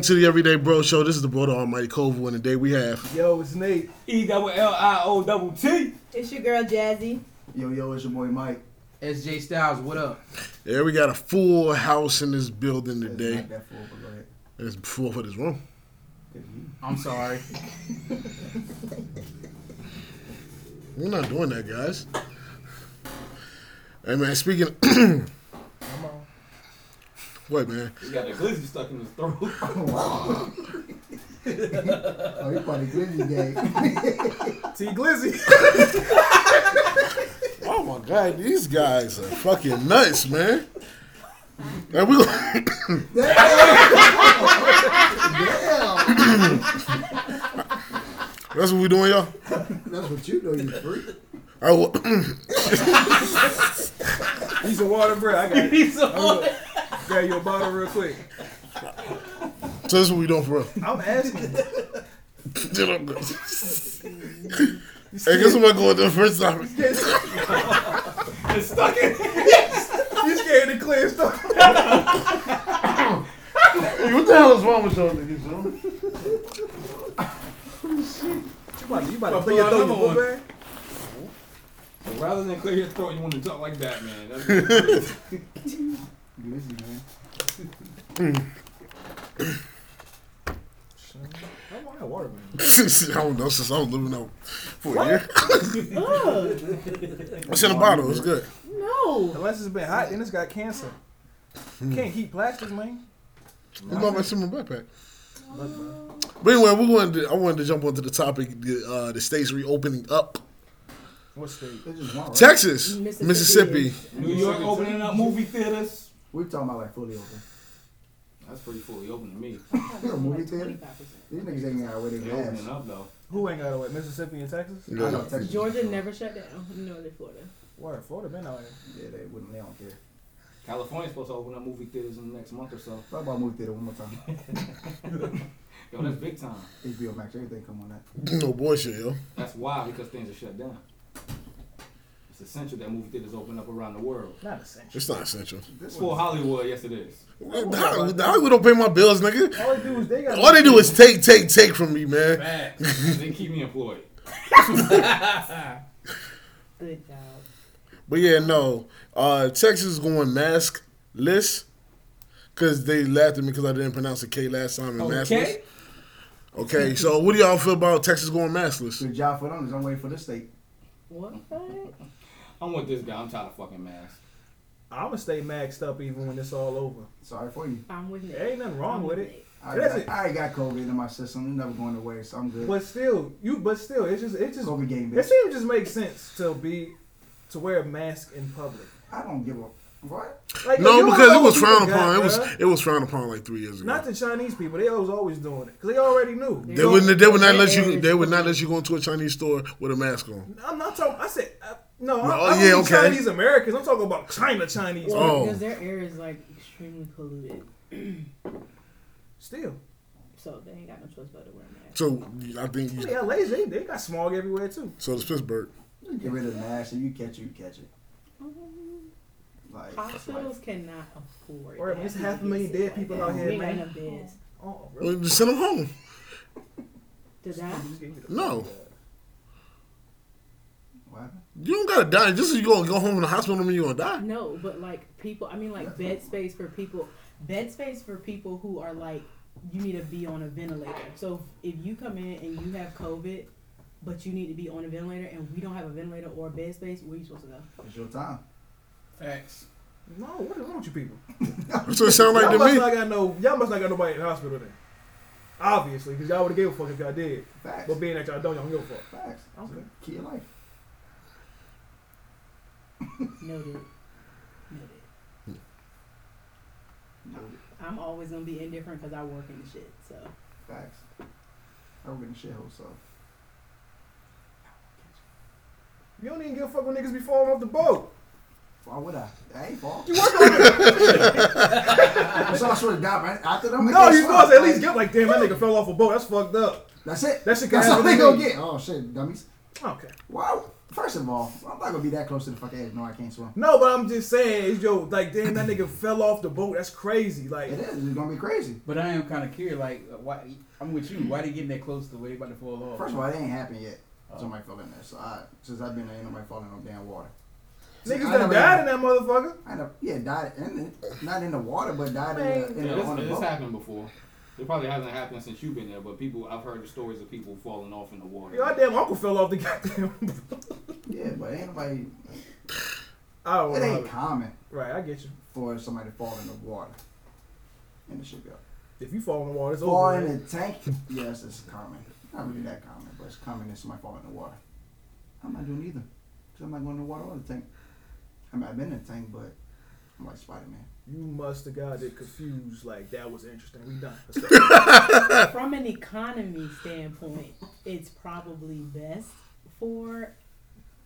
Welcome to the Everyday Bro Show. This is the brother Almighty Kovu, and today we have. Yo, it's Nate. E double L I O double T. It's your girl Jazzy. Yo, yo, it's your boy Mike. SJ Styles, what up? Yeah, we got a full house in this building It's today. not that full, but go ahead. It's full for this room. Good to you. I'm sorry. We're not doing that, guys. Hey man, speaking. what man? He got the glizzy stuck in his throat. Oh, you probably glizzy gang. T Glizzy. Oh my god, these guys are fucking nuts, man. And we. Damn. That's what we doing, y'all. That's what you know, you freak. I will, Need some water, bro. I got it. He's so I'm gonna grab you a bottle real quick. so this is what we doing for real. I'm asking. hey, guess what I'm going to the first time? it's stuck in. You scared to clear stuff. What the hell is wrong with y'all niggas, yo? You about to, you about to Well, put your pull throw out your another book bag? Rather than clear your throat, you want to talk like that, man. That's Glizzy, man. I want that water, man. I don't know since I was living out for a year. It's in a bottle. It's good. No. Unless it's been hot, then it's got cancer. You can't keep plastic, man. It's not my in my backpack. But anyway, we wanted to, I wanted to jump onto the topic. The, uh, the states reopening up. What state? It's just one, right? Texas, Mississippi. Mississippi. New York opening up movie theaters. We're talking about like fully open. That's pretty fully open to me. You know, movie theater? These niggas ain't got away They their opening ass. up though. Who ain't got away? Mississippi and Texas? I know Texas. Georgia never shut down. Northern Florida. Where? Florida been out here. Yeah, they wouldn't. They don't care. California's supposed to open up movie theaters in the next month or so. Talk about movie theater one more time. Yo, that's big time. HBO Max, everything come on that. No bullshit, yo. That's why because things are shut down. It's essential that movie theaters open up around the world. Not essential. It's not essential. This for Hollywood, yes it is. Hollywood the don't pay my bills, nigga. All they do is they got. All they do is take, take, take from me, man. Facts. they keep me employed. Good job. But yeah, no. Uh, Texas is going maskless because they laughed at me because I didn't pronounce the K last time in maskless. Okay. Okay, so what do y'all feel about Texas going maskless? good job for them. I'm waiting for this state. What? I'm with this guy. I'm tired of fucking masks. I'm gonna stay maxed up even when it's all over. Sorry for you. I'm with Nick. There ain't nothing wrong I'm with it. I That's already it. got, I already got COVID in my system. It's never going away, so I'm good. But still, you. But still, it's just. It just. COVID game, It bitch. seems just makes sense to be to wear a mask in public. I don't give a what. Like, No, because it was frowned upon. got, It was it was frowned upon like three years ago. not the Chinese people. They was always doing it because they already knew. They would they would not let you they would not let you go into a Chinese store with a mask on. I'm not talking. I said uh, no. No, I, oh, I don't yeah, mean okay. Chinese Americans. I'm talking about China Chinese. Well, Oh. because their air is like extremely polluted, Still, so they ain't got no choice but to wear a mask. So I think you, yeah, LA they, they got smog everywhere too. so does Pittsburgh. Get rid of the mask, and you catch it, you catch it. Like, Hospitals cannot afford. Or to it's half a million dead people like out that. here, We ain't got man. enough beds. Oh, oh, really? Well, just send them home. Did that? No, what you don't gotta die. Just as you gonna go home in the hospital, don't mean you gonna die. No, but like people, I mean like bed space for people, bed space for people who are like you need to be on a ventilator. So if you come in and you have COVID, but you need to be on a ventilator, and we don't have a ventilator or a bed space, where are you supposed to go? It's your time. Facts. No, what is wrong with you people? That's what it sound like y'all to must me. not got no. Y'all must not got nobody in the hospital then. Obviously, because y'all would have gave a fuck if y'all did. Facts. But being that y'all don't, y'all don't give a fuck. Facts. Okay. Key of life. Noted. Noted. I'm always gonna be indifferent because I work in the shit. So Facts. I work in the shithole, so. You don't even give a fuck when niggas be falling off the boat. Why would I? I ain't fall. You work on it. so I swear to God, man. After them, no, you supposed to at least get like, damn, that nigga fell off a boat. That's fucked up. That's it. That's That's, your all guy they gonna get. Oh shit, dummies. Okay. Wow. First of all, I'm not gonna be that close to the fucking edge. No, I can't swim. No, but I'm just saying, it's yo, like damn, that nigga fell off the boat. That's crazy. Like, It is. It's gonna be crazy. But I am kind of curious, like, uh, why? I'm with you. Why they getting that close to where they about to fall off? First of all, it ain't happened yet. Oh. Somebody fell in there. So I, since I've been there, ain't nobody falling in no damn water. Niggas I done died in that motherfucker. I know, yeah, died in it, not in the water, but died in Man. the, in Yeah, the, it's, on the it's boat. happened before. It probably hasn't happened since you've been there, but people I've heard the stories of people falling off in the water. Your damn uncle fell off the goddamn. Yeah, but ain't nobody. I don't It ain't common Right, I get you. for somebody to fall in the water in the shipyard. If you fall in the water, it's Fall over. in man. the tank, yes, it's common. Not really that common, but it's common that somebody fall in the water. I'm not doing either. Cause I'm not going in the water or the tank. I mean, I've been in the tank, but I'm like Spider Man. You must have got it confused. Like that was interesting. We done. Let's. From an economy standpoint, it's probably best for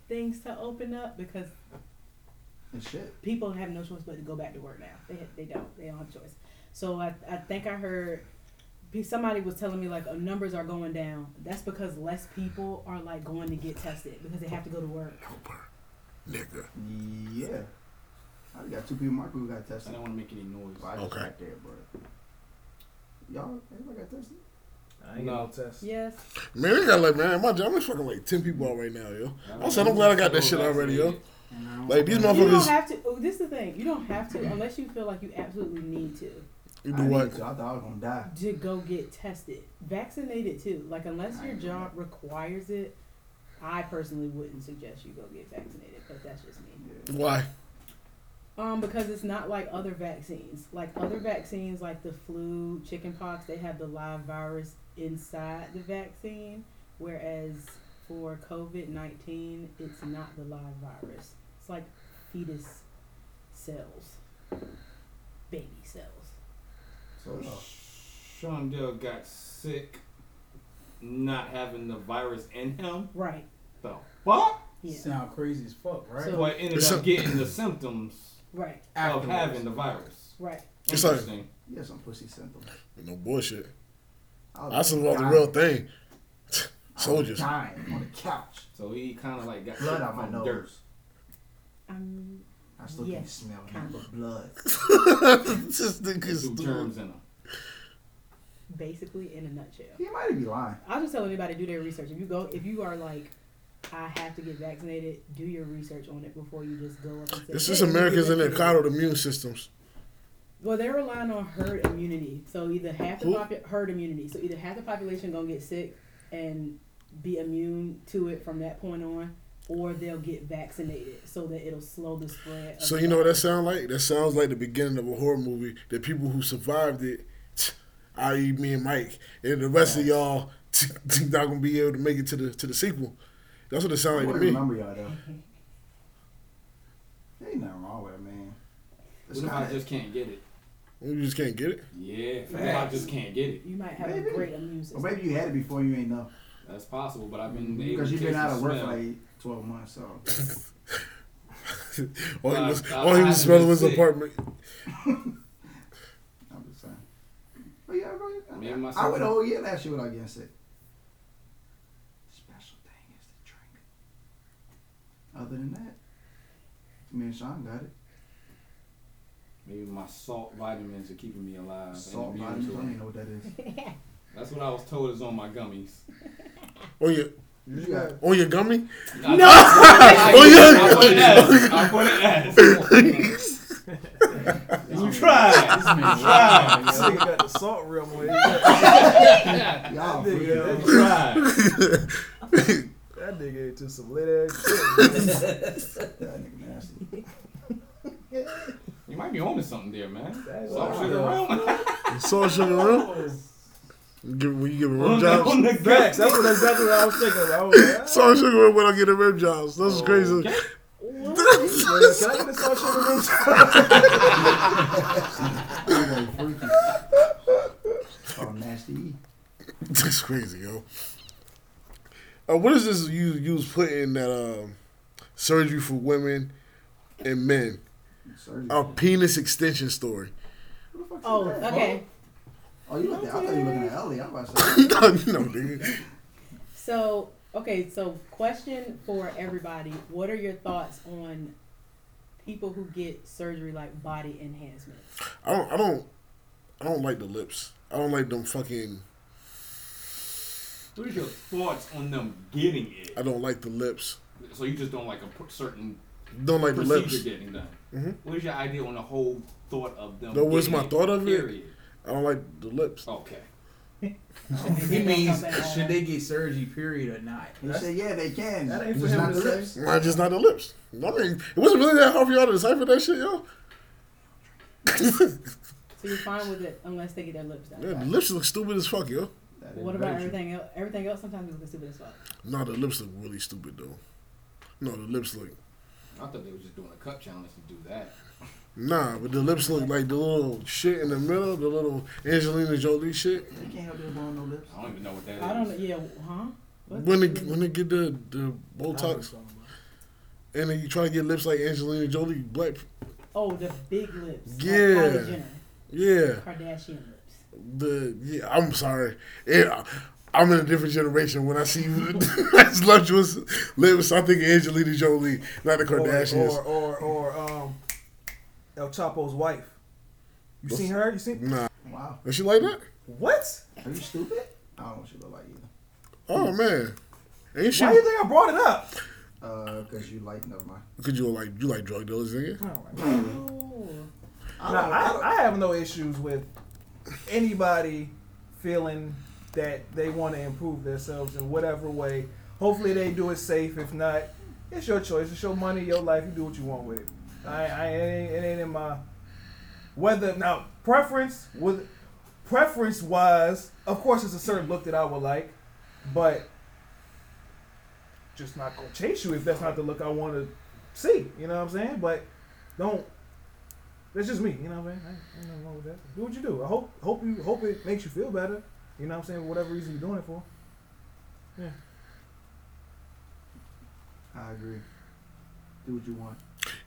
things to open up because And shit. people have no choice but to go back to work now. They they don't. They don't have a choice. So I I think I heard somebody was telling me like uh, numbers are going down. That's because less people are like going to get tested because they have to go to work. Nigga. Yeah. I got two people in my crew who got tested. I don't want to make any noise. Well, I just Okay. back there, but y'all, everybody got tested. I ain't No. test. Yes. Man, they got like man, my job is fucking like ten people out right now, yo. I'm saying I'm glad I got that shit already, yo. And I don't- Like these motherfuckers. You don't have to. Oh, this is the thing. You don't have to unless you feel like you absolutely need to. you do need what? to. I thought I was gonna die. to go get tested. Vaccinated too. Like unless your job requires it, I personally wouldn't suggest you go get vaccinated, but that's just me. Yeah. Why? Um, because it's not like other vaccines. Like other vaccines like the flu, chickenpox, they have the live virus inside the vaccine. Whereas for COVID nineteen it's not the live virus. It's like fetus cells. Baby cells. So, uh, Shondell got sick, not having the virus in him. Right. The fuck? Yeah. Sound crazy as fuck, right? So- But ended up a- getting the symptoms Right. of Afterwards. having the virus. Right. It's like- Interesting. you got some pussy symptoms. No bullshit. I was That's about the real thing. I was Soldiers. dying on the couch. So he kind of like got Blood sick out my from nose. dirt. Um I still Yeah, can't smell kind nothing but blood. this nigga's Two stupid. germs in him. Basically in a nutshell. He might be lying. I'll just tell anybody to do their research. If you go, if you are like, I have to get vaccinated, do your research on it before you just go up and say. It's "Hey, just let Americans and their coddled immune systems. Well, they're relying on herd immunity. So either half the Who? popu- herd immunity. So either half the population gonna get sick and be immune to it from that point on, or they'll get vaccinated so that it'll slow the spread. So you know what that sounds like? That sounds like the beginning of a horror movie. The people who survived it, i.e., me and Mike, and the rest of y'all, not gonna be able to make it to the to the sequel. That's what it I sounds like to me. remember y'all though. There ain't nothing wrong with it, man. It's What if I kinda- just can't get it? You just can't get it. Yeah, what if I just can't get it? You might have Maybe. a great immune Or maybe you had it before you ain't know. That's possible, but I've been mm-hmm. able Because to you've been out of work for like 12 months, so. all he was, I- all he was smelling was apartment. I'm just saying. But yeah, bro, Me and I, I went a whole year last year without getting sick. Special thing is the drink. Other than that, me and Sean got it. Maybe my salt vitamins are keeping me alive. Salt vitamins, I don't even know what that is. That's what I was told is on my gummies. Oh yeah, You got oh your gummy. No! Oh, yeah. I put it as. I put it as. You tried. This man Tried. This nigga got the salt rim on it. y'all Nigga, freaky. Tried. That nigga into some lit ass shit. That nigga nasty. You might be on to something there, man. Salt sugar rum. Salt sugar rim. Give, when you give On rim the, on the Facts. That's what exactly what I was thinking. I was like, ah, Salt sugar rim when I get a rim jobs. That's crazy. Okay. What? can I get the salt sugar rim? That boy freaky. Oh, nasty. That's crazy, yo. Uh, what is this you you was putting that um, surgery for women and men? Surgery. A penis extension story. Who the fuck said Oh, that? okay. Oh, you looked at, I thought you were looking at Ellie. I was about to say. no, no, nigga. So Okay, so question for everybody: What are your thoughts on people who get surgery like body enhancement? I don't. I don't. I don't like the lips. I don't like them fucking. What is your thoughts on them getting it? I don't like the lips. So you just don't like a certain Don't like the procedure lips. getting done. Mhm. What is your idea on the whole thought of them? No, what's my thought of it? I don't like the lips. Okay. He means should they get surgery, period, or not? He said, yeah, they can. That ain't for Just him not the lips. Nah, just not the lips. I mean, it wasn't really that hard for y'all to decipher that shit, yo. So you're fine with it unless they get their lips done. Yeah, the lips look stupid as fuck, yo. What very about true. everything else? Everything else sometimes looks stupid as fuck. No, the lips look really stupid though. No, the lips look. I thought they were just doing a cup challenge to do that. Nah, but the lips look like the little shit in the middle, the little Angelina Jolie shit. They can't help them blowing no lips. I don't even know what that is. I don't know. Yeah, huh? What? When they when they get the the Botox and then you try to get lips like Angelina Jolie, black. Oh, the big lips. Yeah. Kylie Jenner, Yeah, Kardashian lips. the yeah. I'm sorry. Yeah, I'm in a different generation. When I see voluptuous lips, I think Angelina Jolie, not the Kardashians. Or, or, or, or um, El Chapo's wife. You What's- seen her? You seen Nah, Wow. is she like that? what? Are you stupid? I don't know what you look like either. Oh man, ain't she? Why do you think I brought it up? Uh, because you like, never mind. Cause you like you like drug dealers, nigga? Oh, my Oh. I Nah, don't, I don't, I, I have no issues with anybody feeling that they want to improve themselves in whatever way. Hopefully, they do it safe. If not, it's your choice. It's your money, your life. You do what you want with it. I, I it, ain't, it ain't in my whether now preference with preference wise. Of course, it's a certain look that I would like, but just not gonna chase you if that's not the look I want to see. You know what I'm saying? But don't that's just me, you know what I mean? I ain't, ain't nothing wrong with that. Do what you do. I hope hope you hope it makes you feel better. You know what I'm saying? For whatever reason you're doing it for. Yeah. I agree. Do what you want.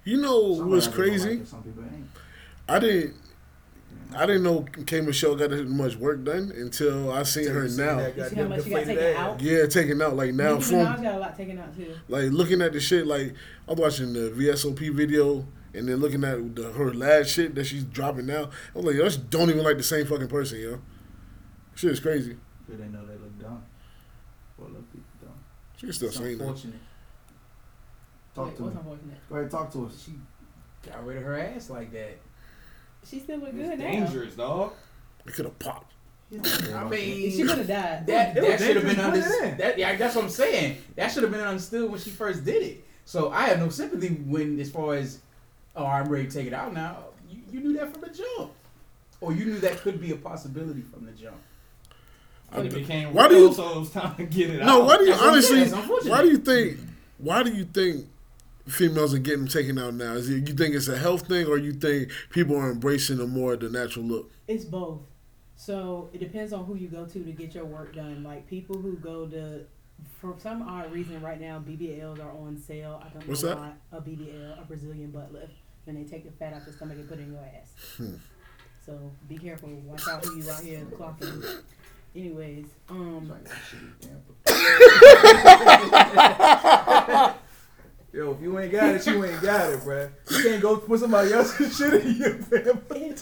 You know Some what's people like crazy? it, some people ain't. I didn't. I didn't know K Michelle got as much work done until I seen her now. that You see how much you got taken out? Yeah, taking out like now Nicki from Minaj got a lot taken out too. like looking at the shit. Like I was watching the VSOP video and then looking at the, her last shit that she's dropping now. I was like, yo, she don't even like the same fucking person, yo. Shit is crazy. They know they look dumb. Or look people dumb. She can still saying that. Unfortunate. Talk Wait, to what's me. unfortunate? Go ahead, talk to us. She got rid of her ass like that. She still look It's good now. dangerous, dog. It could have popped. I mean, She could have died. that It was that should have been dangerous putting it understood. in. That yeah, that's what I'm saying. That should have been understood when she first did it. So I have no sympathy when, as far as, oh, I'm ready to take it out now. You, you knew that from the jump, or you knew that could be a possibility from the jump. But it became Why do real, you- so it was time to get it No, out. why do you That's what I'm saying, honestly? it's unfortunate. Why do you think? Why do you think females are getting taken out now? Is it you think it's a health thing, or you think people are embracing the more the natural look? It's both. So it depends on who you go to to get your work done. Like people who go to, for some odd reason, right now BBLs are on sale. I don't What's know that? why. A BBL, a Brazilian butt lift, and they take the fat out your stomach and put it in your ass. Hmm. So be careful. Watch out who you out here clocking. Anyways, um, Like that shitty damn. Yo, if you ain't got it, you ain't got it, bruh. You can't go put somebody else's shit in your family.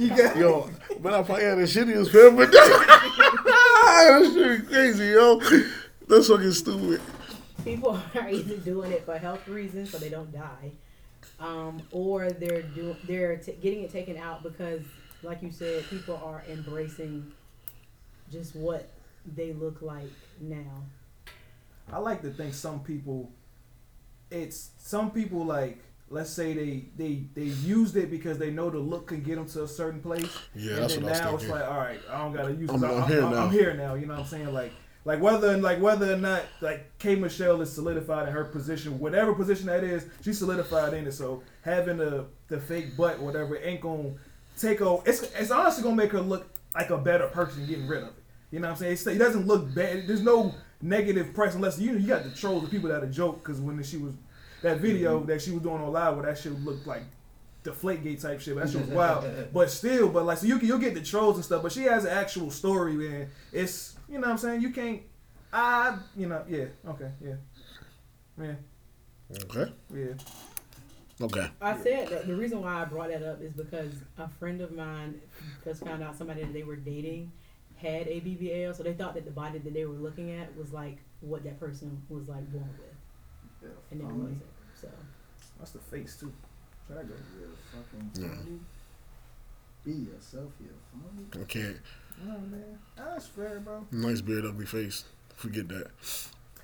You got Yo, but I probably had a shittiest pair, but that shit crazy, yo. That's fucking stupid. people are either doing it for health reasons so they don't die, um, or they're do they're t- getting it taken out because, like you said, people are embracing just what they look like now. I like to think some people, it's some people like let's say they they they used it because they know the look can get them to a certain place. Yeah, and that's then what I was now it's like, all right, I don't gotta use. I'm- it. I'm I'm, here now. I'm here now. You know what I'm saying? Like like whether like whether or not like K Michelle is solidified in her position, whatever position that is, she's solidified in it. So having the the fake butt or whatever ain't gonna take over. It's it's honestly gonna make her look like a better person getting rid of it. You know what I'm saying? It's, it doesn't look bad. There's no negative press unless you you got the trolls, the people that are joke because when she was that video mm-hmm. that she was doing on live where that shit looked like deflate gate type shit. But that shit was wild. But still, but like so you you'll get the trolls and stuff. But she has an actual story, man. It's you know what I'm saying. You can't I, you know, yeah, okay, yeah, yeah, Okay. yeah. Okay. I said that the reason why I brought that up is because a friend of mine just found out somebody that they were dating had a BBL, so they thought that the body that they were looking at was like what that person was like born with, and it funny. wasn't. So That's the face too. So that goes. Yeah, fucking be yourself, you funny. Okay. Oh man, that's fair, bro. Nice beard, ugly face. Forget that.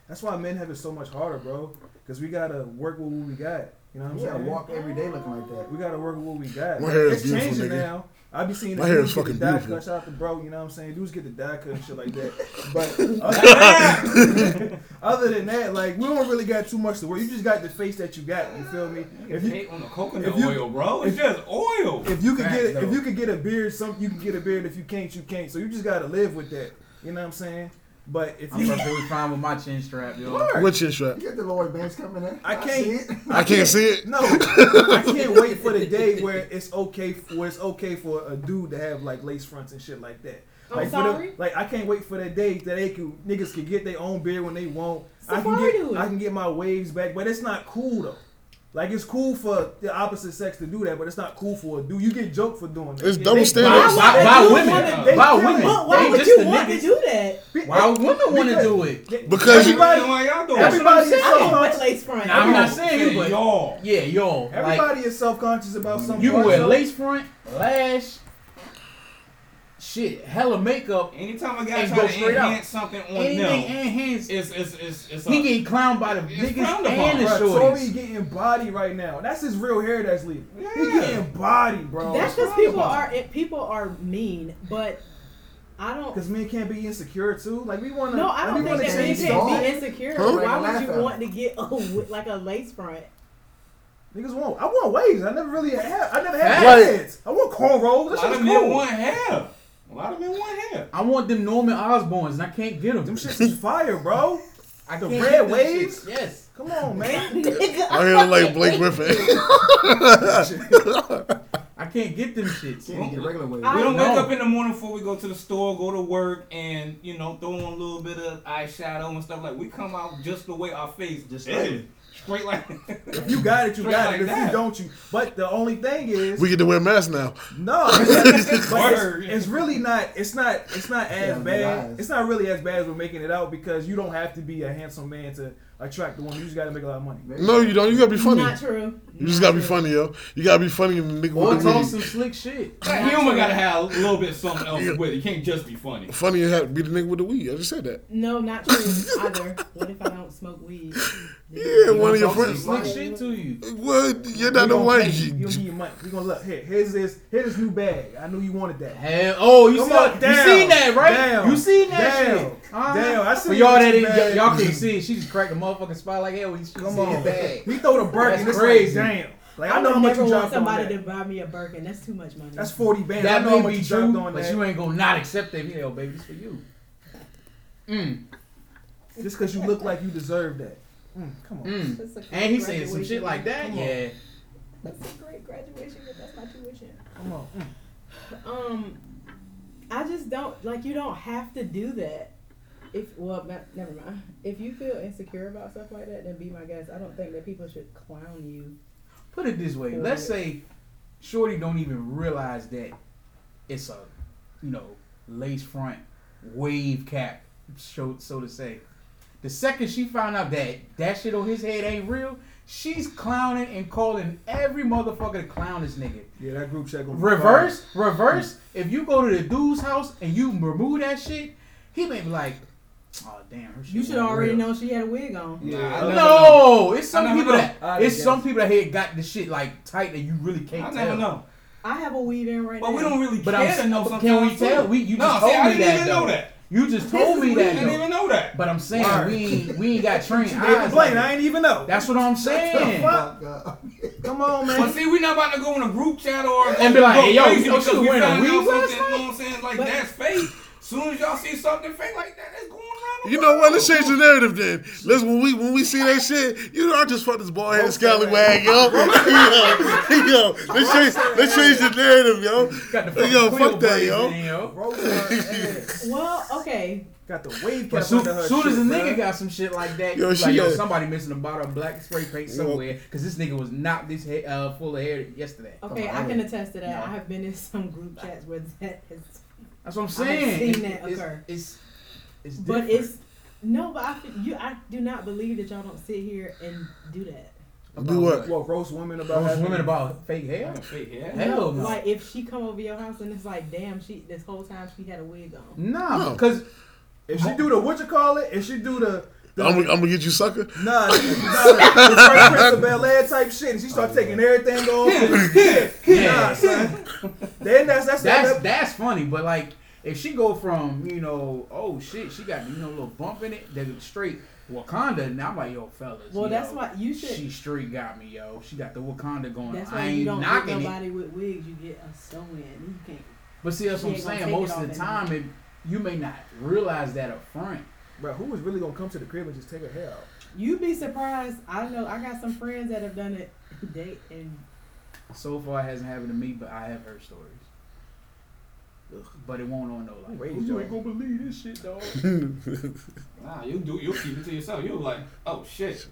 That's why men have it so much harder, bro. Because we gotta work with what we got. You know what I'm You gotta saying? walk every day looking like that. We gotta work with what we got. My hair is it's beautiful, changing nigga. now. I be seeing the My hair dudes is get fucking the beautiful. cut. Shout out to bro, you know what I'm saying? Dudes get the dye cut and shit like that. But other than that, other than that, like we don't really got too much to worry. You just got the face that you got. You feel me? If If you hate on the coconut you- oil, bro. It's just oil. if you could Facts, get though. if you could get a beard, some you can get a beard. If you can't, you can't. So you just gotta live with that. You know what I'm saying? But if I'm you, perfectly fine with my chin strap, yo. Word. What chin strap? You got the Lloyd Banks coming in. I can't. it. I can't see it. No, I can't wait for the day where it's okay where it's okay for a dude to have like lace fronts and shit like that. I'm Like, for the- sorry? like I can't wait for that day that they can niggas can get their own beard when they want. I can get do. I can get my waves back, but it's not cool though. Like it's cool for the opposite sex to do that, but it's not cool for a dude. You get joked for doing that. It's Yeah, double they- standards. Why By, would by you women. wanna- they by women. why would just you want niggas. to do that? Why would women want to do it? They- Because you- everybody, why y'all doing everybody is saying. I can wear self lace front. Nah, I'm not saying you, but y'all. yeah, y'all. everybody is self conscious about something. you can wear lace front, lash, shit, hella makeup, Anytime a guy And try go to straight out. something on anything them, enhanced. it's it's it's it's. He a- getting clowned by the It's niggas and the upon. Bruh, Tory getting body right now. That's his real hair that's leaving. He getting body, bro. That's because people upon. are it, people are mean, but I don't. Because men can't be insecure too. Like we want to. No, I don't think that men can't be insecure. Huh? Why Laugh would you want to get a, like a lace front? Niggas want. I want waves. I never really had. I never had Right. heads. I want cornrows. a That lot shit's of men cool. want hair. A lot of men want hair. I want them Norman Osborns, and I can't get them. Them shits is fire, bro. I the red waves? Yes. Come on, man. Nigga, I hear like Blake Griffin. I can't get them shits. Can't get regular waves. We don't No. wake up in the morning before we go to the store, go to work, and you know throw on a little bit of eyeshadow and stuff like. We come out just the way our face Just is, like it. Straight like. If you got it, you Straight got like it. If that. you don't, you. But the only thing is, we get to wear masks now. no. It's, but it's, it's really not. It's not. It's not as Yeah, bad. It's not really as bad as we're making it out because you don't have to be a handsome man to attract the woman. You just got to make a lot of money. No, you don't. You gotta be funny. Not true. You just gotta be funny, yo. You gotta be funny and the nigga Or with the talk weed. some slick shit. That humor gotta have a little bit of something else with it. You can't just be funny. Funny and have, to be the nigga with the weed. I just said that. No, not true either. What if I don't smoke weed? Yeah, one of your friends. slick shit to you. What? You're not We the one. you. You You- gonna money. We gonna look here. Here's this. Here's this new bag. I knew you wanted that. Hell, oh, you Come see, on, you damn, seen that, right? damn, you seen that damn, shit? Damn, I seen For y'all what that you ain't- bag. y'all can't see it. She just cracked a motherfucking smile like hell when she Come on, the bag. He throw the Birkin. That's It's crazy. Like, damn. Like I I know how much never you want dropped on somebody that. to buy me a Birkin. That's too much money. That's forty bands. That I know how may much be you true, dropped on but that. you ain't gonna not accept that. Hell, baby, this for you. Mm, Just because you look like you deserve that. Mm, come on. mm. That's a great And he saying some graduation shit like that. Come on. Yeah. That's a great graduation, but that's my tuition. Come on. Mm. Um, I just don't like. You don't have to do that. If well, ne- never mind. If you feel insecure about stuff like that, then be my guest. I don't think that people should clown you. Put it this way. Or- Let's say Shorty don't even realize that it's a, you know, lace front wave cap, so, so to say. The second she found out that that shit on his head ain't real, she's clowning and calling every motherfucker to clown this nigga. Yeah, that group chat gonna Reverse, reverse. If you go to the dude's house and you remove that shit, he may be like, "Oh damn, her You should already real." know she had a wig on. Yeah, Yeah. I never know. No, it's some people know. that I it's some people that had got the shit like tight that you really can't I tell. never know. I have a weave in right But now. But we don't really But care I'm to know but sometimes. can we tell? too. We you no, just see, told I me didn't that even though. know that. You just This told is me I that didn't even know that. But I'm saying Word. we ain't we ain't got trained eyes. Blaine, like I ain't even know. That's what I'm saying. fuck? Fuck. Come on, man. But man. see, we're not about to go in a group chat or And be like, hey, yo, you oh, know, because she we wearing a found out weave last something, You know what I'm saying? Like But- that's fake. Soon as y'all see something fake like that, that's going around You know what? Let's change the narrative then. Let's when we when we see that shit, you know, I just fucked this bald headed scallywag, yo. yo, yo, let's change let's change the narrative, yo. Got Yo, fuck that, yo. braids in, yo. Rose her ass. Well, okay. Got the wave But cap soon, under her soon as a nigga bruh. got some shit like that, Yo, yo, she like, yo, somebody missing a bottle of black spray paint somewhere because this nigga was not this ha- uh, full of hair yesterday. Okay, Come I on, can attest to that. No. I have been in some group chats where that has That's what I'm I have saying. seen that occur. It's, it's, But different. it's no, but I you. I do not believe that y'all don't sit here and do that. Do what? What roast women about Those having- women about fake hair. Like fake hair. Hell no. Like if she come over your house and it's like, damn, she this whole time she had a wig on. Nah, No. because If she do the what you call it, if she do the, the I'm, gonna- I'm gonna get you sucker. nah, the, nah, the Fresh Prince of Bel Air type shit, and she start oh, taking everything off. yeah, Nah, son. Then that's that's that's that, that's funny. But like, if she go from you know, oh shit, she got you know a little bump in it, then straight Wakanda. Now I'm like, yo, fellas. Well, yo, that's why you should. She straight got me, yo. She got the Wakanda going. that's I why ain't you don't get knocking it. nobody with wigs. You get a sew in. You can't. But see, that's what I'm saying. Most of the time, it, you may not realize that up front. bro. Who is really gonna come to the crib and just take her hair out? You'd be surprised. I know. I got some friends that have done it. Date and So far, it hasn't happened to me, but I have heard stories. But it won't on no like. Raised "Oh, you y'all." ain't gonna believe this shit, dog. Nah, you do. You'll keep it to yourself. You'll like, oh shit.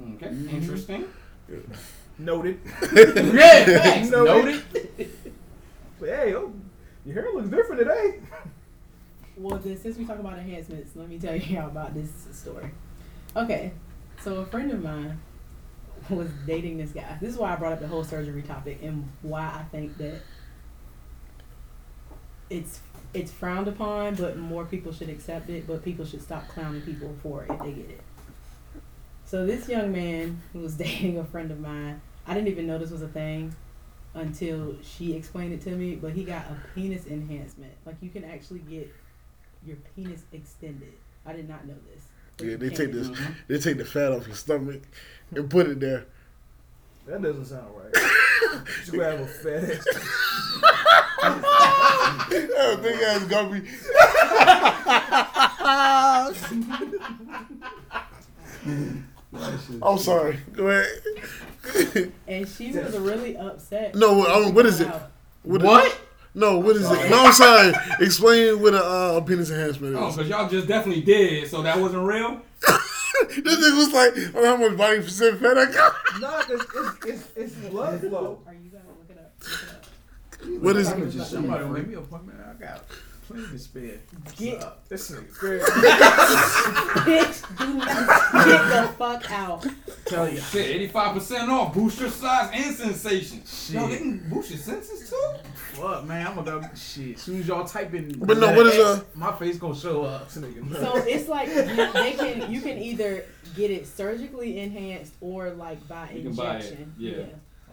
Okay, Mhm. interesting. Noted. yeah, facts. No, Noted. But hey, oh, your hair looks different today. well, then since we talk about enhancements, let me tell you about this story. Okay, so a friend of mine was dating this guy. This is why I brought up the whole surgery topic and why I think that it's it's frowned upon, but more people should accept it. But people should stop clowning people for it if they get it. So this young man who was dating a friend of mine, I didn't even know this was a thing until she explained it to me. But he got a penis enhancement. Like you can actually get your penis extended. I did not know this. Yeah, they take this, they take the fat off your stomach and put it there. That doesn't sound right. She gonna have a fat ass. That big ass gummy. I'm sorry. Go ahead. And she was really upset. No, I mean, what is it? about- What? What? No, what is it? No, I'm sorry. Explain what a uh, penis enhancement Oh, is. because y'all just definitely did, so that wasn't real. this nigga was like, oh, how much body percent fat I got? Nah, cause it's it's it's blood flow. Are you gonna look it up? Look it up. What is it? Somebody make me a appointment. I got plenty to spare. Get This nigga crazy. bitch, do not get the fuck out. Tell you. Shit, eighty-five percent off. Boost your size and sensation. Shit. Yo, they can boost your senses too. Fuck, man. I'm gonna go. Shit. As soon as y'all type in. But no, what is, uh, My face gonna show up. This nigga So it's like you, they can you can either get it surgically enhanced or like by You can buy it, injection. yeah.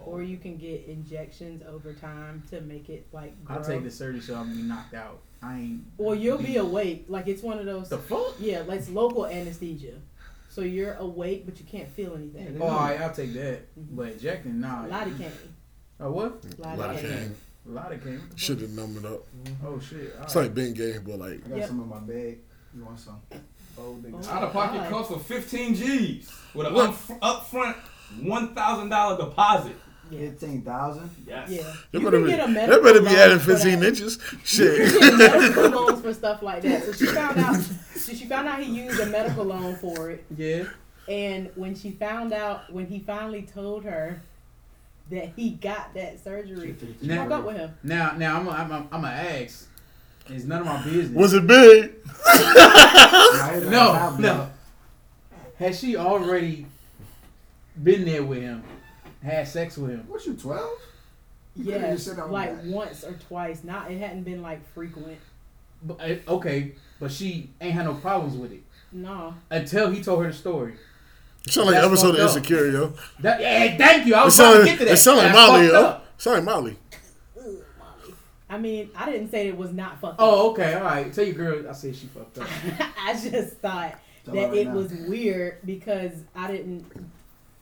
Or you can get injections over time to make it like grow. I'll take the surgery so I'm gonna be knocked out. I ain't. Or you'll be awake. Like it's one of those. The fuck? Yeah, like it's local anesthesia. So you're awake but you can't feel anything. Oh, alright, I'll take that. Mhm. But injecting, nah. Lidocaine. Oh, what? Lidocaine. Lidocaine. A lot of came. Should have numb it up. Oh shit. It's alright. like Bengay, but like, I got Yep. some in my bag. You want some? Old nigga. Oh. Out of pocket God. cost for fifteen G's with an What? up, upfront one thousand dollar deposit. Yeah. Fifteen thousand. Yes. Yeah. they You better can be, get a they medical better be adding 15 that. inches. Shit. You can get medical loans for stuff like that. So she found out. So she found out he used a medical loan for it. Yeah. And when she found out, when he finally told her that he got that surgery, she Now- broke up with him. Now, now I'm, I'm, I'm, I'm gonna ask. It's none of my business. Was it big? no, no. Has she already been there with him? Had sex with him? What you twelve? You could've Yes, just said I was like back. once or twice. Not it hadn't been like frequent. But, uh, okay, but she ain't had no problems with it No, until he told her the story. It sound like an episode of fucked up. Insecure, yo. That, yeah, thank you. I It was trying to get to that. it sound like That's Molly, yo. up. Sound Molly. I mean I didn't say it was not fucked. Oh, okay, all right. Tell your girl I said she fucked up. up. I just thought Tell that right it now. was weird because I didn't.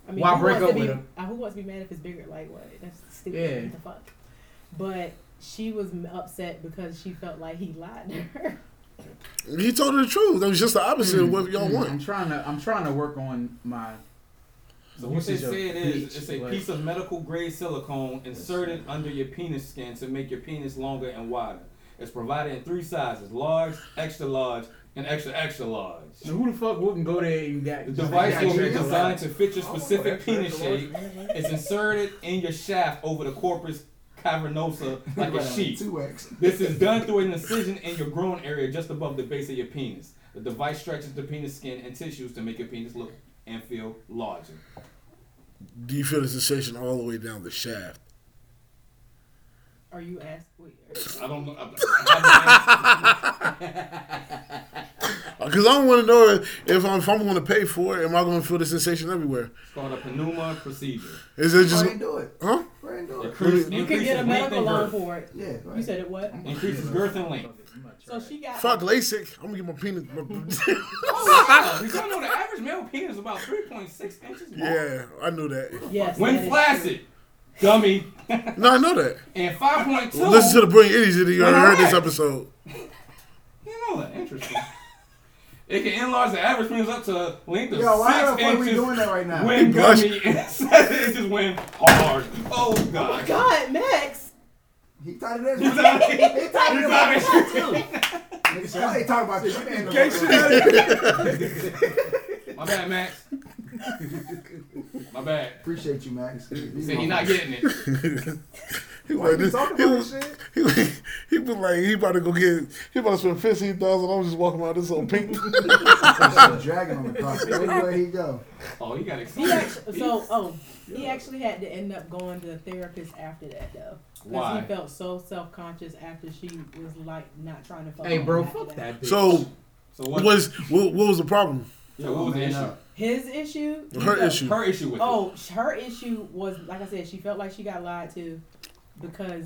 I mean, Why who break wants up to with be, him? uh, Who wants to be mad if it's bigger? Like what? That's stupid. Yeah. What the fuck? But she was upset because she felt like he lied to her. He told her the truth. That was just the opposite of what y'all Mm, I'm want. trying to. I'm trying to work on my. So what they usage of said is, bleach, it's a but- piece of medical grade silicone inserted under your penis skin to make your penis longer and wider. It's provided in three sizes: large, extra large, and extra extra large. Now, who the fuck wouldn't go there and got The device will be designed to fit your specific extra, penis shape. It's inserted in your shaft over the corpus cavernosa like a sheet. Two X. This is done through an incision in your groin area just above the base of your penis. The device stretches the penis skin and tissues to make your penis look and feel larger. Do you feel the sensation all the way down the shaft? Are you asked? Wait, are- I don't know. I, Because I don't want to know if I'm, if I'm going to pay for it, am I going to feel the sensation everywhere? it's called a Penuma procedure. Is it just, ahead and do it. huh? Go ahead do it. Increase, you can get a medical and loan for it. Yeah. Go You said it what? Increases girth and length. So she got. Fuck LASIK. I'm going to get my penis. Oh, wow. You don't know the average male penis is about 3.6 inches long. yeah, I knew that. Yes. that When is flaccid, dummy, No, I know that. and 5.2. Listen to the Brilliant Idiots if you already heard this episode. You know that. Interesting. It can enlarge the average penis up to length of Yo, why six the fuck are we inches doing that right now? when gummy and seven inches when hard. Oh, true. God. Oh, God, Max. He thought it is. He's He thought it he's about not- shit too. Nigga said, I talking about this. You ain't Gay no- shit. My bad, Max. My bad. Appreciate you, Max. He said he not getting it. He was, you like, talking he, about was, shit? he, was, he was like, he about to go get, he about to spend fifteen thousand. I'm just walking around this old pink. Some dragging on the cross. Everywhere he go. Oh, he got He excited. actually, so oh, he actually had to end up going to a therapist after that though, because he felt so self conscious after she was like not trying to fuck. Hey, bro, him after fuck that bitch. So, So what? what, is, what, what was the problem? yeah, what was the issue? Up. His issue. Her felt- issue. Her issue with it. Oh, sh- her issue was like I said. She felt like she got lied to because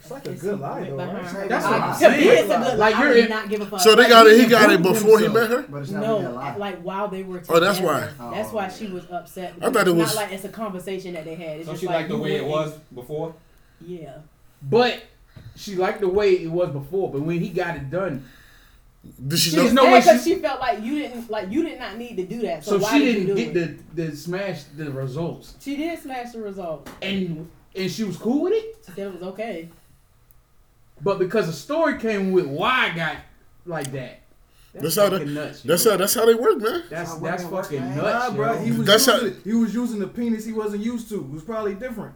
It's like a it's good lie, though. right? That's I- what I'm to saying. me, it's a good lie. Like, you're would in- not give a fuck. So they Like, got it. he He got it improved before he met her. But it's not No, a lie. like while they were Oh, that's why. That's why Oh, she was upset. I thought it was- not like it's a conversation that they had. It's So just she like liked the way it was before? Yeah. But she liked the way it was before. But when he got it done, Did she She know? was no way because she- she felt like you didn't like you did not need to do that. So, so, why she did didn't you do get it? the the smash the results, She did smash the results, and and she was cool with it. She said it was okay. But because the story came with why I got like that. That's how they- nuts. That's yo. how. That's how they work, man. That's How that's women work, fucking nuts, Nah, bro. He was That's using how- he was using the penis he wasn't used to. It was probably different.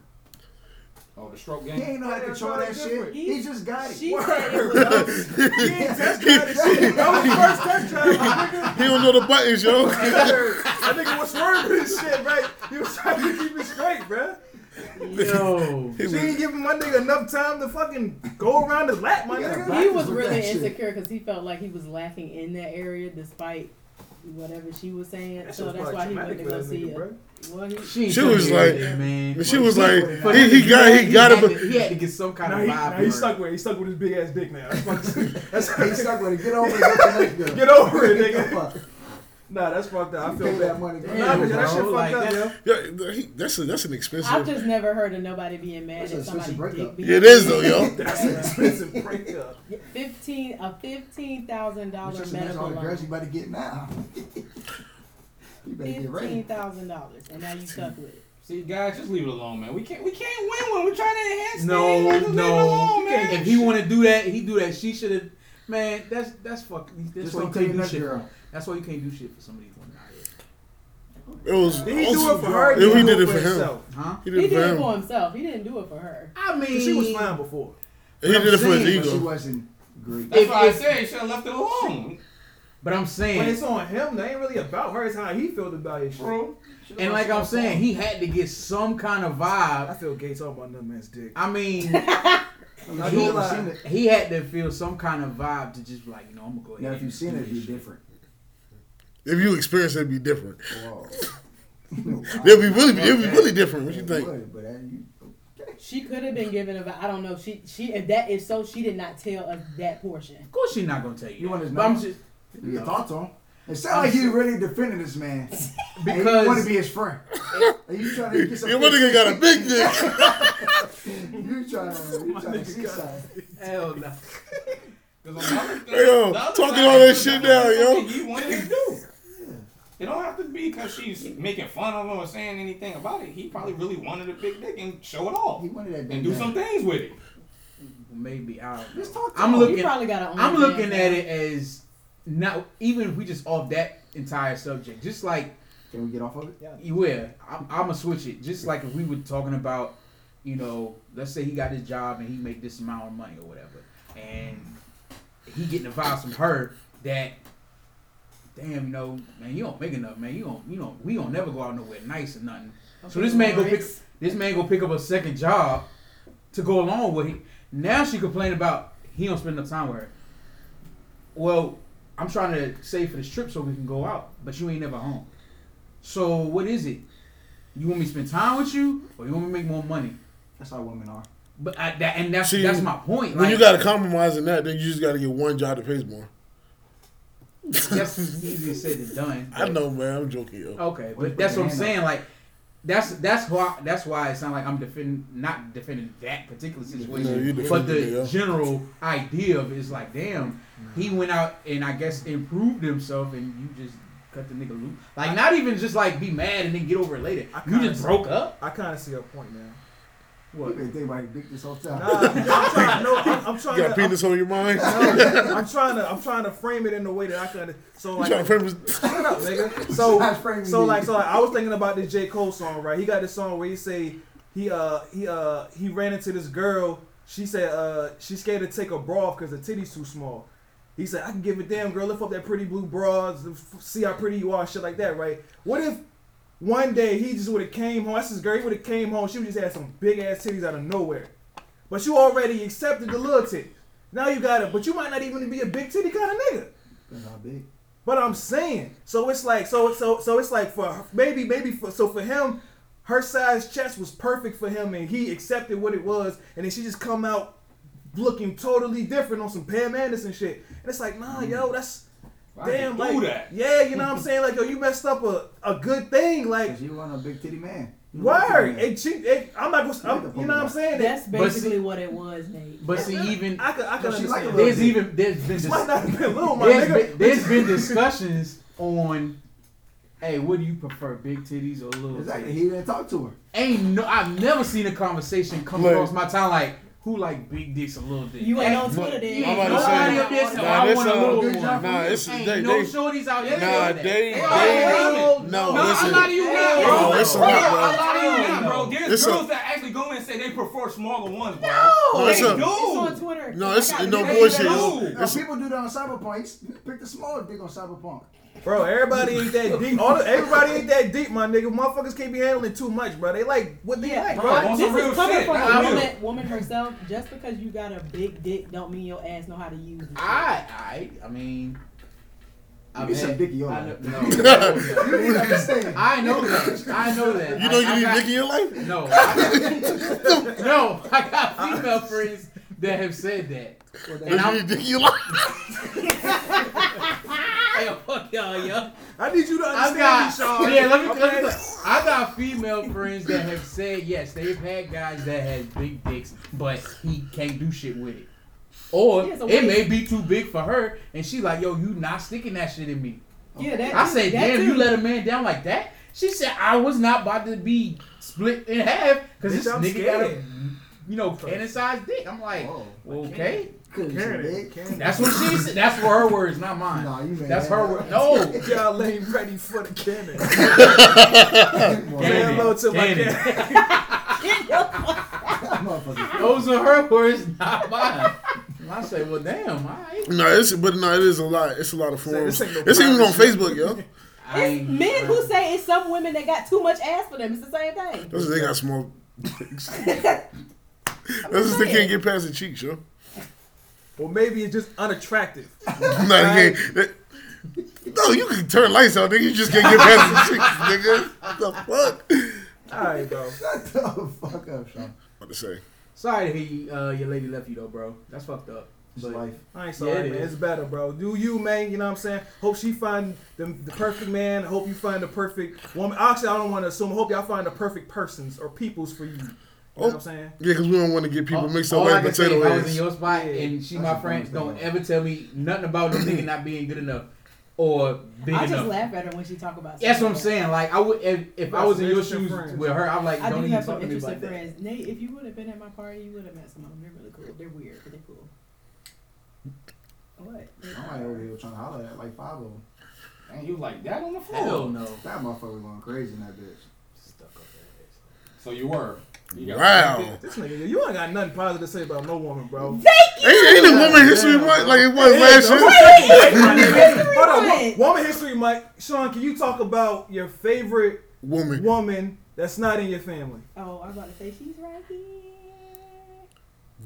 Oh, the stroke game. He ain't know how to Yeah, control that shit. different. He just got it. She Word. said it was He ain't test drive the shit. That was his first test drive, nigga. He don't know the buttons, yo. That nigga was swerving this shit, right? He was trying to keep it straight, bruh. Yo. She was- ain't giving my nigga enough time to fucking go around his lap, my nigga. he was really insecure because he felt like he was lacking in that area despite whatever she was saying. That so that's why he went to traumatic go see nigga, it. Bruh. Well, She, She was like- man. She was like, For he, him he got, do he got had it. to- but- He had to get some kind Now of he, vibe. now from he stuck with it. He stuck with his big ass dick now. That's fucked. That's He stuck with it. Get over it. Get the next girl. Get over it, nigga. fuck. Nah, that's fucked up. I feel pay that bad. money. Nah, Damn, nigga, that shit bro, fucked like up, that- yo. Yeah, that's a, that's an expensive. I've just never heard of nobody being mad That's at an expensive somebody's breakup. dick. Yeah, it is though, yo. That's an expensive breakup. Fifteen a fifteen thousand dollar dollar just imagine medical all the girls you loan. about to get now. You better get Fifteen ready. thousand dollars, and now you stuck with it. See, guys, just leave it alone, man. We can't, we can't win one. we're trying to enhance No, things. Just leave it no. alone, man. If he want to do that, he do that. She should have. Man, that's that's fucking. That's Just why you can't your do shit. girl. For, that's why you can't do shit for some of these women out here. It was. Did he do it also- for her? Yeah, he did it for him. himself? Huh? He He did it did for it him. for himself. He didn't do it for her. I mean, She was fine before. He did it for his saying, But she wasn't great. That's if- why if- I said he should have left it alone. But I'm But saying, it's on him. That ain't really about her. It's how he felt about it. Bro. and like I'm saying, he had to get some kind of vibe. I feel gay talking about that man's dick. I mean, he, gonna lie. Seen it. he had to feel some kind of vibe to just be like, you know, I'm gonna go ahead. Now, if you've seen it, it'd be different. If you experience it, it'd be different. Whoa. It'd be really, it'd be really different. What you think? but, She could have been given a. vi- I don't know. She she if that is so, she did not tell us that portion. Of course, she's not gonna tell you. You want his But I'm You get thoughts on. It sounds like you really defending this man. and you because want to be his friend. Are you trying to get some? Your nigga got a big dick. You trying to? You trying to see something? hell no. Because on the other thing, Hey, yo, talking all that is shit that's down, yo. something He wanted to do. It don't have to be because she's making fun of him or saying anything about it. He probably really wanted a big dick and show it off He wanted that big and do man. some things with it. Maybe I don't know. Just talk to I'm him. looking. You probably got I'm looking at it as not even if we just off that entire subject, just like Can we get off of it? Yeah. You will. I'm, I'm gonna switch it. Just like if we were talking about, you know, let's say he got his job and he make this amount of money or whatever, and he getting the vibes from her that, damn, you know, man, you don't make enough, man. You don't, you know, we don't never go out nowhere nice or nothing. So this man go pick this man go pick up a second job to go along with it. Now she complain about he don't spend enough time with her. Well, I'm trying to save for this trip so we can go out, but you ain't never home. So what is it? You want me to spend time with you, or you want me to make more money? That's how women are. But I, that and that's See, that's my point. When Like, you got to compromise in that, then you just got to get one job that pays more. that's easier said than done. I know, man. I'm joking, yo. Okay, Well, but that's what I'm put your saying. Like, that's that's why that's why it's not like I'm defending not defending that particular situation, you but the yeah. general idea of it is like, damn, he went out and I guess improved himself, and you just cut the nigga loose. Like, not even just like be mad and then get over it later. I You just see- broke up. I kind of see her point, man. You been thinking about dick this whole time. Nah, I'm trying. No, I'm, I'm trying You to. got penis on your mind? I'm, I'm trying to. I'm trying to frame it in a way that I can. So You like, trying to frame his... shut up, nigga. So Stop framing So like, so like, I was thinking about this J Cole song, right? He got this song where he say he uh he uh he ran into this girl. She said uh she's scared to take a bra off because the titty's too small. He said I can give a damn girl lift up that pretty blue bra, see how pretty you are, shit like that, right? What if one day he just would have came home? That's his girl. He would have came home. She would just had some big ass titties out of nowhere, but you already accepted the little titties. Now you got it, but you might not even be a big titty kind of nigga. Depends how big. But I'm saying, so it's like, so so so it's like for maybe maybe for so for him, her size chest was perfect for him, and he accepted what it was, and then she just come out looking totally different on some Pam Anderson shit, and it's like, nah, yo, mm. that's Why damn, like, do that? yeah, you know what I'm saying, like, yo, you messed up a, a good thing, like, Cause you want a big titty man. You want word, titty it, she, it, I'm not gonna, I'm, you know what I'm saying, That's basically see- what it was, Nate. But see, even I could, I could No, like understand. a there's even there's been This dis- might not have been little, my there's nigga. been, there's been discussions on, hey, what do you prefer, big titties or little Exactly. titties? He didn't talk to her. Ain't no, I've never seen a conversation come Like- across my time like who like big dicks or little dicks. You ain't on Twitter then. I'm about to nobody say, up there said, nah, I want a little one. nah, it's- Ain't they- no they- shorties out there. Nah, doing that. they, they, no, No, listen. I'm not even now. No, it's a Bro, lot, bro. I'm not even you now, now, bro. bro. There's It's a- girls that actually go in and say they prefer smaller ones, bro. No, they it's a- do. It's on Twitter. No, it's- no it. bullshit, No. yo. Now, It's- people do that on Cyberpunk. Pick the smaller dick on Cyberpunk. Bro, everybody ain't that deep. All the, everybody ain't that deep, my nigga. Motherfuckers can't be handling too much, bro. They like what they Yeah, like, bro. bro. on This real is coming shit. from a woman, woman herself. Just because you got a big dick, don't mean your ass know how to use it. I, I, I mean, You get some dick in your I life. know, no, You didn't. I know that. I know that. You know I, you I need got- dick in your life? No, I, no, I got female friends that have said that. Well, And You I'm- need dick in? Hey, fuck y'all, yo. I need you to understand got me, Sean. yeah. Let me. Okay? Let me I got female friends that have said yes, they've had guys that had big dicks, but he can't do shit with it, or Yeah, so it may be too big for her, and she like, yo, you not sticking that shit in me. Yeah, that. I said, that damn, too. you let a man down like that? She said, I was not about to be split in half because Bitch, this I'm nigga got a, scared. You know, cannon sized dick. I'm like, Whoa. okay. Couldn't say Karen, big. Karen. That's what she said. That's for her words, not mine. Nah, you made That's her up. word. No. Y'all ain't ready for the cannon. Well, Say hello to my Cannon. cannon. motherfucker. Those are her words, not mine. And I say, well, damn, all right. No, it's but no, it is a lot. It's a lot of Say, forums. this ain't no It's even on private. Facebook, yo. I It's ain't- men who say it's some women that got too much ass for them. It's the same thing. That's they got small dicks. That's just they can't get past the cheeks, yo. Or maybe it's just unattractive. no, they can't. That, no, you can turn lights out, nigga. You just can't get past the cheeks, nigga. What the fuck? All right, bro. Shut the fuck up, Sean. What to say? Sorry to hear you, uh, your lady left you though, bro. That's fucked up. It's But- life. I ain't Yeah, sorry, it man. is. It's better, bro. Do you, man? You know what I'm saying? Hope she find the, the perfect man. Hope you find the perfect woman. Actually, I don't want to assume. Hope y'all find the perfect persons or peoples for you. You know oh. what I'm saying? Yeah, because we don't want to get people oh. mixed up oh, I like can say, potato I was in your spot and she my a friend, don't ever tell me nothing about the nigga not being good enough or big I just enough. laugh at her when she talk about. That's what I'm saying. Like I would, if, if I was in your shoes friends. with her, I'm like. I don't do even have talk some to me interesting about that. friends. Nate, if you would have been at my party, you would have met some of them. They're really cool. They're weird, but they're cool. What? I'm like over here trying to holler at like five of them. And you like that on the floor. Hell no. That motherfucker going crazy in that bitch. Stuck up that So you were. You Wow. This nigga, you ain't got nothing positive to say about no woman, bro. Thank you. Ain't, ain't it Woman History Month like it was Yeah, last no, year? Hold on, woman history, Mike. Sean, can you talk about your favorite Woman. woman that's not in your family? Oh, I was about to say she's right here.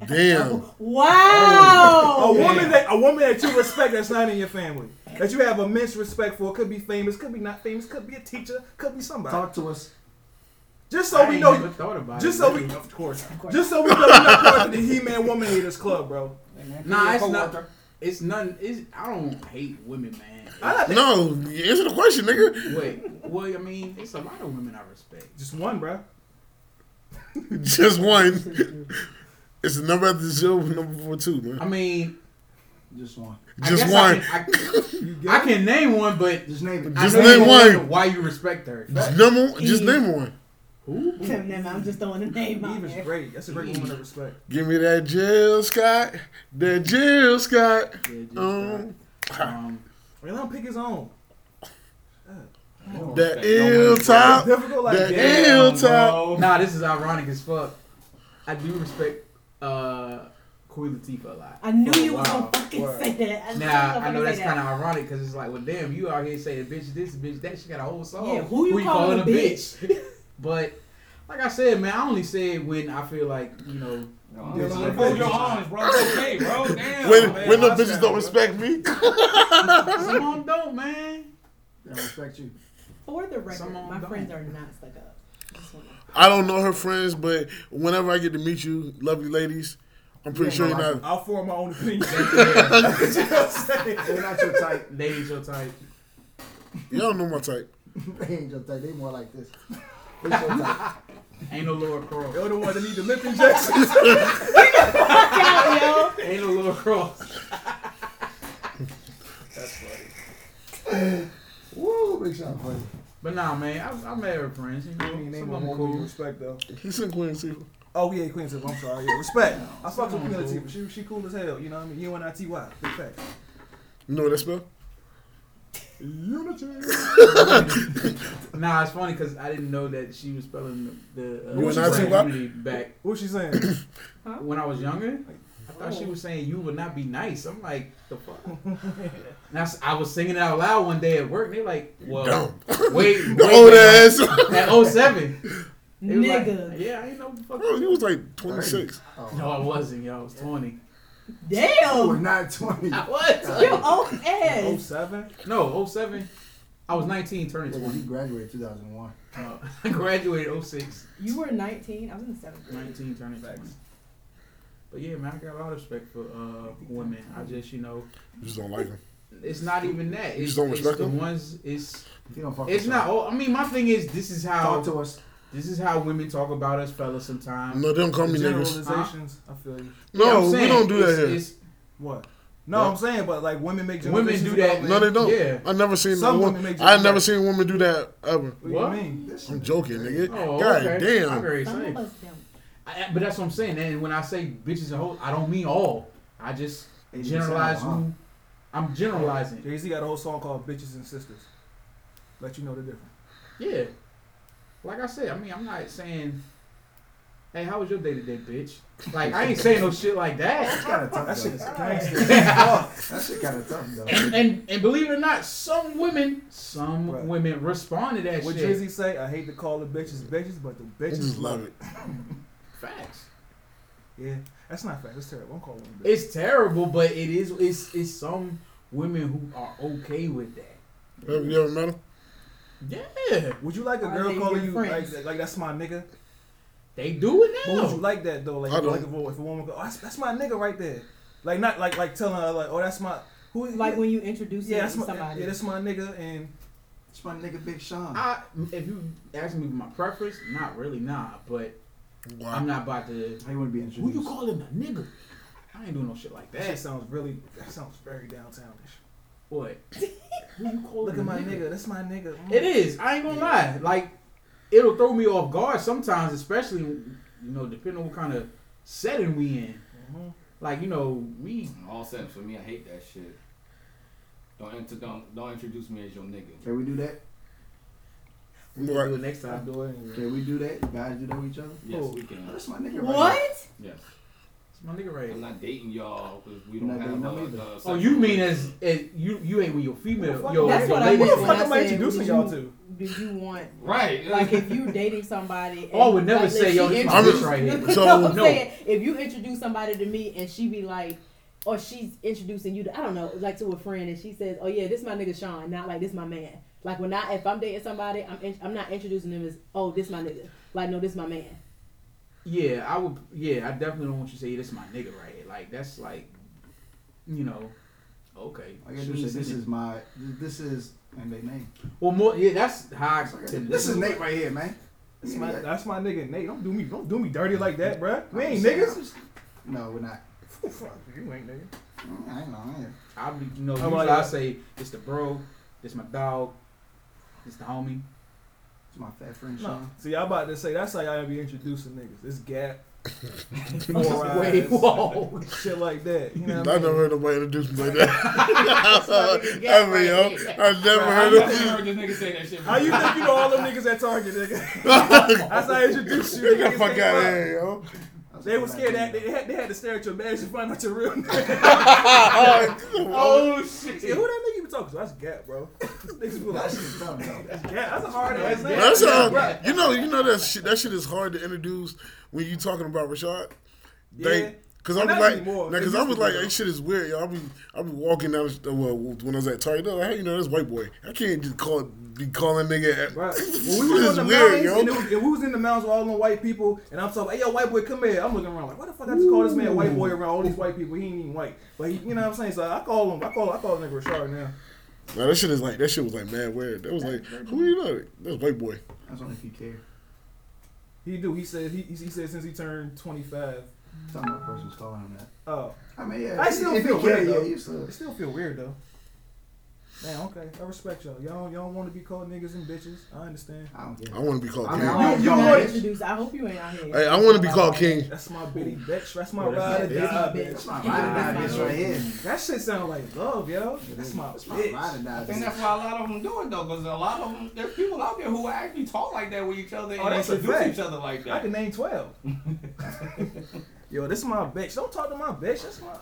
Damn. Wow. A woman that a woman that you respect that's not in your family. That you have immense respect for. Could be famous, could be not famous, could be a teacher, could be somebody. Talk to us. Just I so we know never thought about just it. so we of course. Just so we know you're not part of the He Man Woman Haters Club, bro. Nah, it's not. It's none. It's I don't hate women, man. I not think No, answer the question, nigga. Wait, well, I mean, it's a lot of women I respect. just one, bro. Just one. It's the number after the show, number four two, man. I mean, Just one. Just guess one. I can, You I, I can name one, but Just name it. I Just know name one. Why you respect her? Just number. Just name one. Who? Never I'm just throwing a name out Eve is there. great. That's a great woman to respect. Give me that Jill Scott. That Jill Scott. Yeah, just, Um, uh, um, Well, let him pick his own. that ill top. like That that. ill top. nah, this is ironic as fuck. I do respect uh, Queen Latifah a lot. I knew you was while. gonna fucking Word. say that. I Now I know that's say kind that. of ironic because it's like, well, damn, you out here saying bitch this, bitch that. She got a whole song. Yeah, who you calling a bitch? but like I said, man, I only say it when I feel like you know. Yeah, Hold like- oh, your arms, bro. It's okay, bro. Damn. When man, when the watch bitches that, don't bro. respect me. Some of them don't, man. They don't respect you. For the record, Some of 'em my don't. friends are not stuck up. I don't know her friends, but whenever I get to meet you, lovely ladies, I'm pretty Yeah, sure no, you're I- not. I'll form my own opinion. They're not your type. They ain't your type. Y'all don't know my type. They ain't your type. They more like this. They your type. Ain't no lower cross. You're the one that need the lip injections. Fuck out, yo. Ain't no lower cross. That's funny. Woo, big shot funny. But nah, man, I, I met her friends. You know, I Name some a of them woman you cool. respect though. He said Queen Latifah. Oh yeah, Queen Latifah. I'm sorry. Yeah, respect. I fuck with Come Queen on, Latifah. She she cool as hell. You know what I mean? U N I T Y. Big fact. You know what that spell? Unity. Nah, it's funny because I didn't know that she was spelling the, the uh, You and I the what? unity back What's she saying? when I was younger. I thought she was saying you would not be nice. I'm like, the fuck. And I, s- I was singing it out loud one day at work. And they're like, well, Dumb. wait, The wait, old man. ass. At 07. They was like, Nigga. yeah, I ain't know what the fuck. Bro, he was like 26. Oh. No, I wasn't, yo. I was 20. We're Damn. not 20. I was. You old Oh ass. seven. No, 07. I was 19, turning Yeah, 20. he graduated 2001. Uh, I graduated 06, You were 19. I was in the seventh grade. 19, turning 20. But yeah, man, I got a lot of respect for uh, women. I just, you know, You just don't like him. it's not even that. It's, just don't it's respect the them? ones. It's You don't fuck it's with not. y'all. All, I mean, my thing is, this is how Talk to us. This is how women talk about us, fellas. Sometimes. No, they don't call me niggas. Generalizations. I feel you. Yeah, No, I'm we saying, don't do that here. it's- What? No, Yeah. I'm saying, but like women make Women do that. about No, they don't. Yeah. I never seen Some no women woman. make I jokes never about- seen a woman do that ever. What, do What? you mean? I'm joking, nigga. Oh, God okay. I damn. very Some of us. I, but that's what I'm saying. And when I say bitches and hoes, I don't mean all. I just 80% generalize huh? I'm generalizing. Jay Z got a whole song called "Bitches and Sisters." Let you know the difference. Yeah. Like I said, I mean, I'm not saying, hey, how was your day today, bitch? Like, I ain't saying no shit like That's that. kind of tough. That shit is gangster. That shit kind of tough though. And, and and believe it or not, some women, some Right. women respond to that What shit. Drizzy say? I hate to call the bitches bitches, but the bitches just love love it. it. Facts. Yeah, that's not fact. That's terrible. I'm calling them bitches. It's terrible, but it is. It's it's some women who are okay with that. You ever, you ever met him? Yeah, Would you like a Are girl they calling your you like, friends? like that's my nigga? they do it But would you like that though? Like, I like if, a, if a woman go, oh, that's, that's my nigga right there. Like not like like telling her like, oh that's my who Like when you introduce yeah that's to my somebody. yeah that's my nigga and It's my nigga Big Sean. I, if you ask me my preference, not really, nah. But Wow. I'm not about to. How you want to be introduced. Who you calling a nigga? I ain't doing no shit like That that. sounds really. That sounds very downtownish. What? Who you calling Look at my nigga. That's my nigga. Mm. It is. I ain't gonna lie. Like, it'll throw me off guard sometimes, especially you know, depending on what kind of setting we in. Mhm. Like, you know, we. All settings for me, I hate that shit. Don't enter, don't don't introduce me as your nigga. Can we do that? we can Right. do it next I time. do it. Can we do that? You guys do that with each other? Yes, Oh. we Oh, can. that's my nigga. Right What? Yes, It's my nigga right I'm not dating y'all because we You're don't have dating a, them either. a Oh, you mean relationship. as, as you you ain't with your female What the your, That's your what I lady What the fuck I am I introducing y'all to? Do you want right? like if you dating somebody? Oh, I would never like, say, if yo, she this my introduce- bitch right here. No, So- I'm No. saying if you introduce somebody to me and she be like, or she's introducing you to I don't know, like to a friend and she says, oh yeah, this my nigga Sean, not like this my man. Like when I if I'm dating somebody, I'm in, I'm not introducing them as oh this my nigga. Like no, this my man. Yeah, I would. Yeah, I definitely don't want you to say this is my nigga right here. Like that's like, you know, okay. I guess say this is my this is and they name. well more. Yeah, that's how I tend to This is. Nate right here, man. That's Yeah, my, yeah. that's my nigga Nate. Don't do me, don't do me dirty like that, bruh. We I'm ain't saying, niggas. No, we're not. Fuck, you ain't nigga. Mm, I ain't know. I ain't. I'll be, you know, I'm usually like- I say it's the bro, it's my dog, it's the homie. It's my fat friend No, Sean. see, I about to say that's how y'all be introducing niggas. This gap, Wait, whoa. shit like that. You know I what I never heard nobody introduce me like that. nigga gap Ever, yo. I never I heard never of heard this nigga say that shit. How you think you know all them niggas at Target, nigga? That's how I introduced you. Get the Niggas fuck out of here, yo. They were scared that they had, they had to stare at your badge to find out your real name. Oh shit. See, who that nigga you been talking to? That's Gap, bro. Niggas be like, That shit's dumb, though. that's Gap. That's a hard ass name. That's Yeah, how, right. you know, you know that shit. That shit is hard to introduce when you talking about Rashad. They, Yeah. Cause I was like, anymore. nah, cause I was like, hey, shit is weird, yo. I be, I be walking down, the, well, when I was at Target, like, hey, you know, this white boy. I can't just call, be calling nigga. Right. When we was is on the weird, mountains yo. and, was, and we was in the mountains with all them white people, and I'm talking, hey yo, white boy, come here. I'm looking around like, what the fuck? I just call this man white boy around all these white people. He ain't even white, but he, you know what I'm saying. So I call him, I call, I call nigga Rashard now. Nah, that shit is like, that shit was like mad weird. That was like, who you know? That's white boy. That's only if you care. He do. He said he, he said since he turned 25. Talking about person's calling him that. Oh, I mean, yeah. I still if feel you care, weird, yeah, though. you still. it still feel weird though. Man, okay, I respect y'all. Y'all, y'all want to be called niggas and bitches. I understand. I don't care. I want to be called I king. mean, I You, want- you y'all want want- to introduce? I hope you ain't out here. Hey, I want to be called king. That's my bitty bitch. That's my ride or die bitch. bitch. That's my ride or die bitch right here. That shit sound like love, yo. That's my That's my bitch. ride or die I think bitch. that's why a lot of them do it though, because a lot of them, there's people out there who actually talk like that with each other Oh, and that's a introduce fact. each other like that. I that. can name twelve. yo, this is my bitch. Don't talk to my bitch. That's my.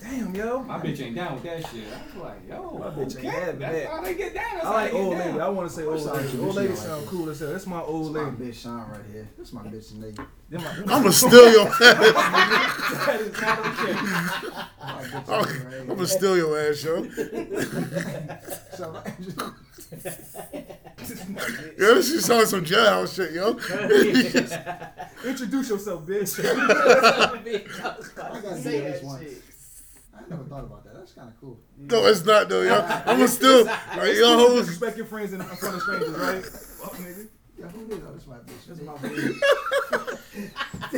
Damn, yo. My bitch ain't down with that shit. I was like, yo, My bitch ain't okay, having that's that. how they get down. That's I how like they get old down. lady. I want to say old What's lady. Old lady sound like cool as hell. That's my That's old my lady. bitch Sean right here. That's my bitch Nate. Them I'm gonna steal your ass. that is not okay. I'm Nate right I'm here. gonna steal your ass, yo. So, Yo, this shit sound some jailhouse shit, yo. Introduce yourself, bitch. I gotta say this once. I never thought about that. That's kind of cool. No, it's not though, yo. I'm gonna still like You yo. hoes- disrespect your friends in in front of strangers, right? Fuck, nigga. Yeah, who did? Oh, that's my bitch. That's my bitch.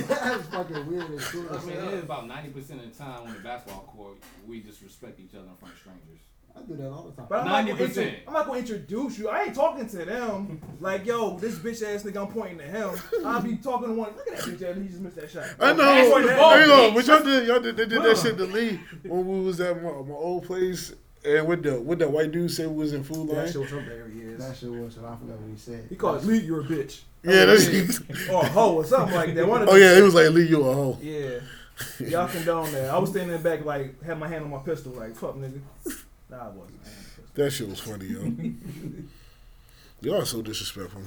That's fucking weird and cool. I as mean, it is about 90% of the time on the basketball court, we just respect each other in front of strangers. I do that all the time. But I'm not, gonna 90%. I'm not gonna introduce you. I ain't talking to them. Like, yo, this bitch ass nigga, I'm pointing to him. I'll be talking to one. Look at that bitch ass. He just missed that shot. I know. That's what that- There you go. But y'all did, y'all did, they did that shit to Lee when we was at my, my old place, and with the with that white dude said was in food That line. shit was up there. He is. That shit was, so I forgot what he said. He called Lee, you're a bitch. Yeah, that's. Or a hoe or something like that. One of Oh yeah, he was like Lee, you a hoe. Yeah. Y'all condone that. I was standing in the back, like, had my hand on my pistol, like, fuck, nigga. Nah, I wasn't. I had a pistol. That shit was funny, yo. Y'all are so disrespectful.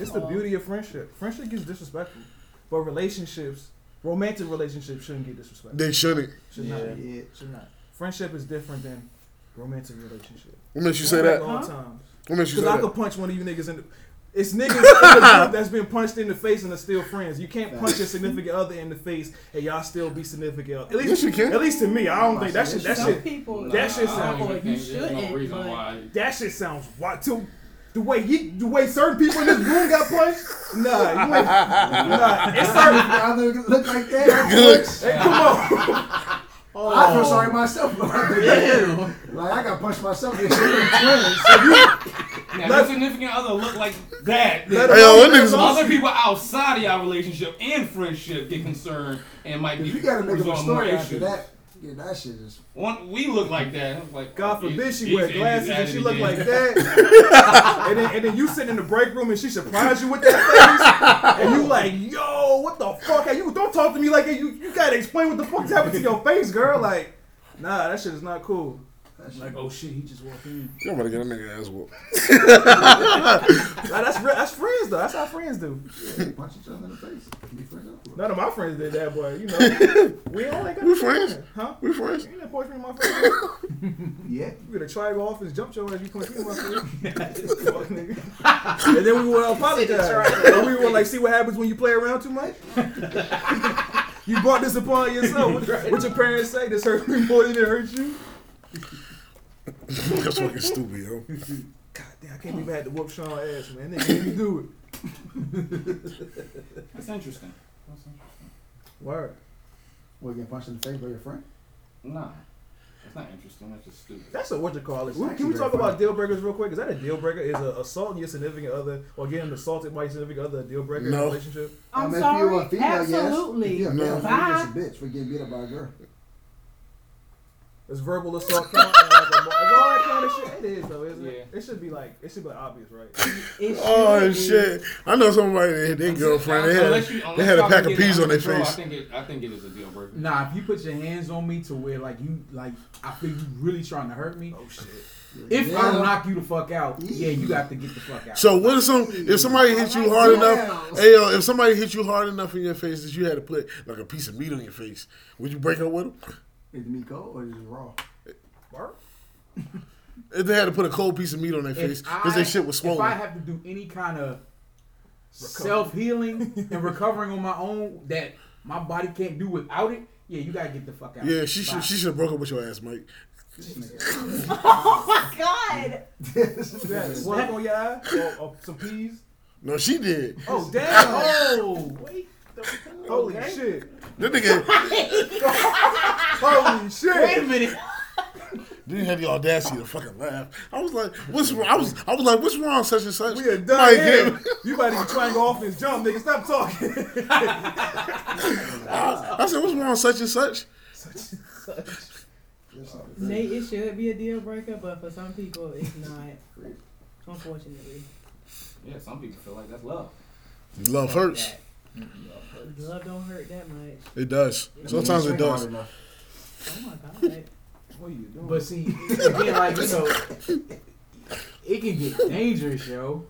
It's the beauty of friendship. Friendship gets disrespectful, but relationships, romantic relationships, shouldn't get disrespectful. They shouldn't. Should Yeah. not. Yeah. Should not. Friendship is different than romantic relationship. What makes you say that? All Huh? times. What makes you Because say I that? could punch one of you niggas in the. It's niggas in the group that's been punched in the face and are still friends. You can't punch your significant other in the face and y'all still be significant. At least, Yes, you can. at least to me, I don't think that shit. That shit. people, That shit oh, sounds like you think there's no shouldn't, reason. That shit sounds wild. To the way he, the way certain people in this room got punched. Nah, you ain't, nah. It's certain. I look, look like that. Good. Hey, come on. Oh. I feel sorry myself. Damn. like I got punched myself. This shit was twins. So you, Now, your significant other look like that, then Hey, yo, other people outside of your relationship and friendship get concerned and might be if you gotta make up a story after issues. that, yeah, that shit is. One, we look like that. Like, God forbid she wear glasses and she look like that. and then and then you sit in the break room and she surprise you with that face. And you like, yo, what the fuck? Hey, you don't talk to me like that. You you gotta explain what the fuck's happened to your face, girl. Like, nah, that shit is not cool. That shit. Like, oh shit, he just walked in. You better get a nigga ass whooped. Nah, that's re- that's friends though. That's how friends do. Yeah, punch each other in the face. Be friends afterwards. None of my friends did that, boy. You know, we all ain't got We friends. huh? We friends. You ain't that boyfriend in my face. Yeah. You gonna try to go off and jump your ass. You punch me in my face. Fuck, nigga. and then we want to apologize. and we want like see what happens when you play around too much. you brought this upon yourself. What, what your parents say? This hurt me more than it hurt you. That's fucking stupid, yo. God damn, I can't believe I had to whoop Sean ass, man. Nigga made me do it. That's interesting. That's interesting. Word. What, getting punched in the face by your friend? Nah, that's not interesting. That's just stupid. That's a what you call it. It's Can we very talk about deal breakers real quick? Is that a deal breaker? Is a assaulting your significant other or getting assaulted by your significant other a deal breaker in a relationship? I'm I mean, If sorry. you're a female, Absolutely. yes. If you're a No. you're just a bitch for getting beat up by a girl. Does verbal assault count? And like a, is all that kind of shit? It is though, isn't it? Yeah. It should be like it should be like obvious, right? It Oh should be. Oh, shit! I know somebody that hit their girlfriend. They had, Unless you- they unless had a y'all pack can of get it peas on their control, face. I think it. I think it is a deal breaker. Nah, if you put your hands on me to where like you like I feel you really trying to hurt me. Oh shit. If I don't knock you the fuck out, yeah, you got to get the fuck out. So what if some if somebody hit you hard enough? Hey yo, if somebody hit you hard enough in your face that you had to put like a piece of meat on your face, would you break up with them? Is it me cold or is it raw? Mark? If they had to put a cold piece of meat on their face because I, their shit was swollen. if I swollen. have to do any kind of self healing and recovering on my own that my body can't do without it, yeah, you gotta get the fuck out. Yeah, she should she should have broke up with your ass, Mike. Oh my god. what work on your eye or, or some peas. No, she did. Oh damn! Oh, wait. Holy Okay. shit! That nigga Holy shit! Wait a minute. didn't have the audacity to fucking laugh. I was like, "What's wrong?" I was I was like, "What's wrong?" Such and such. We are done Mike, here. You about to be trying to go off this jump, nigga. Stop talking. I, I said, "What's wrong?" Such and such. Nate, it should be a deal breaker, but for some people, it's not. Unfortunately, Yeah, some people feel like that's love. Love hurts. Love don't hurt that much. It does. Sometimes it does. Oh my god. What are you doing? But see, again, like you know, it can get dangerous, yo.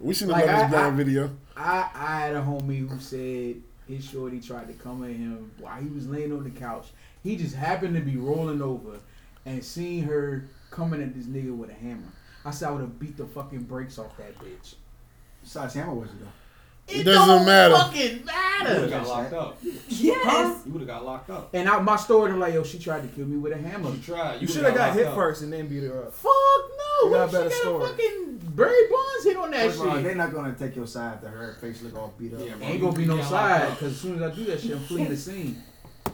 We seen Like, another I- blind video. I I had a homie who said his shorty tried to come at him while he was laying on the couch. He just happened to be rolling over and seen her coming at this nigga with a hammer. I said I would have beat the fucking brakes off that bitch. Besides hammer was it though? It doesn't matter. Fucking matter. You would matter. have got locked up. Yes. You would have got locked up. And I, my story, they're like, yo, she tried to kill me with a hammer. You tried. you would've should have got locked hit up. first and then beat her up. Fuck no. You got a What better she got story. a fucking Barry Bonds hit on that First of all, shit. they're not gonna take your side after her face look all beat up. Yeah, bro. Ain't gonna be no side because as soon as I do that shit, I'm fleeing the scene.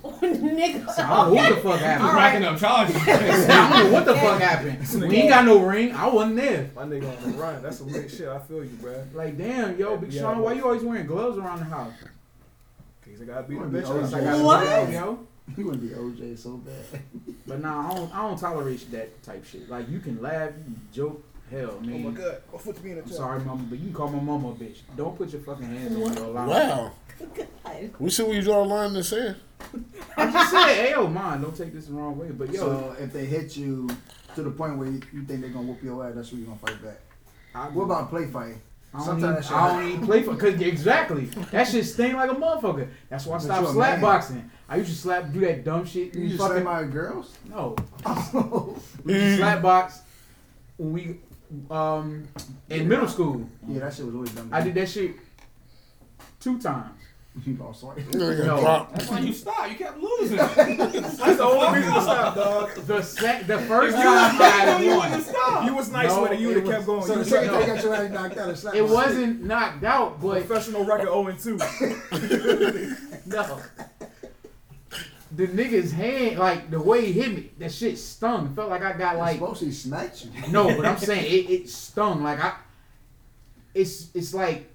Nigga. So I don't know what the fuck Just happened. racking up charges. I don't know what the fuck happened. We ain't got no ring. I wasn't there. My nigga on the run. That's some lit shit. I feel you, bro. Like damn, yo, Big Yeah, Sean, bro. why you always wearing gloves around the house? Cause I gotta beat the Wanna be bitch OJ. It's up. like I What? said, yo. You wouldn't be OJ so bad. But nah, I don't, I don't tolerate that type shit. Like you can laugh, you can joke, hell, Oh man. my god. My foot's being a I'm sorry, mama, but you can call my mama a bitch. Don't put your fucking hands on your line. Wow. We see where you draw a line in the sand. I just said, hey, yo, mine, don't take this the wrong way. But yo, so if they hit you to the point where you, you think they're gonna whoop your ass, that's where you gonna fight back. I, What about play? I don't, Sometimes even, I don't even play for cause exactly that shit sting like a motherfucker. That's why I stopped slap man. boxing. I used to slap, do that dumb shit. You You fucking my girls? no, Oh. we used to slap box when we um in middle school. yeah, that shit was always dumb. I did that shit two times. You lost weight. No. That's why you stopped. You kept losing. That's the only reason to stop, dog. The sec- the first You time I you won. wouldn't stop. You was nice No, with it. You would it have kept going. So You the was second like, time you got your ass knocked out and slapped It wasn't knocked out, but professional record 0 and 2. no. The nigga's hand, like the way he hit me, that shit stung. It felt like I got Like, like supposed to smacked you. no, but I'm saying it, it stung. Like I, it's it's like,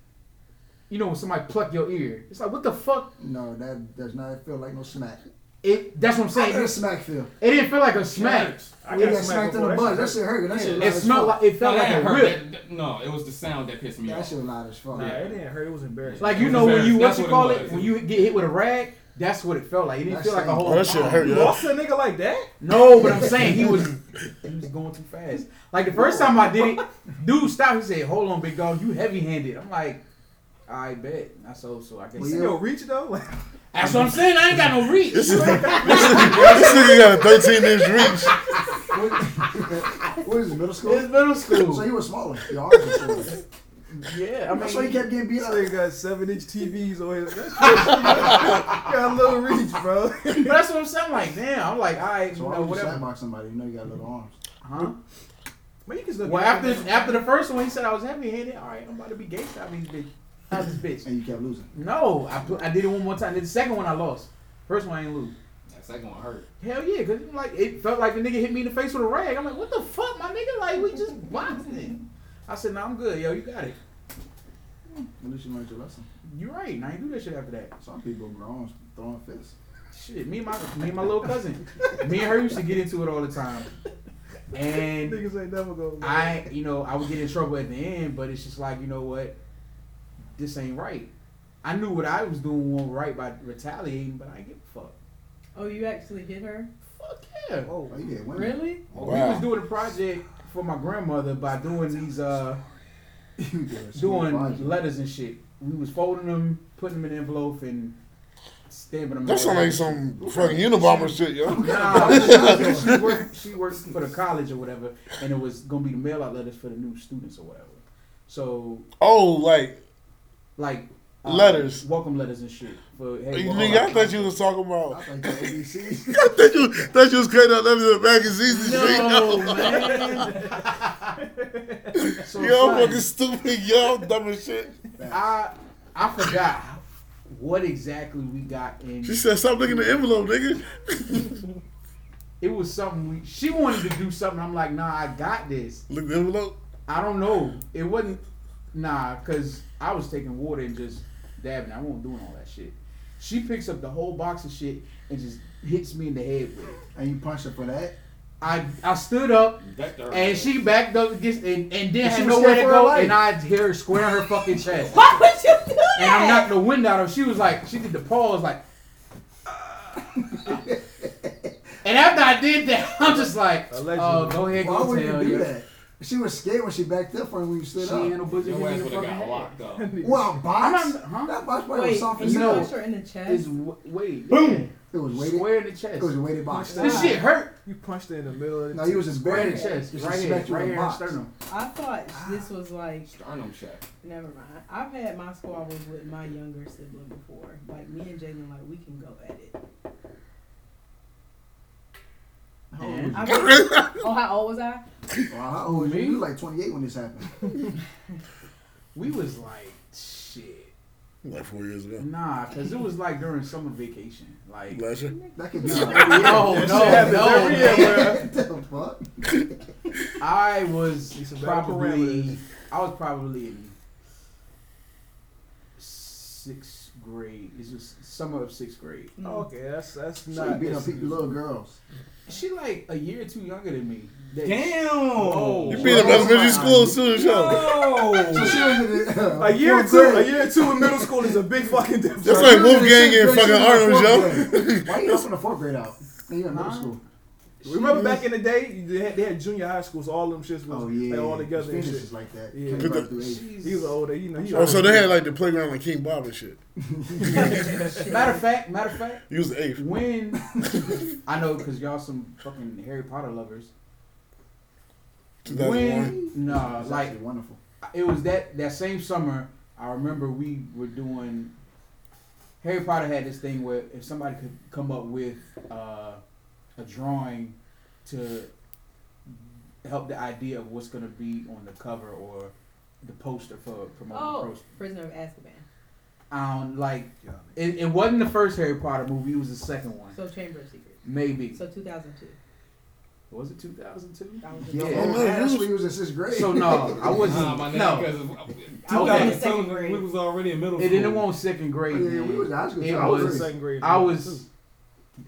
you know, when somebody pluck your ear. It's like what the fuck. No, that does not feel like no smack. It that's what I'm How saying. did a It, smack feel? it didn't feel like a smack. I You got got smacked in the butt. That shit hurt. That shit loud It as smelled like it felt No, like that a hurt. rip. That- that- no, it was the sound that pissed me That off. That shit loud as fuck. Nah, it didn't hurt. It was embarrassing. Like you know when you what embarrassing. you That's call it it when you get hit with a rag. That's what it felt like. It didn't That feel like a whole. That shit pound. hurt, you lost a nigga like that? No, but I'm saying he was he was going too fast. Like the first time I did it, dude stopped. He said, "Hold on, big dog, you heavy handed." I'm like, "I bet." I so so I guess. Well, You yeah. know, reach though. That's what I'm saying. I ain't got no reach. This is- this nigga got a 13 inch reach. What, what is it, middle school? It's middle school. So school. you were smaller. Your arms were smaller. Yeah, I That's why you mean, kept getting beat this up. nigga got seven inch TVs on his. That shit- got a little reach, bro. but that's what I'm saying. I'm like, damn. I'm like, all right, So you why know, would you whatever. slapbox somebody? You know you got little arms. Huh? Man, you can still Well, get after after the first one, he said I was heavy handed. All right, I'm about to be gangsta. I mean, bitch. How's this bitch? And you kept losing. No, I put, I did it one more time. Then the second one I lost. First one I ain't lose. That second one hurt. Hell yeah, cause like it felt like the nigga hit me in the face with a rag. I'm like, what the fuck, my nigga? Like we just boxing. It. I said, no, I'm good, yo. You got it. At least you learned your lesson. You right. And I ain't do that shit after that. Some people grown throwing fists. Shit, me and my me and my little cousin, me and her used to get into it all the time. And Niggas ain't never go. I, you know, I would get in trouble at the end, but it's just like, you know what? This ain't right. I knew what I was doing wasn't right by retaliating, but I ain't give a fuck. Oh, you actually hit her? Fuck yeah. Oh, you get women. Really? We Wow. was doing a project for my grandmother by doing these uh You get a sweet doing letters and shit. We was folding them, putting them in an envelope, and stamping them. That sound like some fucking Unabomber shit, yo. Nah, she, she worked. She worked for the college or whatever, and it was gonna be the mail out letters for the new students or whatever. So Oh, like, like uh, Letters. welcome letters and shit. For hey, nigga, I thought you was talking about. think the ABC. I thought you, thought you was creating out letters in magazines. No man. so Yo, son, fucking stupid, yo, dumb as shit. I I forgot what exactly we got in. She said, stop looking at the envelope, nigga. It was something we. She wanted to do something. I'm like, nah, I got this. Look the envelope. I don't know. It wasn't nah, cause I was taking water and just dabbing. I wasn't doing all that shit. She picks up the whole box of shit and just hits me in the head with it. and you punch her for that. I I stood up and she backed up against and, and then And she had was nowhere to go and I hear her square her fucking chest. Why would you do that? And I knocked the wind out of her. She was like, she did the pause like And after I did that, I'm just like, Allegedly. oh, go ahead, Why go would you tell do you. that? She was scared when she backed up for him when you stood She ain't up. no buzzer Your ass me in the would have got locked up. Well, I'm box. not, huh? That box probably Wait, was soft as you No. hell. punched her in the chest? It's w- wait, Boom. It was weighted. square in the chest. It was a weighted box. Stop. This shit hurt. You punched her in the middle of the No, he was just Square in the chest. Just Right here, smacked right here box. sternum. I thought this was like Sternum check. never mind. I've had my squabbles with my younger sibling before. Like me and Jalen, like we can go at it. How old was I mean, oh, how old was I? you? How old was you? You were like 28 when this happened. We was like, shit. Like four years ago. Nah, cause it was like during summer vacation. Like, Last year. That could be. no, like- no, shit happens no, every year, man. The fuck? I was Need some better probably, parameters. I was probably in sixth grade. This was summer of sixth grade. Mm. Okay, that's that's So not. beat up people, little girls. She like a year or two younger than me. That- Damn. Oh. You beat up elementary school as soon as y'all. So she was uh, A year or fourth two, a year or two in middle school is a big fucking difference. That's So like she was in Wolfgang sixth and grade, she fucking was in Arnold, yo. grade. Why you helping the fourth grade out? Then you're in middle Huh? school. Remember back in the day, they had, they had junior high schools, so all them shits was Oh yeah. like, all together and shit. like that. Yeah. Kindergarten through eight. He was older, you know. He Oh, so they had like the playground like King Bob and shit. Matter of fact, matter of fact, You was the eighth. when I know because y'all some fucking Harry Potter lovers. 2001. When nah, It's like actually wonderful. it was that that same summer. I remember we were doing Harry Potter had this thing where if somebody could come up with uh, a drawing to help the idea of what's going to be on the cover or the poster for promoting Oh, poster. Prisoner of Azkaban. Um, like it, it wasn't the first Harry Potter movie; it was the second one. So Chamber of Secrets. Maybe So 2002. was it two thousand two? That was Yo, the Yeah. oh, no, Ashley was in sixth grade. So no, I wasn't. Nah, my nigga, no, because I was in 2002, we was already in middle school. it school. didn't want second grade. yeah, we was in high school. It too. I was- was in second grade. I was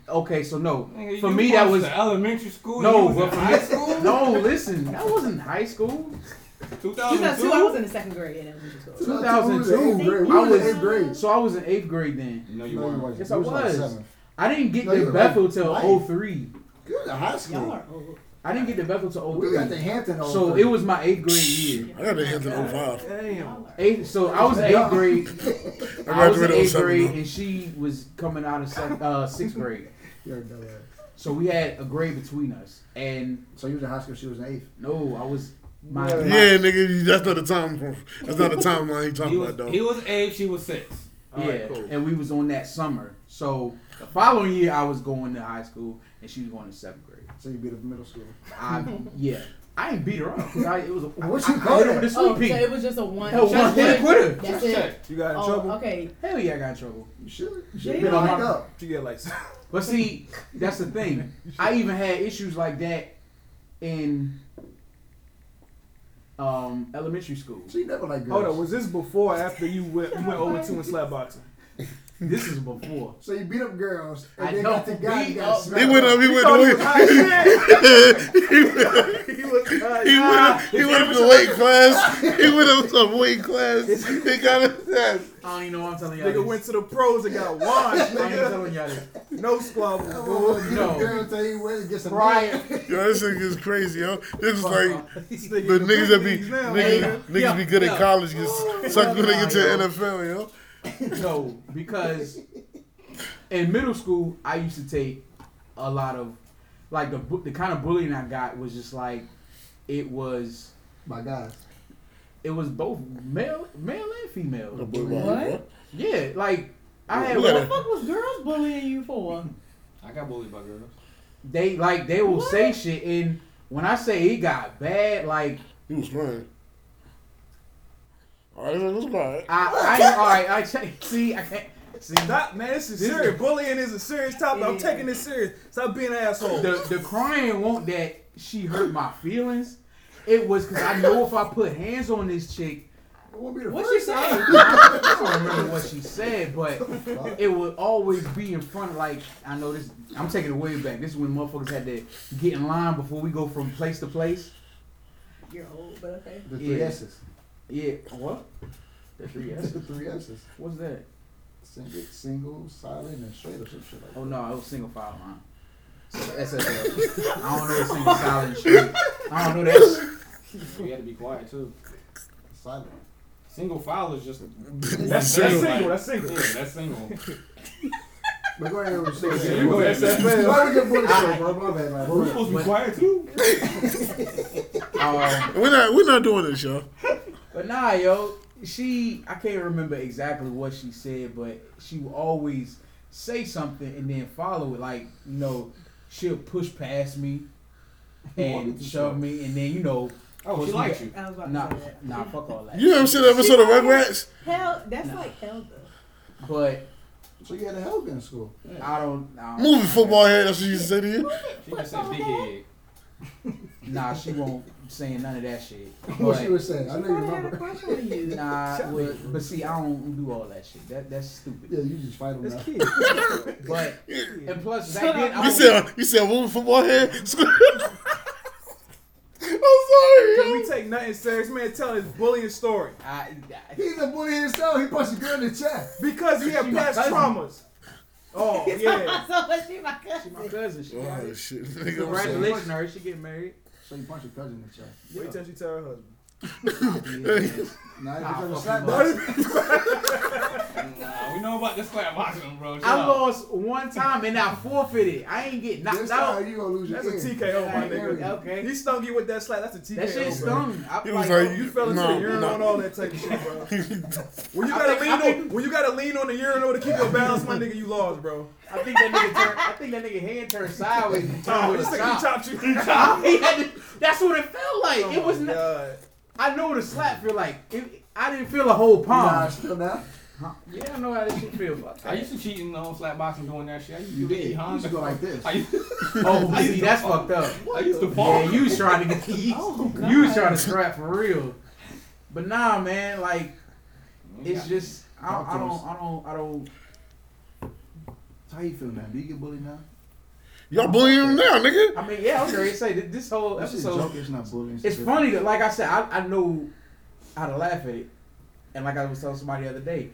okay. So no, Nigga, for me that was was elementary school. No, you was but for high school. no. Listen, that wasn't high school. 2002. I was in the second grade in elementary school. 2002. Eighth grade. I was was- in eighth grade. So I was in eighth grade then. No, you No, weren't. wasn't. Yes, I was like was. seventh. I didn't get No, to Bethel like till 03. You was in high Y'all school. are old. I didn't get to Bethel till We got 03. the Hampton. So it was my eighth grade year. I got the Hampton in 05. Damn. Y'all Eighth. So I was in eighth grade. I I was in graduated eighth grade, though. and she was coming out of sec- uh, sixth grade. You're a. So we had a grade between us. And So you was in high school. She was in eighth. no, I was my, Yeah. my Yeah, nigga, that's not the time. That's not the timeline he He talking was, about, though. he was eight, she was six. yeah, Alright, cool. and we was on that summer. So the following year, I was going to high school, and she was going to seventh grade. So you beat up middle school. I yeah, I ain't beat her up. 'cause I, it was a, What you I, call I hit her with a Oh, sweet so it was just a one. Hell, one hit quitter. That's Just it. check. You got in Oh, trouble. okay. Hell yeah, I got in trouble. You should. You Yeah, should you been know, locked my- up. You get like. But see, that's the thing. I even had issues like that in um, elementary school. She never like girls. Hold on, was this before or after you went you went over to and slap boxing? This is before. So you beat up girls and I then got the guy beat you up- got He smacked went up. up. He went thought he away. was high he went. He was. He went up. He went up to weight class. He went up to weight class. He got his ass. I don't even know what I'm telling y'all. Nigga this. went to the pros and got washed, I ain't telling y'all this. No squabble. Oh, you No. girl tell you where to get some Prior, Yo, this nigga is crazy, yo. This is like the niggas that be big leagues now, niggas, niggas be good Yeah. at college, get sucked when they get to Nah, the yo. NFL, yo. No, because in middle school I used to take a lot of like the bu- the kind of bullying I got was just like it was My guys. it was both male male and female. What? Yeah, like I had What the fuck was girls bullying you for? I got bullied by girls. they like they will say shit and when I say it got bad, like He was fine. All right, it was fine. I I all right I check see I can't see Stop, man. This is This serious. Bullying is a serious topic. I'm taking this serious. Stop being an asshole. the the crying won't that she hurt my feelings. It was because I know if I put hands on this chick, It won't be the What she said? I don't remember what she said, but it would always be in front of like I know this. I'm taking it way back. This is when motherfuckers had to get in line before we go from place to place. You're old, but okay. The three Yeah. S's. Yeah, what? The three That's S's. the three S's. What's that? Single, single, silent, and straight or some shit like that. Oh no, it was single file line. So the SSL. I don't know the single silent shit. I don't know that. We had to be quiet too. Silent. Single file is just. That's, that's Single. single. That's single. Yeah, that's single. But go ahead and say it. you go ahead, Why would you bully so, bro? My bad, man. We're supposed to be quiet too. Um, We're not. We're not doing this, yo. But nah, yo, she I can't remember exactly what she said, but she would always say something and then follow it. Like you know, she'll push past me and shove me, and then you know, Oh, she likes you. I was about nah, to say that. nah, fuck all that. You ever seen the episode of Rugrats? Hell, that's Nah. like Helga. But So you had a help in school. I don't. I don't Movie football head. That's what you say to you. She just said big head. Nah, she won't saying none of that shit. What she was saying. I know you Probably had a remember. crush on you. nah, but, but see, I don't do all that shit. That that's stupid. Yeah, you just fight them It's kids. But and plus back then. I You was, said. You said movie football head. I'm sorry, Can yo. we take nothing serious? Man, tell his bullying story. I, I, He's a bully himself. He punched a girl in the chest. Because he had past traumas. Oh, yeah. so she my she my cousin. cousin. She oh, got Oh shit. Nigga, I'm sorry. Congratulations, her. She get married. So you punched your cousin in the chest. Wait till she tell her husband. Nah, Ah, he slap him. Nah, we know about the slap boxing, bro. Shut I up. lost one time and I forfeited. I ain't get knocked This out. time you gonna lose your That's a ear. TKO, my nigga. Okay. He stung you with that slap. That's a TKO. That shit bro. stung. I, He was like, like, You fell into No, the urinal no. and all that type of shit, bro. When you gotta think- lean think- on, when you gotta lean on the urinal to keep your balance, my nigga, you lost, bro. I think that nigga turned. I think that nigga hand turned sideways and turned Oh, this nigga chopped you. He had to- That's what it felt like. Oh it was. my Not, God. I know what a slap feel like. It, I didn't feel a whole palm. Nah, still now. Huh? Yeah, I know how this shit feel. Fuck I used to cheat in the on slap boxing doing that shit. I used to You do did. the You Honda. used to go like this. I used, Oh, I used see, to that's fall. fucked up. I used to fall. Yeah, you was trying to get you, Oh, God. you was trying to scrap for real. But nah, man, like it's just I, Talk to I don't. I don't I don't How you feel now? Do you get bullied now? Y'all bullying him now, nigga. I mean yeah, I was ready to say this whole This is episode joke. It's not bullying. it's funny that like I said, I, I know how to laugh at it. And like I was telling somebody the other day,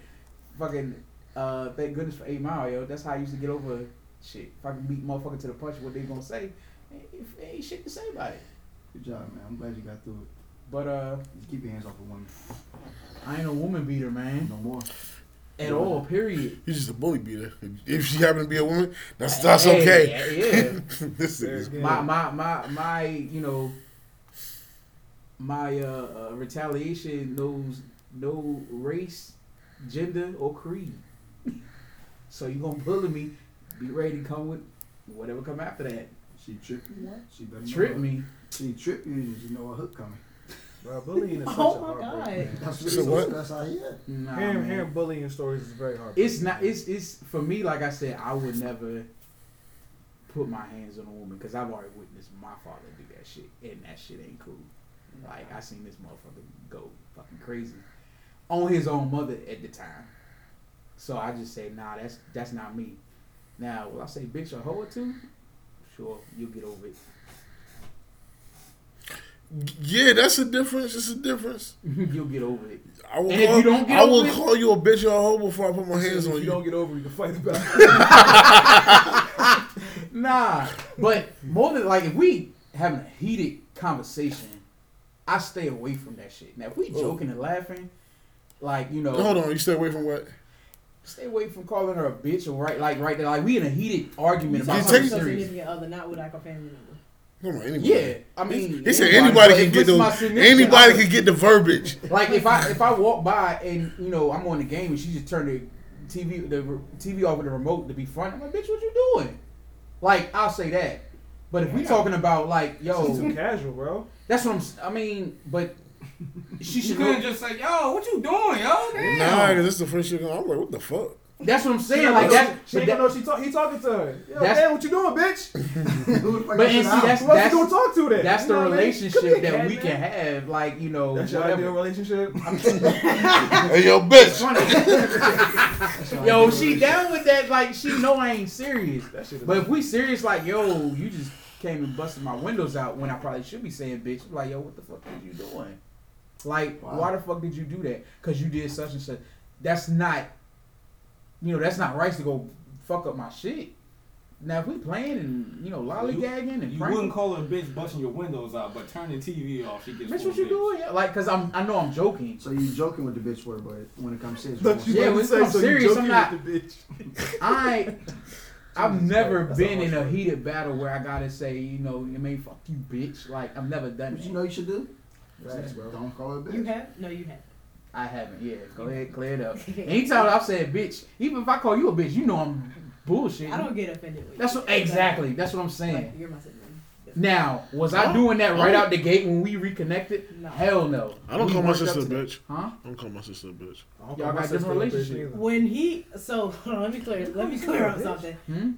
fucking uh thank goodness for eight mile, yo. That's how I used to get over shit. If I can beat motherfucker to the punch what they gonna say, ain't, ain't shit to say about it. Good job, man. I'm glad you got through it. But uh Just keep your hands off a woman. I ain't a woman beater, man. No more. At all, period. He's just a bully beater. If she happen to be a woman, that's that's Hey, okay. yeah. this There is again. my my my my you know my uh, uh retaliation knows no race gender or creed so you gonna bully me be ready to come with whatever come after that She tripped me. once. She better know trip me She tripped you you know a hook coming. Bro, bullying is oh such Oh a my heartbreak, God. man. That's So what? That's how he is. nah, Hearing, man. hearing bullying stories is very hard. it's not it's it's for me like i said i would never put my hands on a woman because i've already witnessed my father do that shit and that shit ain't cool like i seen this motherfucker go fucking crazy on his own mother at the time so i just say nah that's that's not me now will i say bitch or hoe or two sure you'll get over it yeah, that's a difference. It's a difference. you'll get over it I will And if call, you don't get I will it- call you a bitch or a hoe before I put my hands on you you. don't get over, it, you can fight about it. nah, but more than like if we having a heated conversation, I stay away from that shit. Now if we Oh. joking and laughing, like you know, Hold on, you stay away from what? stay away from calling her a bitch or right like right there. Like we in a heated argument You about take- something Your serious. significant other, not with like a family member. Come on, anybody. Yeah, I mean, He said anybody but can get it's the anybody can get the verbiage. Like if I if I walk by and you know I'm on the game and she just turned the TV the TV off with the remote to be front, I'm like, bitch, what you doing? Like I'll say that. But if we talking about like, It's too yo, casual, bro. that's what I'm. s- I mean, but she You should couldn't just say, yo, what you doing, yo? Damn. Nah, cause this is the first shit. I'm like, what the fuck? That's what I'm saying. don't Like know- that. She But, ain't that, gonna know she talk, he talking to her. Yo, man, what you doing, bitch? Who the fuck But got and shit see, out? that's- Who else you gonna talk to then? that's You the know what I mean? relationship that cat, we man. can have. Like you know, That's your whatever. ideal relationship. Hey, yo, bitch. Yo, she down with that. Like she know I ain't serious. That shit is But if we serious, like yo, you just came and busted my windows out when I probably should be saying bitch. I'm Like yo, what the fuck are you doing? Like Wow. why the fuck did you do that? Cause you did such and such. That's not, you know, that's not right to go fuck up my shit. Now if we playing and you know lollygagging and You pranking, wouldn't call her a bitch busting your windows out, but turn the TV off. She gets bitch, full what you bitch. doing? Yeah, Like, cause I'm, I know I'm joking. So you joking with the bitch word, but when it comes serious, Don't you Yeah, yeah, when say it comes so serious, you joking I'm not- with the bitch. I, I've Jesus never Christ, that's been in a fun. heated battle where I gotta say, you know, you mean fuck you, bitch. Like I've never done it. you know you should do? Facts, bro. Don't call her a bitch. You have? No, you have. I haven't. Yeah, go ahead, clear it up. Anytime I've said bitch, even if I call you a bitch, you know I'm bullshit. I don't get offended with That's you. what exactly. That's what I'm Like, saying. you're my sibling. Now, was I doing that right out the gate when we reconnected? No. Hell no. I don't We call my sister a bitch. Huh? I don't call my sister a bitch. Y'all got different a relationship. When he so hold on, let me clear let me clear up something. Hmm?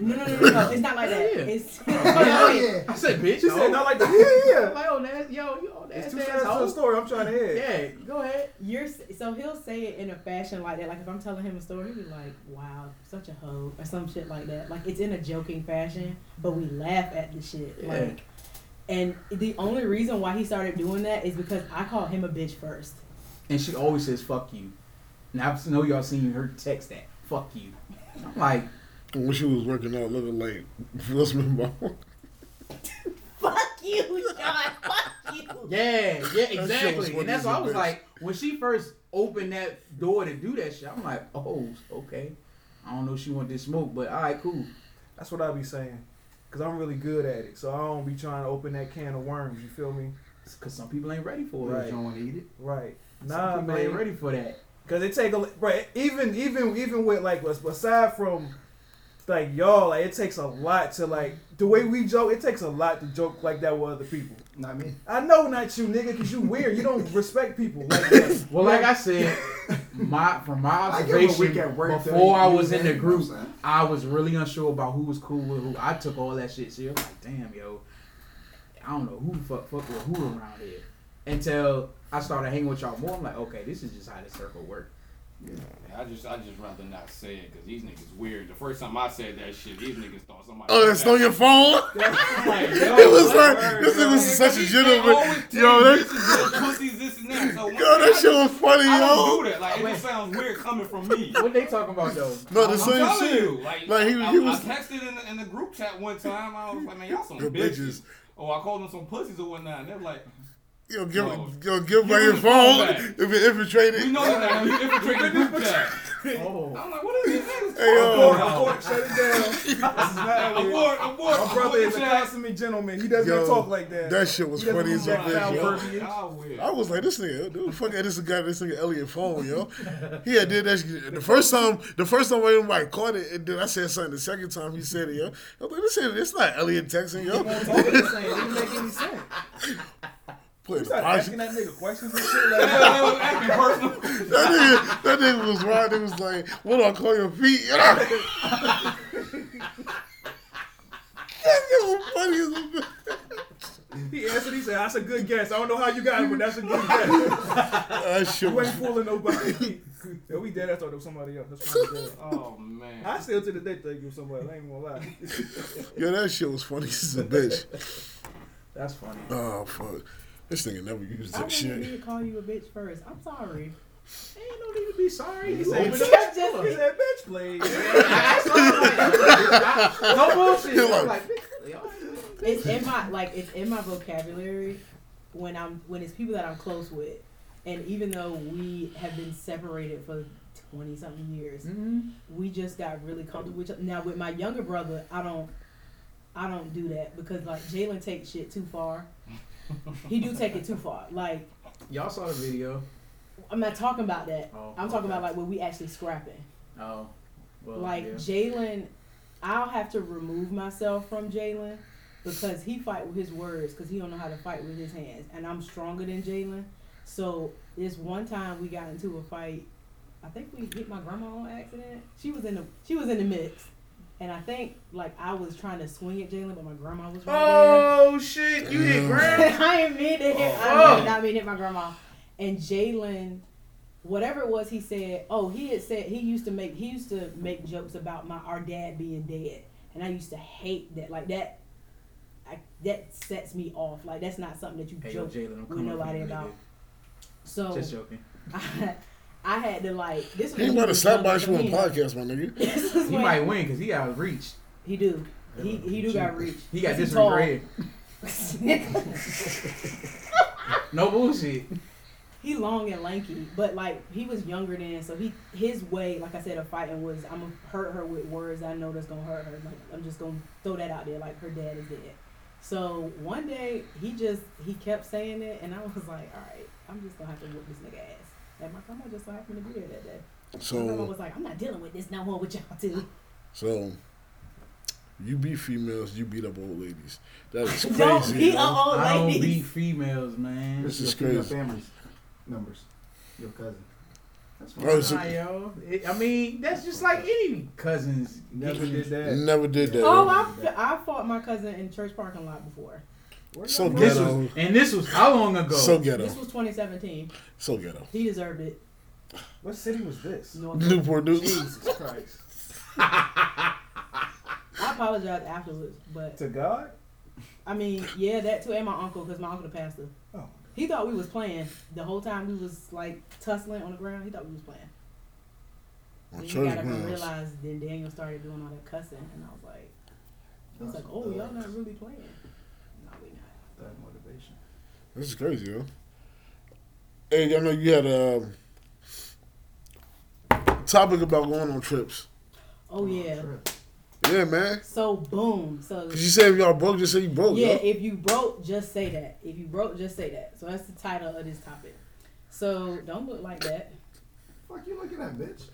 No, no, no, no, no. It's not like that. Yeah. It's oh, Hell yeah. I said bitch. She no. said not like that. Yeah, I'm yeah. like, oh, that's, yo, you on It's that two sides to the asshole. story. I'm trying to hear. Yeah, go ahead. You're so he'll say it in a fashion like that. Like if I'm telling him a story, he'll be like, "Wow, such a hoe" or some shit like that. Like it's in a joking fashion, but we laugh at the shit. Yeah. Like, and the only reason why he started doing that is because I called him a bitch first. And she always says fuck you. Now I know y'all seen her text that. Fuck you. I'm like, When she was working out, looking like Will Smith mom. Fuck you, John. Fuck you. Yeah, yeah, exactly. funny And that's why a I was bitch. like, when she first opened that door to do that shit, I'm like, oh, okay. I don't know if she want this smoke, but all right, cool. That's what I be saying. Cause I'm really good at it, so I don't be trying to open that can of worms. You feel me? Because some people ain't ready for Right. it. You don't want to eat it. Right. Some Nah, people ain't ready for that. Cause it take a right. Even even even with like aside from like y'all, like it takes a lot to like the way we joke. It takes a lot to joke like that with other people. Not me. I know not you, nigga, cause you weird. You don't respect people. Like that. Well, like I said, my from my I give 'em a week observation at work, before I was in the group, I'm saying? I was really unsure about who was cool with who. I took all that shit serious. I'm like, damn, yo, I don't know who the fuck fuck with who around here. Until I started hanging with y'all more, I'm like, okay, this is just how this circle work. Yeah, I just I just rather not say it because these niggas weird. The first time I said that shit, these niggas thought somebody. Oh, it's on your phone. Like, It was like this nigga was such a gentleman. Yo, this that, pussies, this and that. So yo, that shit was funny, I don't yo. do that. Like it just sounds weird coming from me. What they talking about though? No, the I'm same shit. you, like, Like, he- I, he I- was- I texted in the, in the group chat one time. I was like, man, y'all some bitches. bitches. Oh, I called them some pussies or whatnot. And they're like, Yo, give, No. yo, give back your phone phone back. if it infiltrated. we know that you infiltrate the group chat. Oh, I'm like, what is these niggas Hey, yo. Abort, abort, shut it down. This is not Elliot. Abort, abort. My brother is a chat. consummate gentleman. He does Yo, not talk like that. That shit was funny as a use that foul bitch, yo. verbiage. Y'all weird. I was like, this nigga, dude, fuck this is guy, this nigga Elliot phone, yo. He had did that shit. The first time, the first time anybody caught it, and then I said something. The second time he said it, yo. I was like, this ain't, it's not Elliot texting, yo. He won't talk the same. It didn't make any sense. Playing You the asking that nigga questions and shit like That was acting personal. That nigga, that nigga was right. It was like, what do I call your feet? that nigga was funny as a bitch. He answered. He said, "That's a good guess. I don't know how you got it, but that's a good guess. That shit You ain't fooling nobody." Yo, we dead. I thought it was somebody else. That's probably dead. Oh man. I still to the day think it was somebody. I ain't gonna lie. Yo, that shit was funny as a bitch. that's funny. Oh fuck. This nigga never used I that didn't shit. need to call you a bitch first. I'm sorry. Ain't no need to be sorry. He He said, said, "Open "Bitch, the he said, bitch, please." no bullshit. He like- I'm like, bitch, y'all ain't- It's in my like it's in my vocabulary when I'm when it's people that I'm close with, and even though we have been separated for twenty something years, Mhm. we just got really comfortable with each other. Now with my younger brother, I don't I don't do that because like Jalen takes shit too far. He do take it too far. Like Y'all saw the video. I'm not talking about that. Oh, I'm talking okay. about like when we actually scrapping. Oh, well, like yeah. Jalen, I'll have to remove myself from Jalen because he fight with his words because he don't know how to fight with his hands, and I'm stronger than Jalen. So this one time we got into a fight. I think we hit my grandma on accident. She was in the she was in the mix, and I think like I was trying to swing at Jalen, but my grandma was right Oh shit! You hit Yeah. Graham. there. I didn't mean to hit. I Oh. did not mean to hit my grandma. And Jalen, whatever it was, he said, "Oh, he had said he used to make he used to make jokes about my our dad being dead, and I used to hate that. Like that, I, that sets me off. Like that's not something that you Hey, yo, joke Jalen, I'm with nobody you, about. nigga. So Just joking. I, I had to like this. Was He might have was slapped by younger, you on so podcast, my nigga. This He when- might win because he got reached. He do. He he do got reach. He got this tall. red. No bullshit. he long and lanky, but like he was younger then, so he his way, like I said, of fighting was I'm gonna hurt her with words I know that's gonna hurt her. Like I'm just gonna throw that out there, like her dad is dead. So one day he just he kept saying it, and I was like, all right, I'm just gonna have to whoop this nigga ass. And my grandma just so happened to be there that day. my grandma So, was like, I'm not dealing with this no more with y'all too. so you beat females, you beat up old ladies. That is crazy. Don't be yo. a old I don't lady. beat females, man. This This is is your crazy. family members. Your cousin. That's oh, fine. Oh, so- Nah, yo. It- I mean, that's just like any cousins. Never did that. Never did that. Oh. I, I fought my cousin in church parking lot before. Where So? This ghetto. was, and this was how long ago? So ghetto. This was 2017. So ghetto. He deserved it. What city was this? North- Newport News. Jesus Christ. I apologize afterwards, but To God? I mean, yeah, that too, and my uncle, because my uncle the pastor. Oh. He thought we was playing the whole time. We was like tussling on the ground. He thought we was playing. On Then he church got up and realized. Then Daniel started doing all that cussing, and I was like, he was like, oh, y'all not really playing. No, we not. That motivation. This is crazy, yo. Hey, I know you had a topic about going on trips. Oh yeah. Yeah, man. So boom. So Cause you said if y'all broke, just say you broke. yeah, yo. if you broke, just say that. If you broke, just say that. So that's the title of this topic. So don't look like that. Fuck you looking at, bitch.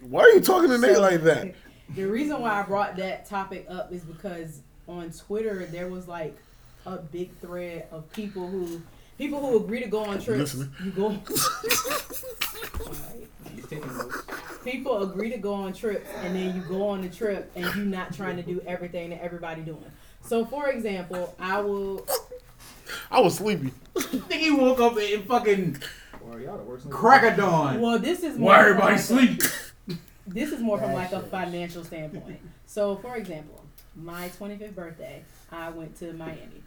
Why are you talking to nigga So- like that? The reason why I brought that topic up is because on Twitter there was like a big thread of people who people who agree to go on trips. listening? You go. Alright. He's taking notes. People agree to go on trips and then you go on the trip and you not trying to do everything that everybody doing. So for example, I will I was sleepy. Think he woke up and fucking Or y'all the worst. niggas. crack of dawn. well this is more Why from everybody like a- sleep? this is more from like a financial standpoint. So, for example, my 25th birthday, I went to Miami,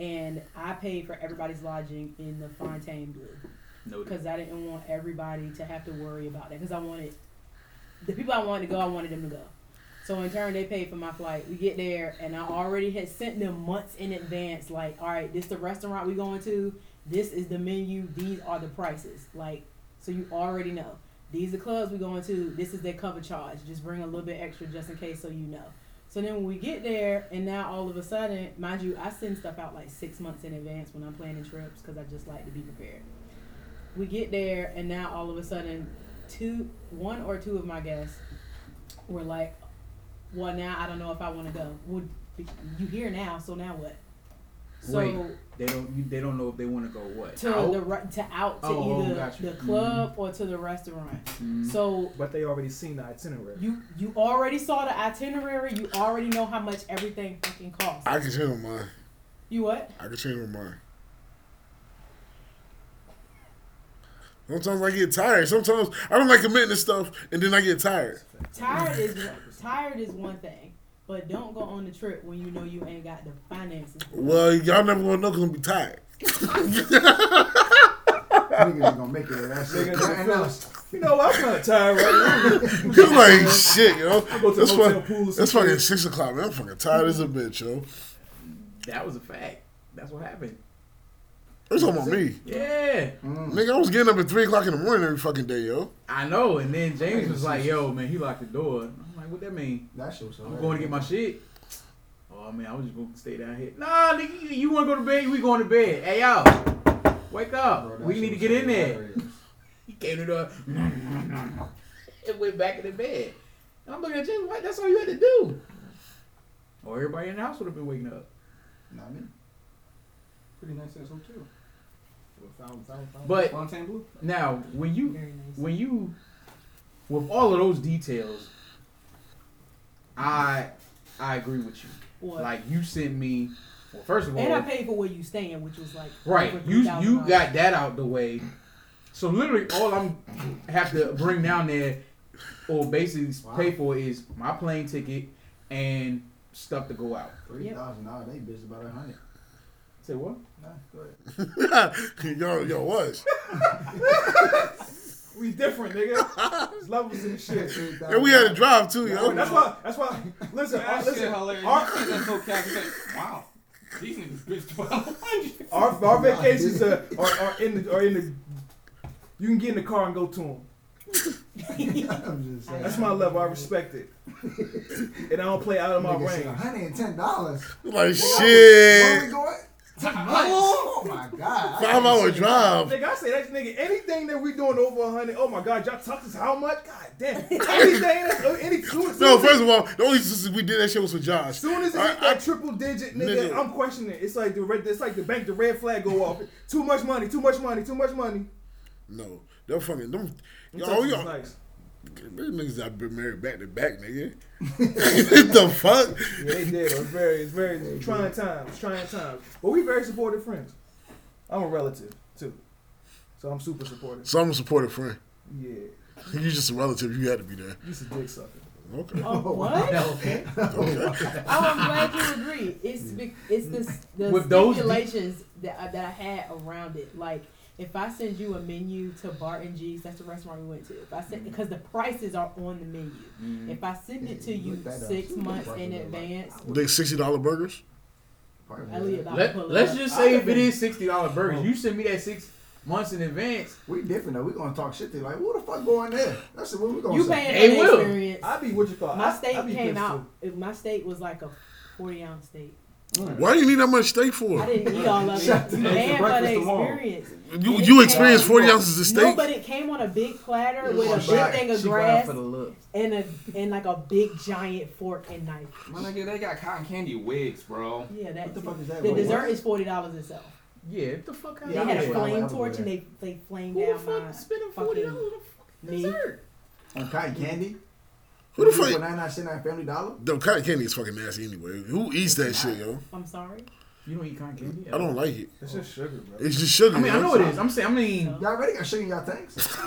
and I paid for everybody's lodging in the Fontainebleau because I didn't want everybody to have to worry about that. Because I wanted the people I wanted to go, I wanted them to go. So in turn, they paid for my flight. We get there, and I already had sent them months in advance. Like, all right, this is the restaurant we going to. This is the menu. These are the prices. Like, so you already know. These are clubs we going to. This is their cover charge. Just bring a little bit extra just in case, so you know. So then when we get there, and now all of a sudden, mind you, I send stuff out like six months in advance when I'm planning trips because I just like to be prepared. We get there, and now all of a sudden, two, one or two of my guests were like, "Well, now I don't know if I want to go." Well, you here now, so now what? So Wait. They don't. You, they don't know if they want to go what. to out? the re- to out to Oh, either gotcha. the club or to the restaurant. Mhm. So But they already seen the itinerary. you you already saw the itinerary. You already know how much everything fucking costs. I can change my mind. You what? I can change my mind. Sometimes I get tired. Sometimes I don't like committing to stuff, and then I get tired. Tired is tired is one thing, but don't go on the trip when you know you ain't got the finances. Well, y'all never gonna know because I'm be tired. Niggas ain't gonna make it. That's it. Niggas And don't now- feel- You know, I'm kind of tired right now. Cause like shit, yo. I go to That's the fuck- That's fucking shit. six o'clock, man. I'm fucking tired as a bitch, yo. That was a fact. That's what happened. They're talking about me. Yeah, Mm. Nigga, I was getting up at three o'clock in the morning every fucking day, yo. I know. And then James was like, "Yo, man, he locked the door." I'm like, "What that mean?" That shit was so I'm going to get my shit. Oh man, I was just gonna stay down here. Nah, nigga, you, you want to go to bed? We going to bed. Hey y'all, wake up. Bro, we need to get so in there. hilarious. He came to the door. and went back in the bed. I'm looking at James like, that's all you had to do. Or everybody in the house would have been waking up. Not me. Pretty nice ass hotel. Found- found- found- But Fontainebleau. now, when you nice. when you with all of those details, I I agree with you. What? Like you sent me. Well, first of all, and I paid for where you staying, which was like Right. You you $3,000. got that out the way. So literally all I'm have to bring down there or basically Wow. pay for is my plane ticket and stuff to go out. Three thousand dollars. They bitch about a hundred. Say what? Nah, go ahead. yo, yo, was. We different, nigga. There's levels in the shit. And we had to drive too, yo. That's why. That's why. Listen, That uh, listen. hilarious. Our, You that's so calculated? Wow. These niggas bitch twelve hundred. our, our vacations are, are, are in the are in the. You can get in the car and go to them. I'm just saying. That's my level. I respect it, and I don't play out of my range. hundred and ten dollars. Like shit. going? Oh my god. I Five can't hour say drive. Nigga, I say that nigga. Anything that we doing over a hundred. Oh my god, y'all talk us how much? God damn. Anything that's any soon, No, first of all, the only reason we did that shit was for Josh. soon as it I- hit that triple digit, nigga, Nigga. I'm questioning. It's like the red, it's like the bank, the red flag go off. Too much money, too much money, too much money. No, they're fucking them. Them Yo, Texas yo, is nice. these niggas that been married back to back, nigga. the fuck? Yeah, they did. It was very, it's very trying times, trying times. But we very supportive friends. I'm a relative too, so I'm super supportive. So I'm a supportive friend. Yeah, You just a relative. You had to be there. you a dick sucker. Okay. Oh, what? Okay. Okay. Oh, I'm glad you agree. It's be- it's the the With those stipulations that I, that I had around it. Like if I send you a menu to Barton G's, that's the restaurant we went to. If I send because the prices are on the menu. Mm-hmm. If I send it to you look up. six See what the months in advance, They sixty dollar burgers. Probably, Elliot about Let, to pull it let's up. just I say if it is sixty dollar burgers, you send me that six months in advance. We different though. We gonna talk shit to you. Like, who the fuck going there? That's what we gonna You say. paying Hey, for the Will. experience. I be what you call. My I, steak I be came pissed, out. if My steak was like a forty ounce steak. Why do you need that much steak for? I for? didn't eat all of it. the- You paying for breakfast the tomorrow. experience. You you experienced forty ounces of No, steak. but it came on a big platter It with a big right. thing of She grass for the look. and a and like a big giant fork and knife. My nigga, they got cotton candy wigs, bro. Yeah, that. What the fuck is that? The What- dessert what? is forty dollars itself. Yeah, get the fuck out They Yeah, of had I'm a here. flame I torch and they they flamed Who the down fuck my spending forty fucking dollars on me. dessert? On cotton candy? Who the For fuck? 99 cent at Family Dollar? No, cotton candy is fucking nasty anyway. Who eats that shit, yo? I'm sorry. You don't eat cotton candy? I don't like it. It's just sugar, bro. It's just sugar. I mean, I yo. know it is. I'm saying, I mean, Y'all already got sugar in y'all tanks?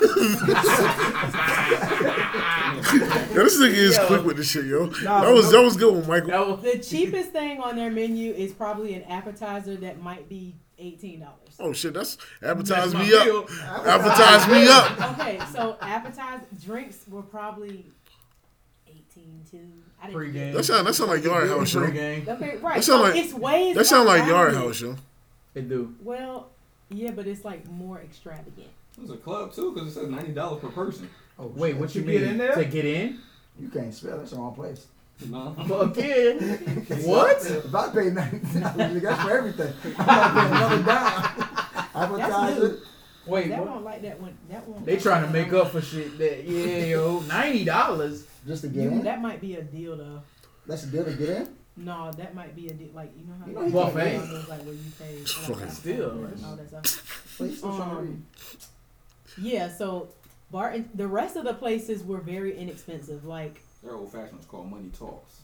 Yo, this nigga is Yo. quick with this shit, yo. Nah, that was no- that was good one, Michael. that was, The cheapest thing on their menu is probably an appetizer that might be eighteen dollars. Oh shit, that's that's advertise my me up. bill. Advertise me up. Okay, so appetizer drinks were probably eighteen too. I didn't Pre-game. That sound that sound like Yard House, yo. Pre-game. Okay, right. That sound like- it's ways. That sound like Yard. House, yo. They do. Well, yeah, but it's like more extravagant. It was a club too, because it says ninety dollars per person. Oh, Wait, shit. what you To mean? get in there? To get in? You can't spell. That's the wrong place. No. Fuck yeah. what? If I pay ninety dollars, that's for everything. I'm not paying another dime. Advertising. Wait, that what? one like that one. That one. They trying to make up for shit that yeah, yo, ninety dollars. Just to get You, in. that might be a deal though. That's a deal to get in. No, that might be a deal. Like you know how You know you he can't buffet get like where you pay like, like, still, and all that stuff. But he's still trying to Um, read. Yeah, so Barton. The rest of the places were very inexpensive. Like Their old fashioned was called Money Talks.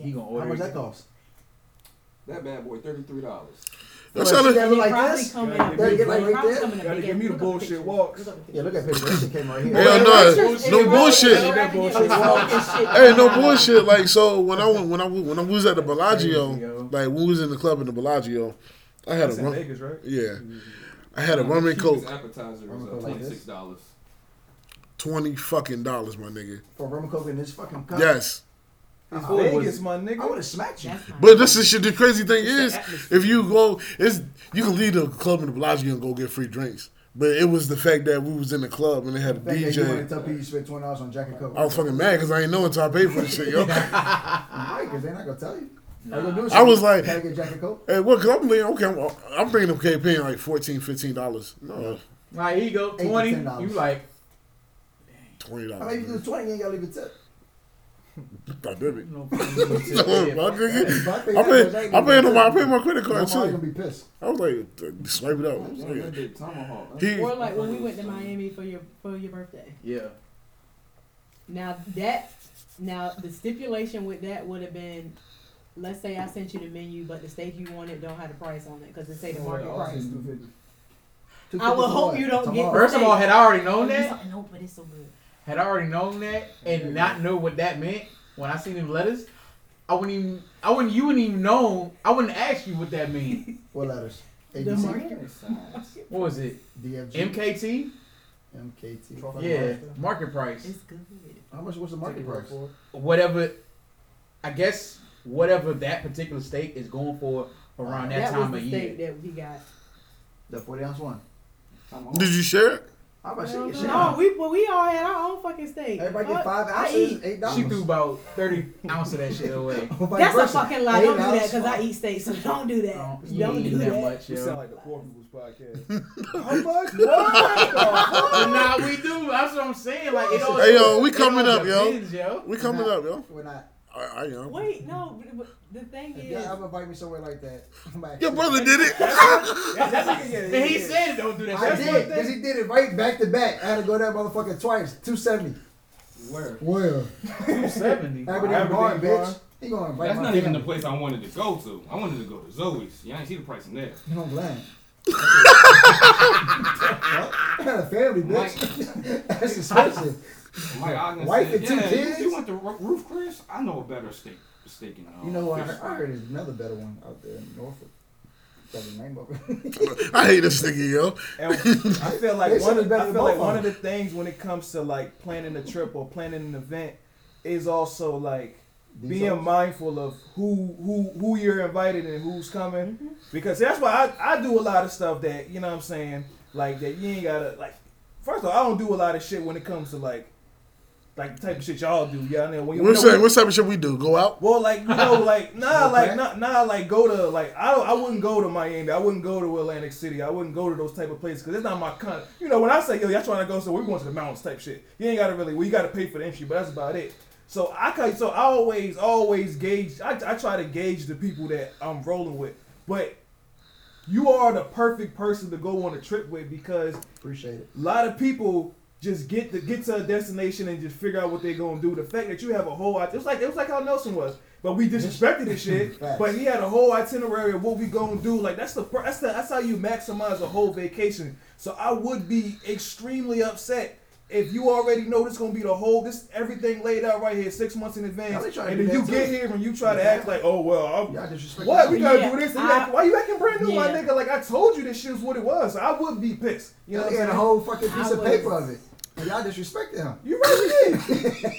He gonna How much that cost? That bad boy, thirty three dollars. That Well, sounded she got and it it like this. come in Gotta a get like right there. come Gotta give me the look up the bullshit walks. Look up the Yeah, look at pictures. picture. That shit came right here. Hell no, no bullshit. relevant. That You're bullshit. smoking shit. Hey, no bullshit. Like so, when I went, when I when I was at the Bellagio, like when we was in the club in the Bellagio, I had a That's in rum. Vegas, right? Yeah, mm-hmm. I had a mm-hmm. rum and coke. appetizer Rum and was coke like twenty this? six dollars. Twenty fucking dollars, my nigga. For rum and coke in this fucking cup. Yes, It's Vegas, was- my I would nigga. have smacked you. But this is shit. The crazy thing is, if you go, it's you can leave the club in the Bellagio and go get free drinks. But it was the fact that we was in the club and they had a The fact that you want to DJ. tell people you spent twenty dollars on Jack and Coke. I was fucking mad because I ain't know until I paid for this shit, yo. Right, because they're not gonna tell you. All you gonna do is I was like- "Can I get Jack and Coke?" Hey, what? Cause I'm thinking, okay, I'm, I'm thinking of okay, paying like 14 dollars. No, Right, here you go, twenty. $10. You like $20. I mean, you do dollars. twenty, you ain't gotta leave a tip. I did it. no, No, my nigga. If I pay I that pay, much, I ain't gonna pay give on my, I a pay my credit card too. gonna be pissed. I was like, swipe it out. I was That like, tomahawk. He- Or like when we went to Miami for your for your birthday. yeah. Now that now the stipulation with that would have been, let's say I sent you the menu, but the steak you wanted don't have the price on it because it say the market price. I would hope you don't get- First of all, had I already known Oh, that, No, but it's so good. Had I already known that, and not know what that meant when I seen them letters, I wouldn't even. I wouldn't. You wouldn't even know. I wouldn't ask you what that mean. What letters? The ABC, market. What was it? DFG, MKT? MKT. Yeah, market price. It's good. How much was the market price? Whatever. I guess whatever that particular steak is going for around that, That, time was of the year. steak that we got. The forty ounce one. Did you share it? How about No, she get shit? no, we but we all had our own fucking steak. Everybody get five I ounces, eat. eight dollars. She threw about thirty ounces of that shit away. That's a fucking lie. Don't do that because I eat. eat steak, so don't do that. You don't do that. that much, You sound like the Poor People's Podcast. How much? What? nah, we do. That's what I'm saying. Like, it all, Hey, yo, we coming up, yo. depends, yo. We coming up, yo. We're not. I, I am. Wait, no. but- but The thing is, yeah, I'm gonna invite me somewhere like that, like, Your brother did it. Yeah, that nigga get. And he said, "Don't do that." I shit. That's did, my because he did it right back to back. I had to go there motherfucker twice. 270. Where? Where? Two seventy. Aberdeen Aberdeen Bar, Bar. bitch. He gonna invite That's my not even the place I wanted to go to. I wanted to go to Zoe's. You ain't see the price in there. You don't blame. I got a family, bitch. That's expensive. Mike Ogden Wife said, and two yeah, kids? You, you went to Ruth's Chris? I know a better steak, steak in uh, You know what? I heard, I heard there's another better one out there in Norfolk. Got the name of it. I hate this nigga, yo. And I feel like one it's of, better I feel like one of of the things when it comes to like planning a trip or planning an event is also like These being hoes? mindful of who who who you're invited and who's coming Mhm. because that's why I, I do a lot of stuff that you know what I'm saying like that you ain't gotta like first of all I don't do a lot of shit when it comes to like like the type of shit y'all do yeah I know when you What's that? What type of shit we do? Go out? well, like you know, like nah, Okay. like not nah, like go to like I don't, I wouldn't go to Miami. I wouldn't go to Atlantic City. I wouldn't go to those type of places because it's not my kind. You know, when I say yo, y'all trying to go, so we're going to the mountains type shit. You ain't gotta really. Well, you gotta pay for the entry, but that's about it. So I ca- so I always always gauge. I, I try to gauge the people that I'm rolling with, but you are the perfect person to go on a trip with because Appreciate it. a lot of people just get to get to a destination and just figure out what they're gonna do. The fact that you have a whole it was like it was like how Nelson was, but we disrespected his shit. But he had a whole itinerary of what we gonna do. Like that's the that's the, that's how you maximize a whole vacation. So I would be extremely upset. If you already know this gonna be the whole, this everything laid out right here six months in advance, Y'all ain't trying to and then you that get here and you try to act like, oh well, I'm, Y'all disrespect. what? We gotta Yeah, do this. And you I- act, why you acting brand new, my nigga? Like I told you, this shit was what it was. I would be pissed. You know Y'all what I'm had a whole fucking piece I of was- paper of it. And y'all disrespected him. You really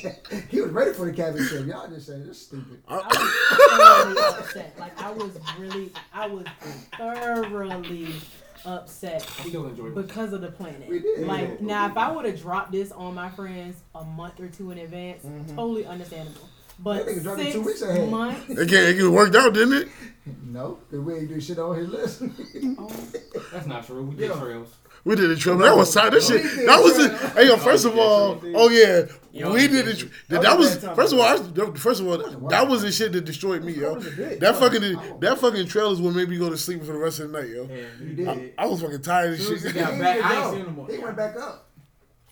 did. he was ready for the cabin trip. Y'all just said this stupid. I was thoroughly upset. Like I was really, I was thoroughly upset I still enjoy it. because of the planet. We did. Like now, if I would have dropped this on my friends a month or two in advance, Mhm. totally understandable. But That it six two weeks ahead. months. It, get, it worked out, didn't it? No, the way he do shit on his list. Oh, That's not true. We did Yeah. trails. We did the trip. That was tight. That shit. That was it. Hey, yo, first of all, oh yeah, Yo, we did we it. That, That was was a bad time. first of all. I, first of all, that was the shit that destroyed me, yo. That was a bit. That fucking that fucking trail is what made me go to sleep for the rest of the night, yo. Yeah, You you did. did. I was fucking tired of shit. he got He back, didn't I ain't seen him no more. He went back up.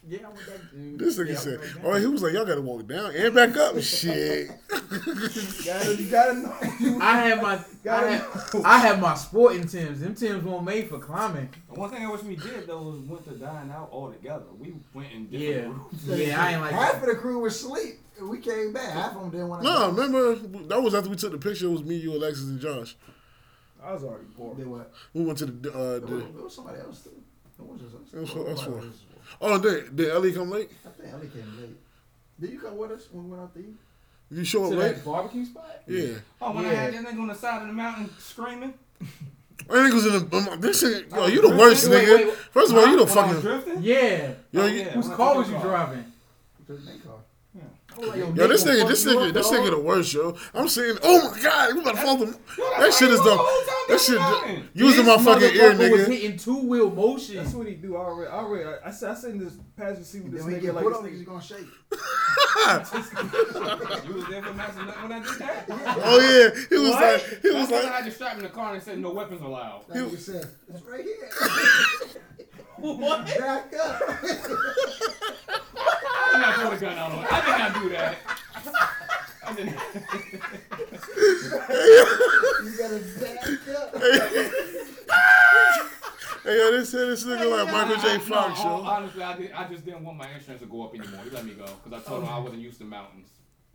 Yeah, I went back. This nigga yeah, I said, "Oh, he was like, y'all gotta walk down and back up, shit." gotta, you gotta know. I had my, I gotta had. I had my sporting Tims. Them Tims weren't made for climbing. One thing I wish we did though was went to dine out all together. We went in Yeah, different routes. yeah, I ain't like Half that. of the crew was asleep. We came back. Half of them didn't want to. No, remember that was after we took the picture. It was me, you, Alexis, and Josh. I was already bored. Did what? We went to the. Uh, It was, the it was somebody else too. It was just us. It was for- us Nobody four. Else. oh, did, did Ellie come late? I think Ellie came late. Did you come with us when we went out to eat? You show up late? that barbecue spot? Yeah. Oh, when I had that nigga on the side of the mountain screaming. I think it was in the. Um, this shit, yo, Oh, you the worst, wait, nigga. wait, wait. First of all, you the When I was fucking. drifting. Yeah. Yo, Oh, yeah. Whose car was you driving? Just their car. I was like, Yo, yo this nigga, this nigga, up, this nigga the worst, yo. I'm saying, oh my god, we about to fall them. That shit is the the. whole time That shit using my fucking ear, nigga. was hitting two wheel motion. That's what he do. I already, I already, I, I, said- I seen this passenger seat with Then this when you nigga get like put this on, nigga. gonna shake. You was there for Master Nut when I did that? Oh yeah, he was What? like, he was That's when I like, had you strapped in the car and said no weapons allowed. Like you said, it's right here. What? Back up. I did not pull the gun out on it. I did not do that. I did not. You gotta back up. hey yo, this this nigga like Michael J. Fox, no, yo. Honestly, I, did, I just didn't want my insurance to go up anymore. He let me go because I told him I wasn't used to mountains.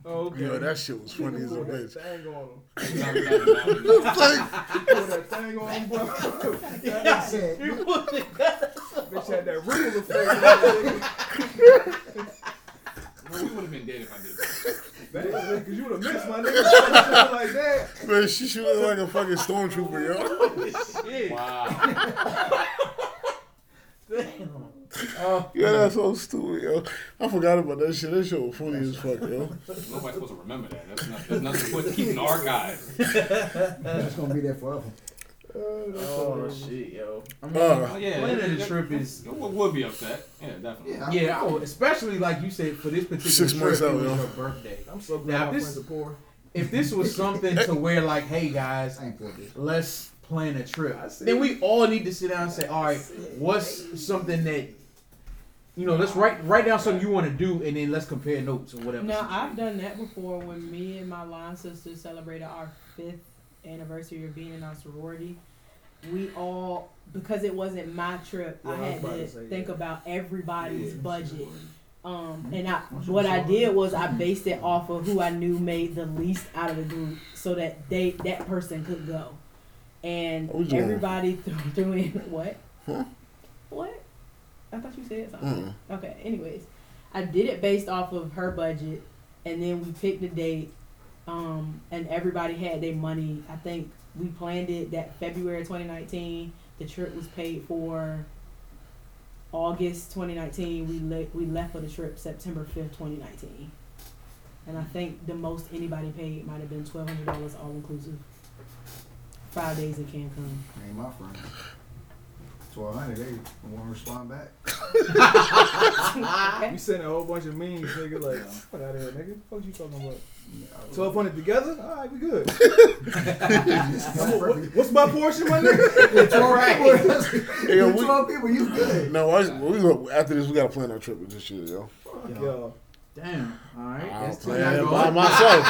Oh, okay. Yo, that shit was funny as a bitch. thing on him. Not without a mountain. It's like, Pull that thing on him, bro. That He You put it- bitch had that ripple effect. on that nigga. Well, we would have been dead if I did that. Bad, Cause you would have missed my nigga. Like that. man, she shooting like a fucking stormtrooper, yo. Shit. Wow. Damn. Oh, Yeah, that's so stupid, yo. I forgot about that shit. That shit was funny as fuck, yo. Nobody's supposed to remember that. That's, not, that's nothing but keeping archives. it's gonna be there forever. oh shit, yo. I mean, Uh, Oh, yeah. planning the trip is. You would, would be upset. Yeah, definitely. Yeah. Yeah, I would, especially like you said for this particular Six trip, months it out, was yo. your birthday. I'm so Now, glad my this- friends are poor. If this was something to where like, hey guys, I ain't for this. let's plan a trip. Then we all need to sit down and say, all right, what's something that you know, let's write write down something you want to do, and then let's compare notes or whatever. Now I've done that before when me and my line sisters celebrated our fifth anniversary of being in our sorority. We all because it wasn't my trip, Yeah, I I had about to to think yeah. about everybody's Yeah. budget. Um, and I what I did was I based it off of who I knew made the least out of the group, so that they that person could go. And What was your- everybody threw, threw in what? Huh? What? I thought you said something. Mm. Okay. Anyways, I did it based off of her budget, and then we picked a date, Um, and everybody had their money. I think we planned it that February 2019. The trip was paid for. August 2019. We le- we left for the trip September 5th, 2019. And I think the most anybody paid might have been twelve hundred dollars all inclusive. Five days in Cancun. Ain't my friend. Twelve hundred, they won't respond back. You sending a whole bunch of memes, nigga. Like, fuck out of here, nigga. What you talking about? Yeah, Twelve hundred together? All right, we good. This is perfect. What's my portion, my nigga? With twelve Yeah, people, we- twelve people, you good. No, I, we go, after this, we gotta plan our trip with this shit, yo. Fuck y'all. Damn. All right. I'll That's plan it by myself.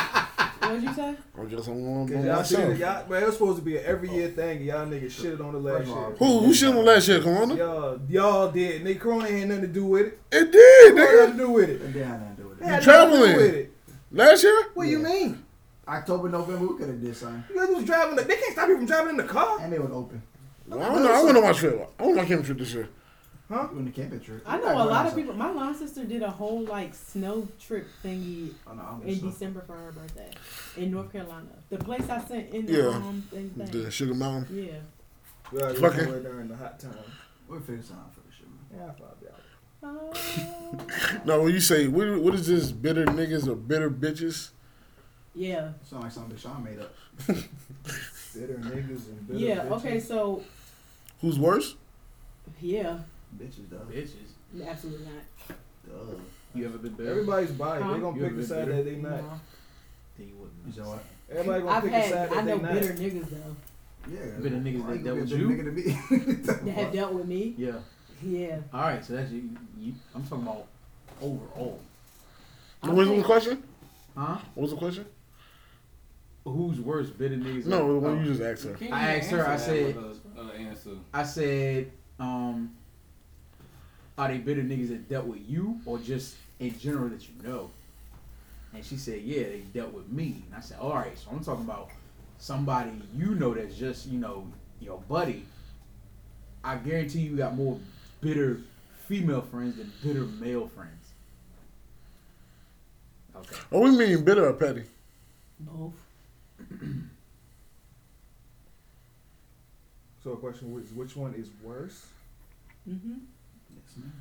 What'd you say? I'm just on one by Cause y'all myself. y'all, man, it was supposed to be an every year oh. thing. Y'all niggas shitted on the last First of all, year. Who who shit on that shit, Corona? Y'all, y'all did. Nick Corona had nothing to do with it. It did, What had nigga. to do with it? And they had nothing to do with It it. You nothing to do traveling. with it. Last year? What do you mean? October, November, we could have did something. You guys was driving. The, they can't stop you from driving in the car, And they was open. Well, I don't know. I went on my trip. I went on my camping trip this year. Huh? You in the camping trip. I know not a lot of people. My line sister did a whole like snow trip thingy Oh, no, in just December for her birthday in North Carolina. The place I sent in the Yeah. um thing. thing. The Sugar Mountain. Yeah. We gotta go Fucking- somewhere during the hot time. We'll figure something out for the shit, man. Yeah, I found out. Uh, No, when you say what, what is this? Bitter niggas or bitter bitches? yeah. Sound like something that Sean made up. Bitter niggas and bitter bitches. Yeah. bitches. Okay. So Who's worse? yeah. Bitches, though. Bitches. Absolutely not. Duh. You ever been bitter? Everybody's biased. Huh? They gonna You pick ever the side bitter? that they not. No. Then you wouldn't You know. know what? Everybody gonna I've pick the had. side that I know they not. I know bitter niggas though Yeah. Bitter niggas that dealt with be you? nigga to that have dealt with me. Yeah. Yeah. All right. So that's you. you I'm talking about overall. I What was the question? Huh? What was the question? Who's worse, bitter niggas? No, the or- one you just asked her. Can't I asked her, I said- with a- a answer. I said, um, are they bitter niggas that dealt with you or just in general that you know? And she said, yeah, they dealt with me. And I said, all right, so I'm talking about somebody you know that's just, you know, your buddy. I guarantee you got more bitter female friends than bitter male friends. Okay. Oh, we mean bitter or petty? Both. So the question is, which one is worse? Mm-hmm. Yes, man.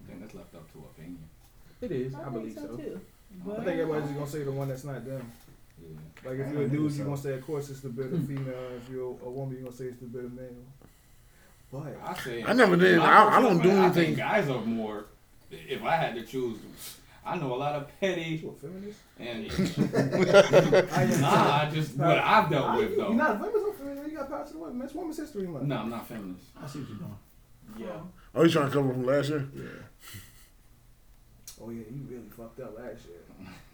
I think that's left up to opinion. It is, I, I, believe think so. too. I think everybody's just gonna say the one that's not them. Yeah. Like if you're a dude, gonna you're do gonna say of course it's the better hmm. female. If you're a woman, you're gonna say it's the better male. But I say I never did. I, I don't do personal opinion, I anything. think guys are more. If I had to choose, I know a lot of petty you a feminist? and I am. nah, just what I've dealt I- with you- though. You're not a feminist. I'm feminist. You got power to the women. It's Women's History Month. No, I'm not feminist. I see what you're doing. Yeah. Oh, you trying to cover from last year? Yeah. Oh yeah, you really fucked up last year.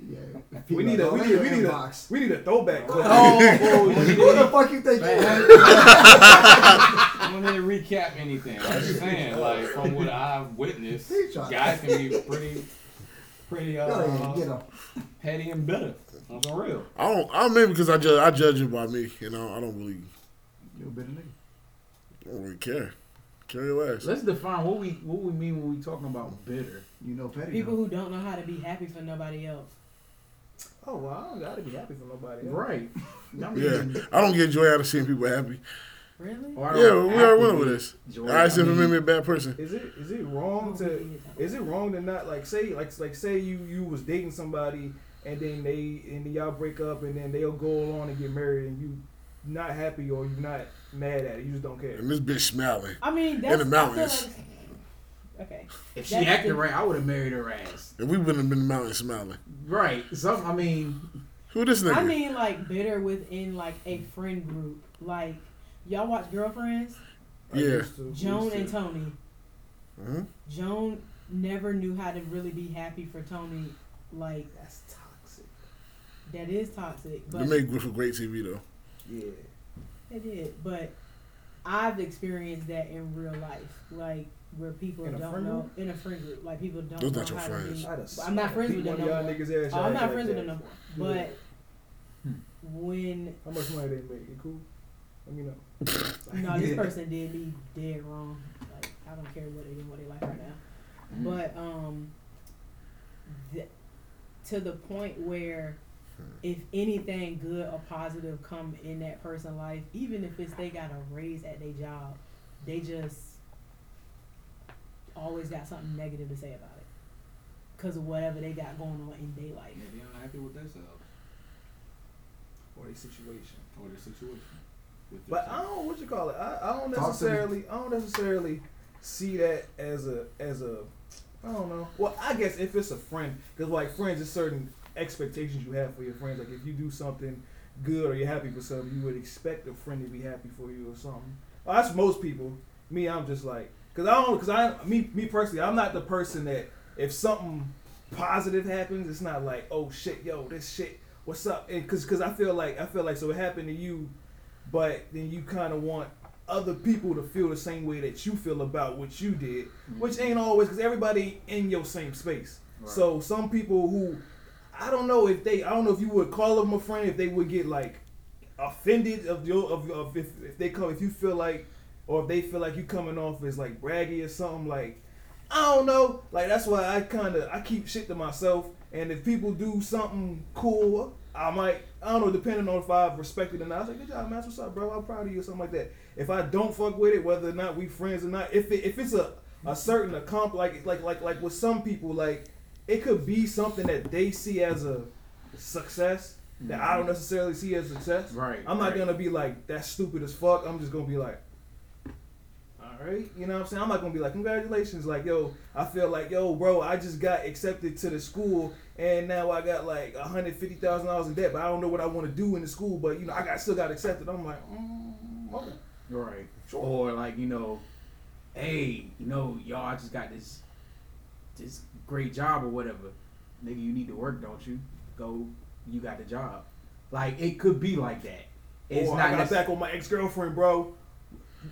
Yeah. We need a we need a, we need a we need a throwback clip. Oh, Who the fuck you think you Man. are? I don't need to recap anything. I'm just saying, like from what I've witnessed, He guys can be pretty, pretty Go uh, get him. petty and bitter. On some real. I don't. I don't maybe because I judge. I judge it by me. You know, I don't really. You're a bitter nigga. I don't really care. Carry your ass. Let's define what we what we mean when we talking about bitter. You know petty. people who don't know how to be happy for nobody else. Oh well, I don't gotta be happy for nobody. else. Right. I mean, Yeah, I don't get joy out of seeing people happy. Really? Oh, or Yeah, don't we are one actively over this. enjoy I it. said, I for mean, me, a bad person. Is it is it wrong to is it wrong to not like say like like say you you was dating somebody and then they and then y'all break up and then they'll go along and get married and you not happy or you're not mad at it you just don't care. And this bitch smiling. I mean, that's the mountains. like- okay. If she That's acted the- right, I would have married her ass. And we wouldn't have been in the mountains smiling. Right. Some. I mean, Who this nigga? I mean, like bitter within like a friend group. Like y'all watch Girlfriends. Yeah. Joan and Tony. Mhm. Joan never knew how to really be happy for Tony. Like That's toxic. that is toxic, They but make good for great TV though. Yeah. it did. But I've experienced that in real life, like where people In don't know group? in a friend group, like people don't Those know not your how friends. to be. I'd have I'm not friends with them no more. niggas ass Oh, I'm not act friends with them no that. more. Yeah. But when How much money they make? You cool? Let me know. no, this person did me dead wrong. Like I don't care what they do, what they like right now. But um, th- to the point where if anything good or positive come in that person's life, even if it's they got a raise at their job, they just always got something negative to say about it because of whatever they got going on in their life. Yeah, they unhappy with themselves or a situation. or their situation. With But I don't what you call it. I, I don't Talk to me. necessarily I don't necessarily see that as a as a I don't know. Well, I guess if it's a friend, because like friends, there's certain expectations you have for your friends. Like if you do something good or you're happy for something, you would expect a friend to be happy for you or something. Well, that's most people. Me, I'm just like, cause I don't, cause I me me personally, I'm not the person that if something positive happens, it's not like oh shit, yo, this shit, what's up? And cause cause I feel like I feel like so it happened to you but then you kind of want other people to feel the same way that you feel about what you did, which mm-hmm. ain't always because everybody in your same space. Right. So some people who I don't know if they I don't know if you would call them a friend if they would get like offended of your of, of if, if they come if you feel like or if they feel like you coming off as like braggy or something like I don't know. Like that's why I kind of I keep shit to myself. And if people do something cool I might I don't know depending on if I've respected or not. I say good job man. What's up bro. I'm proud of you or something like that. If I don't fuck with it whether or not we friends or not if it, if it's a a certain accomp like like like like with some people like it could be something that they see as a success that I don't necessarily see as success. Right. I'm not right. gonna be like that's stupid as fuck. I'm just gonna be like, all right, you know what I'm saying? I'm not gonna be like congratulations, like yo, I feel like yo, bro, I just got accepted to the school and now I got like hundred fifty thousand dollars in debt, but I don't know what I want to do in the school, but you know I got still got accepted. I'm like, mm, okay, Right. Sure. Or like, you know, hey, you know, y'all I just got this this great job or whatever. Nigga, you need to work, don't you? Go you got the job. Like it could be like that. It's or not I got necess- back on my ex girlfriend, bro.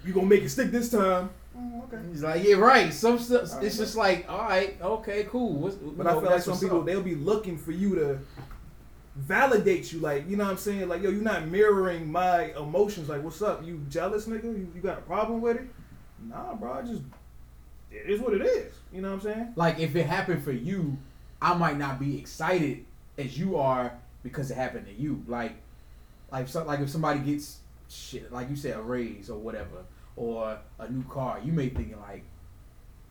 You gonna make it stick this time? Mm, okay. He's like, yeah, right. Some stuff. It's just like, all right, okay, cool. What's, But I know, feel like some people up. they'll be looking for you to validate you, like you know what I'm saying. Like yo, you're not mirroring my emotions. Like what's up? You jealous, nigga? You, you got a problem with it? Nah, bro. I just it is what it is. You know what I'm saying? like if it happened for you, I might not be excited as you are because it happened to you. Like, like so, like if somebody gets shit, like you said, a raise or whatever, or a new car, you may think like,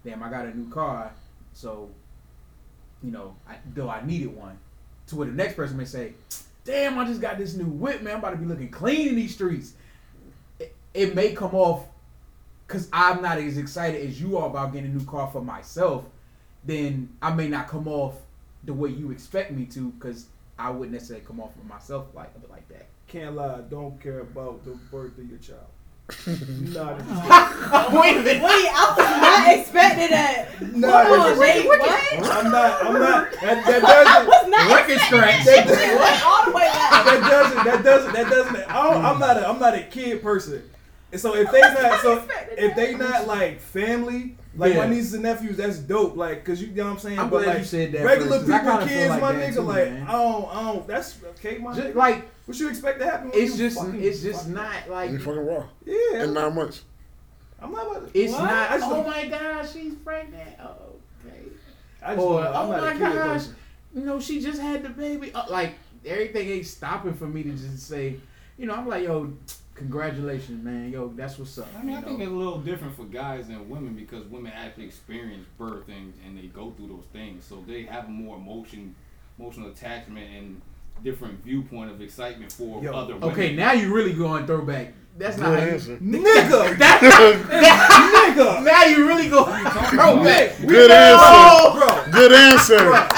damn, I got a new car, so you know, I, though I needed one. To where the next person may say, damn, I just got this new whip, man. I'm about to be looking clean in these streets. It, it may come off because I'm not as excited as you are about getting a new car for myself, then I may not come off the way you expect me to because I wouldn't necessarily come off with myself like like that. Can't lie. Don't care about the birth of your child. nah, Wait a minute. Wait, I was not expecting that. Nah, Hold on, wait, wait, what? I'm not. I'm not. That, that doesn't. was not Record expecting scratch. that. Went all the way back. that doesn't that doesn't that doesn't I don't, I'm not a I'm not a kid person. And so if they not so if they not like family, like my Yeah. nieces and nephews, that's dope. Like, cause you, you know what I'm saying. I'm but glad like you said that regular first, 'cause people, kids, like my that nigga, too, like man. I don't, I. That's okay, my Just nigga. like what you expect to happen? it's just fucking it's just fucking- not like You fucking raw. Yeah, In nine months. I'm not about to. it's What? not. I just Oh don't- my gosh, she's pregnant. Oh, okay. I just Or don't- I'm oh my kid gosh, person. you know she just had the baby. Uh, like everything ain't stopping for me to just say, you know, I'm like yo, congratulations, man. Yo, that's what's up. I mean, I you think it's a little different for guys than women because women actually experience birth and, and they go through those things, so they have a more emotion, emotional attachment and different viewpoint of excitement for Yo, other women. Okay, now you really going throwback. That's not Good how you, answer. Nigga, that, nigga, now you really go throwback. Good answer. Oh, bro. Good answer.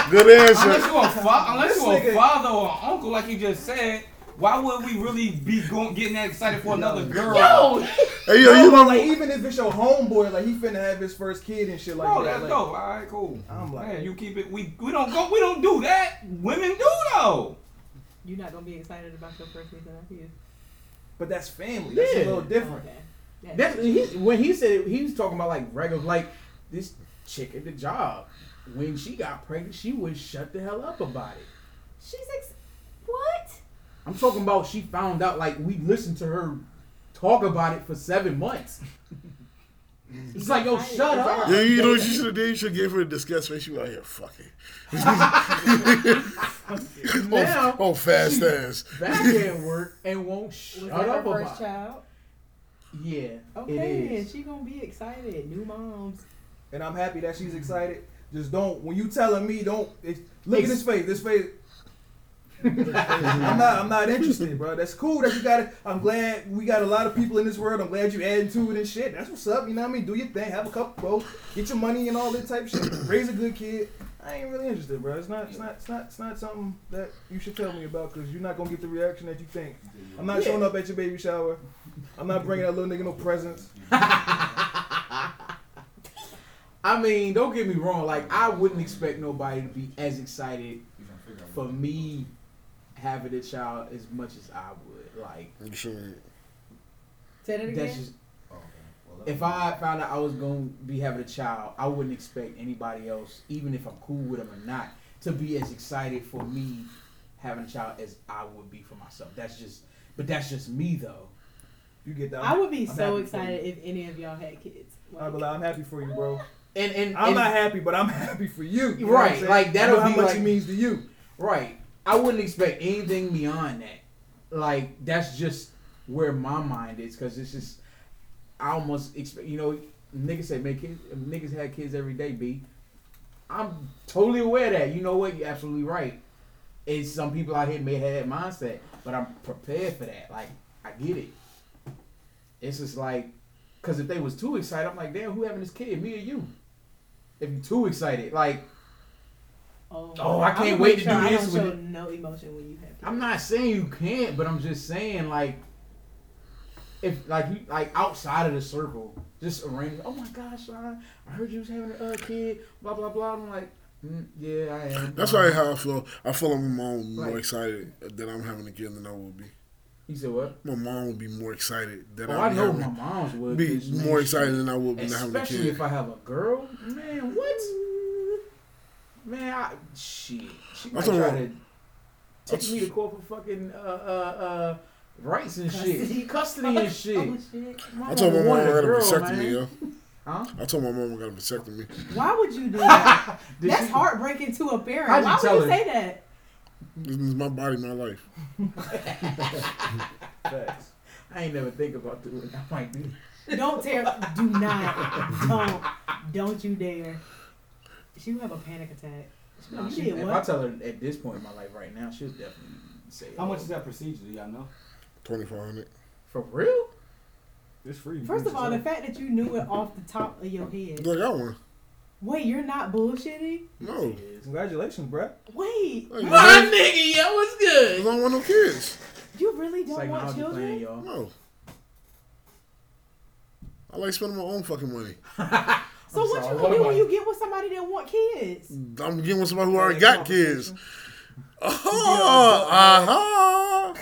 Good Unless answer. you a fa- unless This you a father or an uncle, like you just said, why would we really be going getting that excited for another girl? Yo, Hey yo, No, you but, like even if it's your homeboy, like he finna have his first kid and shit like Bro, that. that's like, dope. All right, cool. I'm like- man, you keep it. We we don't go. We don't do that. Women do though. You're not gonna be excited about your first niece and nephew. But that's family. That's Yeah. a little different. Okay. That's he, when he said it, he was talking about like regular, like this chick at the job. When she got pregnant, she would shut the hell up about it. She's ex- what? I'm talking about she found out like we listened to her talk about it for seven months. It's like, yo, shut up. Yeah, you know what you should have did? You should give her a disgust face. You out here fucking. Now- oh, oh, fast ass. Back at work and won't Was shut that her up first about child? Yeah, Okay, and she gonna be excited. New moms. and I'm happy that she's excited. Just don't when you telling me don't it, look at this face. This face. I'm not. I'm not interested, bro. That's cool that you got it. I'm glad we got a lot of people in this world. I'm glad you adding to it and shit. That's what's up. You know what I mean? Do your thing. Have a couple, bro. Get your money and all that type shit. Raise a good kid. I ain't really interested, bro. It's not. It's not. It's not. It's not something that you should tell me about because you're not gonna get the reaction that you think. I'm not showing up at your baby shower. I'm not bringing that little nigga no presents. I mean, don't get me wrong. Like, I wouldn't expect nobody to be as excited for me having a child as much as I would. Like, You should. Say that again. that's just. Oh, if I found out I was gonna be having a child, I wouldn't expect anybody else, even if I'm cool with them or not, to be as excited for me having a child as I would be for myself. That's just, but that's just me though. You get that. I would be I'm so happy for you. excited if any of y'all had kids. I be like, I'm happy for you, bro. And and, I'm and- not happy, but I'm happy for you. you Right, what I'm saying? like, that'll I know how much like- it means to you. Right. I wouldn't expect anything beyond that. Like that's just where my mind is because it's just I almost expect you know niggas say make kids niggas had kids every day. B. I'm totally aware of that. You know what? You're absolutely right. It's some people out here may have that mindset, but I'm prepared for that. Like I get it. It's just like because if they was too excited, I'm like, damn, who having this kid? Me or you? If you're too excited, like Oh, Oh, I can't wait make to do I this don't with show it. no emotion when you have kids. I'm not saying you can't, but I'm just saying like if like you like outside of the circle, just arrange. Oh my gosh, Sean, I heard you was having a uh, kid. Blah blah blah. I'm like, mm, yeah, I am. That's probably how I feel. I feel like my mom would be more excited that I'm having a kid than I would be. You said what? My mom would be more excited that Oh, I'm I know having, my mom's would be man, more excited than I would be not having a Especially if I have a girl, man. What? Man, I shit. She might talking try about- to take me to court for fucking uh uh uh rights and Custody. shit, custody and shit. Oh, shit. I told my mom I got a vasectomy, yo. Huh? I told my mom I got a vasectomy. Why would you do that? That's she- heartbreaking to a parent. How'd you Why would you her? say that? This is my body, my life. Facts. I ain't never think about doing it. I might do. Don't tear. Do not. Don't. Don't you dare. She would have a panic attack. She'll Nah, she, you did if I tell her at this point in my life right now, she'll definitely say. How much oh, is that procedure? Do y'all know? Twenty five hundred. For real? It's free. First of all, the the fact that you knew it off the top of your head. I got one. Wait, you're not bullshitting? No. congratulations, bro. Wait, Hey, My man, nigga, yo, what's I good? don't want no kids. you really don't like want I'll be playing, children? y'all. No. I like spending my own fucking money. So I'm what sorry, you gonna do when you get with somebody that want kids? I'm getting with somebody who already got kids. Oh, uh-huh.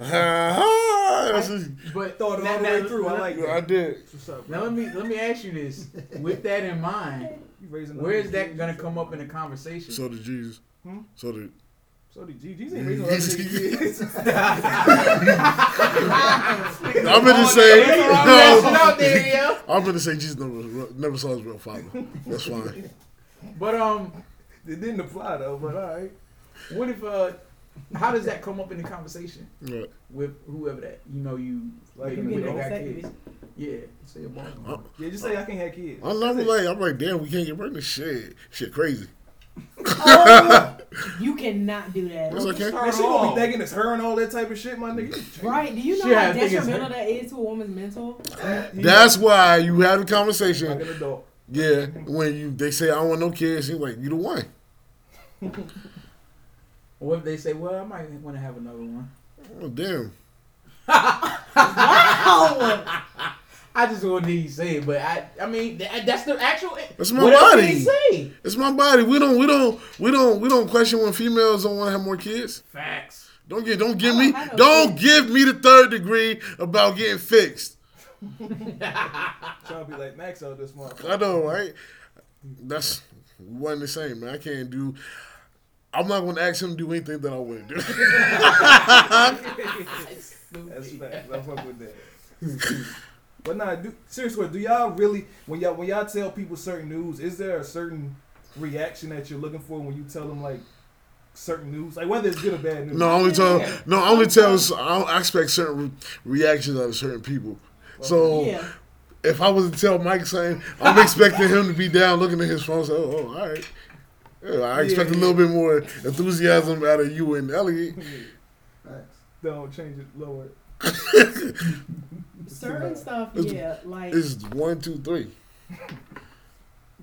Uh-huh. That's But Thought it now- all the now- way through. I like that. I did. Up, Now let me let me ask you this. With that in mind, where is that gonna come up in the conversation? So did Jesus. Hmm? So did. So the GG's ain't raising other kids. I'm gonna say. Hey, No. out there, yo. I'm gonna say Jesus never, never saw his real father. That's fine. But um, It didn't apply though, but all right. what if uh, how does that come up in the conversation Right. with whoever that you know you Like maybe in the with that got vasectomy. kids? Yeah, say a boss. Uh, Yeah, just say I can't have kids. I'm not like I'm like damn we can't get pregnant. Shit, shit crazy. Oh, you cannot do that. It's okay. Man, she gonna be thinking it's her and all that type of shit, my nigga. Right? Do you know Shit, I how detrimental that is to a woman's mental? That's why you have a like conversation. an adult. Yeah, when you they say I don't want no kids, you like you the one. Or if they say, well, I might want to have another one. Oh damn. Wow! I just want to hear you say it, but I, I mean, that's the actual. Eh, that's my what else can body. say? It's my body. We don't we don't we don't we don't question when females don't want to have more kids. Facts. Don't get don't give me don't don't kids. give me the third degree about getting fixed. Trying to be like Max out this motherfucker. I know, right? That's one the same, man. I can't do. I'm not going to ask him to do anything that I wouldn't do. That's facts. I fuck with that. But nah, do, seriously, do y'all really when y'all when y'all tell people certain news, is there a certain reaction that you're looking for when you tell them like certain news, like whether it's good or bad news? No, I only tell Yeah. no, I only tell I I expect certain reactions out of certain people. So Yeah. if I was to tell Mike something, I'm expecting him to be down looking at his phone. So, oh, all right. Yeah, I expect Yeah, a little bit more enthusiasm out of you and Elliot. Facts. Don't change it lower. Certain stuff, It's- yeah. Like It's one, two, three.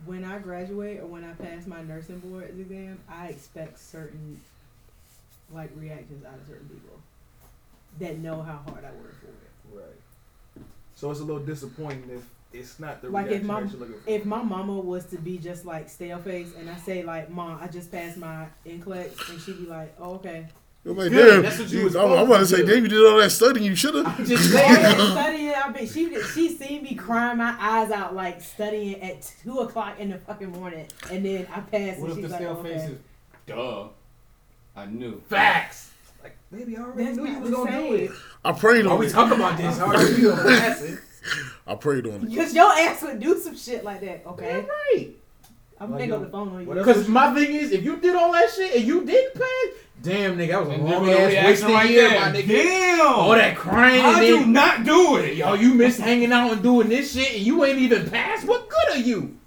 when I graduate or when I pass my nursing board exam, I expect certain like reactions out of certain people that know how hard I work for it. Right. So it's a little disappointing if it's not the Like if my that you're looking for. if my mama was to be just like stale face and I say like, Mom, I just passed my NCLEX and she'd be like, Oh, okay. I'm like, Good, damn. that's what you you- was I'm, I'm about to to say, damn, you did all that studying. You should have. I'm just yeah, saying. studying. I mean, she she seen me crying my eyes out like studying at two o'clock in the fucking morning, and then I passed, What and if she's the like, stale oh, face okay. is duh? I knew. Facts. like, baby, I already That's knew you not was gonna do it. I prayed on. Are on we talking about this? How are you passing? I prayed on it. Because your ass would do some shit like that, Damn okay? right. I'm Like, hang up the phone on you. what else Because my thing is, if you did all that shit and you didn't pass, damn nigga, that was a And then long with the ass reaction wasted right year, there. my nigga. Damn. All that crying How'd and you not do it? yo, oh, you missed hanging out and doing this shit and you ain't even passed. What good are you?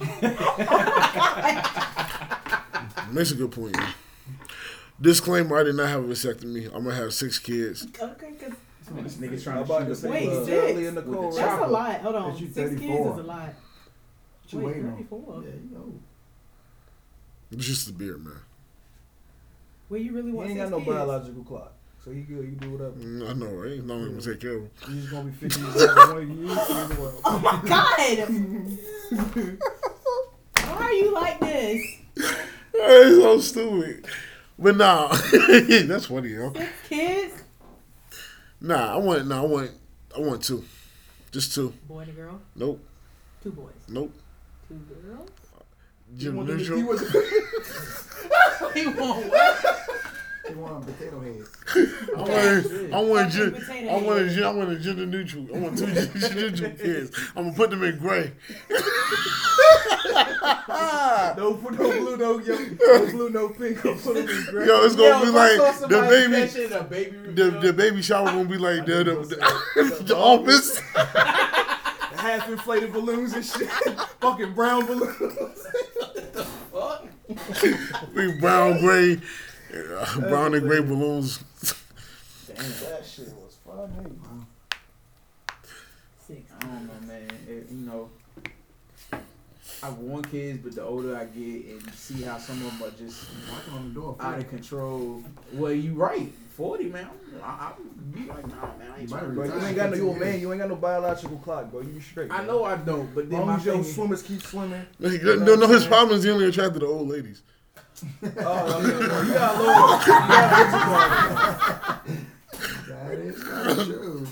Makes a good point. yeah. Disclaimer: I did not have a vasectomy. I'm gonna have six kids. okay, because This nigga's trying to shoot to a say, Wait, six? Charlie and Nicole, With that's a lot. Hold on, six kids is a lot. What you Wait, waiting on? Yeah, you know. It's just the beard, man. Well, you really want? He want ain't six got no kids? biological clock, so he good. You can do whatever. Mm, I know, right? No one's gonna take care of him. You just gonna be 50 years old. One of you in the world. Oh my god! Why are you like this? It's so stupid. But nah, that's funny, yo. Six kids? Nah, I want, nah, I want, I want two, just two. Boy and a girl? Nope, Two boys. nope. Two girls? Gender want them neutral. he was- He want what? They want a potato head. I want, I want, Fucking gen- I want, a, head. want a gender neutral. I want two gender neutral kids. I'm gonna put them in gray. No, no blue, no yellow, no blue, no pink. I'll put him in gray. Yo, it's gonna be if I saw like the baby, shit baby the, the baby shower gonna be like the the, the, the office. Half inflated balloons and shit. Fucking brown balloons. What the fuck? Big brown, gray, uh, brown and gray balloons. Damn. That shit was funny. Six. I don't know, man. It, you know, I want kids, but the older I get and see how some of them are just Knocking on the door. out of control. Well, you right. Forty, man. I, I would be like, nah, man. I ain't You trying to Bro, you ain't got no, you a man. You ain't got no biological clock, bro. You be straight. I man. know I don't, but As then long my as your thing is, swimmers keep swimming. No, no, his problem is he only attracted to old ladies. Oh, okay. well, you got low. You got That is not true.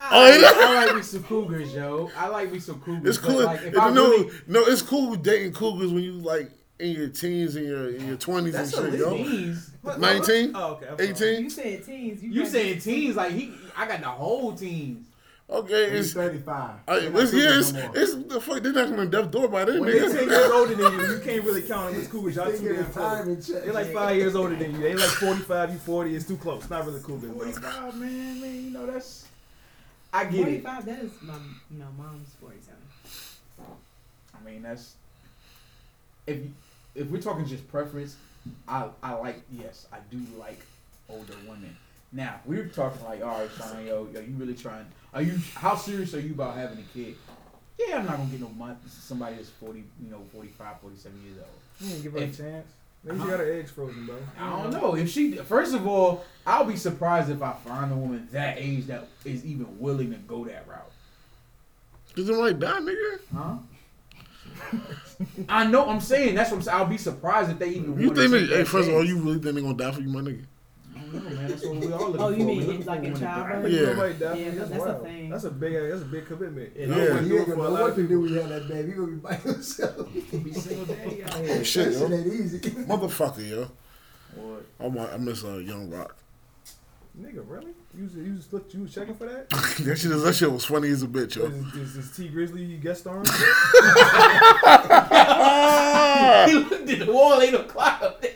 Oh, I, yeah. I like me some cougars, yo. I like me some cougars. It's but, cool. Like, if I no, really, no, it's cool with dating cougars when you like in your teens and your in your twenties and shit, a yo. teens. Nineteen, Oh, okay. I'm eighteen. You said teens. You, You got- saying teens? Like he, I got the whole teens. Okay, He's it's. 35. I, They're it's, yeah, it's, no more. it's the fuck. They're knocking on the death door by then, When they ten years older than you, you can't really count them as cougars. Y'all They too get damn a close. time and check. They're like five years older than you. They like 45, you 40. It's too close. Not really cougars, bro. Forty-five, man, man. You know that's. I get it. Forty-five. That is my no mom's forty-seven. I mean, that's if you- if we're talking just preference, I I like yes, I do like older women. Now we're talking like, all right, Sean, yo, yo, you really trying? Are you how serious are you about having a kid? Yeah, I'm not gonna get no month somebody that's 40, you know, 45, 47 years old. You didn't give her a chance. Maybe she Uh-huh. got her eggs frozen, bro. I don't know if she. First of all, I'll be surprised if I find a woman that age that is even willing to go that route. Cause they might die, nigga. Huh? I know. I'm saying that's what I'm saying. I'll be surprised if they even. You think? take They, hey, first of all, you really think they gonna die for you, my nigga? I don't know, man. That's what we all looking Oh, you for. mean in- like for in childbirth? Yeah. nobody died Yeah, from this? that's a thing. That's a big. That's a big commitment. Yeah. No Yeah. one He do it ain't for a gonna know lot what of to do people. when you have that baby. He gonna be by himself. Be single daddy out here. Shit, yo. shit easy. Motherfucker, yo. What? I'm, I miss uh, Young Rock. Nigga, really? You was, you was, look, you was checking for that? that shit that shit was funny as a bitch, yo. Is, is, is T Grizzly guest starring? he looked at the wall, ain't no clock up there.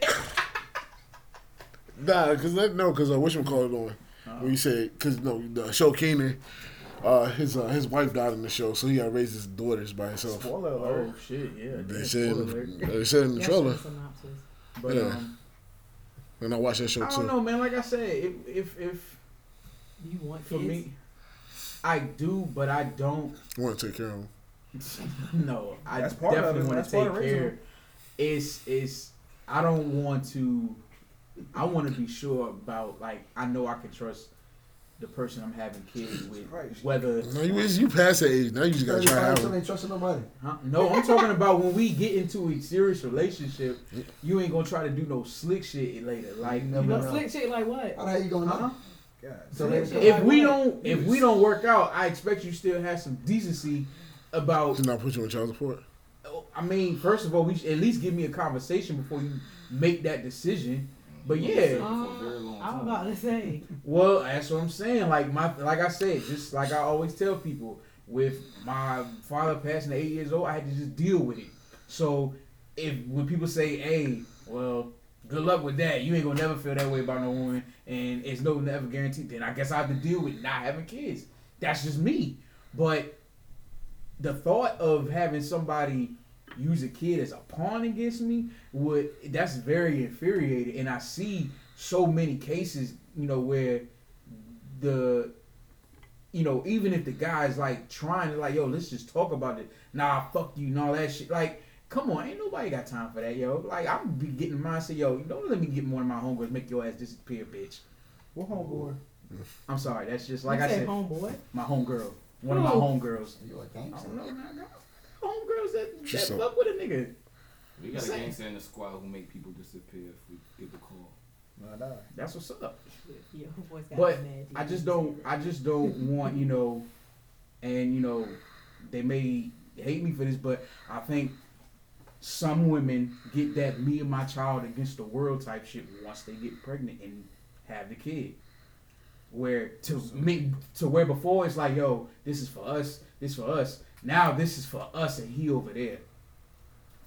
Nah, cause that no, cause uh, which one called it on? When you said, cause no, the show Keenan, uh, his uh, his wife died in the show, so he got to raise his daughters by himself. Spoiler alert. Oh shit, yeah. They said, they said in the That's trailer. But Yeah. um, and I watched that show I don't know, man. Like I said, if if, if You want for kids? me, I do, but I don't. Want to take care of him. no, I That's part of definitely want to take care. them. It's it's. I don't want to. I want to be sure about like I know I can trust the person I'm having kids with, Right. whether No, you you past that age now. You just gotta try to have Still him. ain't trusting nobody. Huh? No, I'm talking about when we get into a serious relationship, you ain't gonna try to do no slick shit later. Like, you You never know, know. Slick shit like what? How the hell you gonna know? uh-huh. God. So Slick shit if we don't, if we don't work out, I expect you still have some decency about. He's not put you in child support. I mean, first of all, we should at least give me a conversation before you make that decision. But yeah, For a very long I'm time. about to say. Well, that's what I'm saying. Like my, like I said, just like I always tell people, with my father passing at eight years old, I had to just deal with it. So if when people say, "Hey, well, good luck with that," you ain't gonna never feel that way about no woman, and it's no never guaranteed. Then I guess I have to deal with not having kids. That's just me. But the thought of having somebody use a kid as a pawn against me would that's very infuriating and i see so many cases you know where the you know even if the guy's like trying to like yo let's just talk about it nah fuck you and all that shit like come on ain't nobody got time for that yo like i'm be getting mine say yo don't let me get more of my homegirls make your ass disappear bitch What homeboy? i'm sorry that's just like you i say said homeboy. my homegirl one of my Who? homegirls You a I gangster. don't know, man. I got Homegirls that, that so- fuck with a nigga. We got a gangster in the squad who make people disappear if we get the call. Nah, nah. That's what's up. Your homeboy's got But I just don't. I just don't want you know, and you know, they may hate me for this, but I think some women get that me and my child against the world type shit once they get pregnant and have the kid. Where to me to where before it's like, yo, this is for us, this for us. Now this is for us and he over there.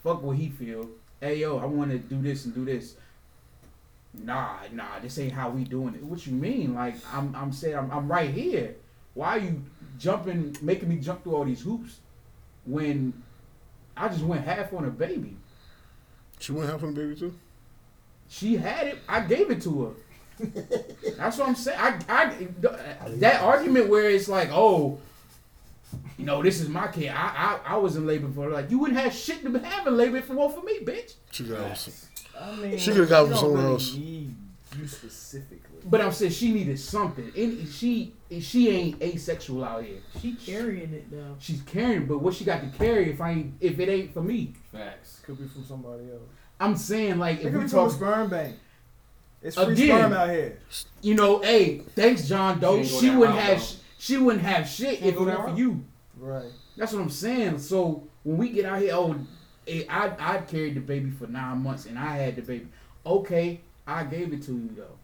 Fuck what he feel. Hey yo, I want to do this and do this. Nah, nah, this ain't how we doing it. What you mean? Like I'm, I'm saying I'm, I'm right here. Why are you jumping, making me jump through all these hoops when I just went half on a baby? She went half on the baby too. She had it. I gave it to her. That's what I'm saying. I, I, that argument where it's like, oh, you know, this is my kid. I, I, I was in labor for her. Like, you wouldn't have shit to have in labor for one for me, bitch. She got some. I mean, She could've got you from don't somewhere really else. Need you specifically. But I'm saying she needed something. And she, she ain't asexual out here. She carrying it though. She's carrying, but what she got to carry if I ain't, if it ain't for me? Facts. Could be from somebody else. I'm saying like It if could we be from a talk, sperm bank. It's free Again. sperm out here. you know, hey, thanks John Doe. She She wouldn't route, have, though. sh- she wouldn't have shit if ain't it weren't for you. Right. That's what I'm saying. So when we get out here, oh, eh, I I carried the baby for nine months and I had the baby. Okay, I gave it to you though.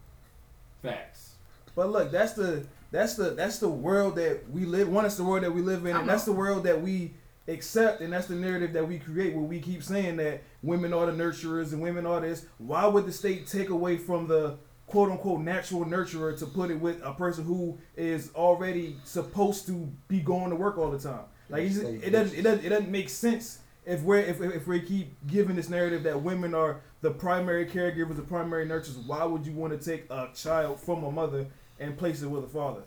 Facts. But look, that's the that's the that's the world that we live. One, it's the world that we live in, and that's the world that we accept, and that's the narrative that we create. Where we keep saying that women are the nurturers and women are this. Why would the state take away from the quote unquote natural nurturer to put it with a person who is already supposed to be going to work all the time? Like he's- it doesn't it doesn't it doesn't make sense if we're if, if we keep giving this narrative that women are the primary caregivers, the primary nurturers. Why would you want to take a child from a mother and place it with a father?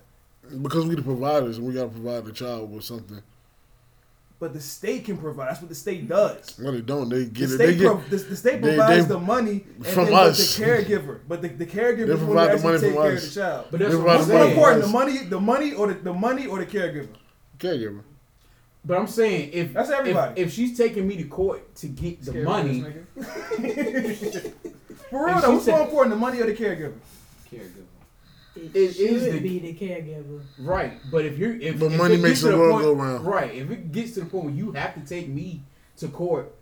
Because we the providers and we gotta provide the child with something. But the state can provide. That's what the state does. No, they don't. They The get it. state, They get the, the state provides they- the money and from then us. the caregiver. But the, the caregiver They is when provide the money actually take from care us. of the child. But that's what I'm What's more important, the money, the money, or the, the money, or the caregiver? caregiver. But I'm saying if That's everybody. if she's taking me to court to get the Caregiver, money. For real If though, she what's more important, the money or the caregiver? Caregiver. It, It should is the- be the caregiver. right? But if you're if, But if money makes gets to the world point, go round. Right. If it gets to the point where you have to take me to court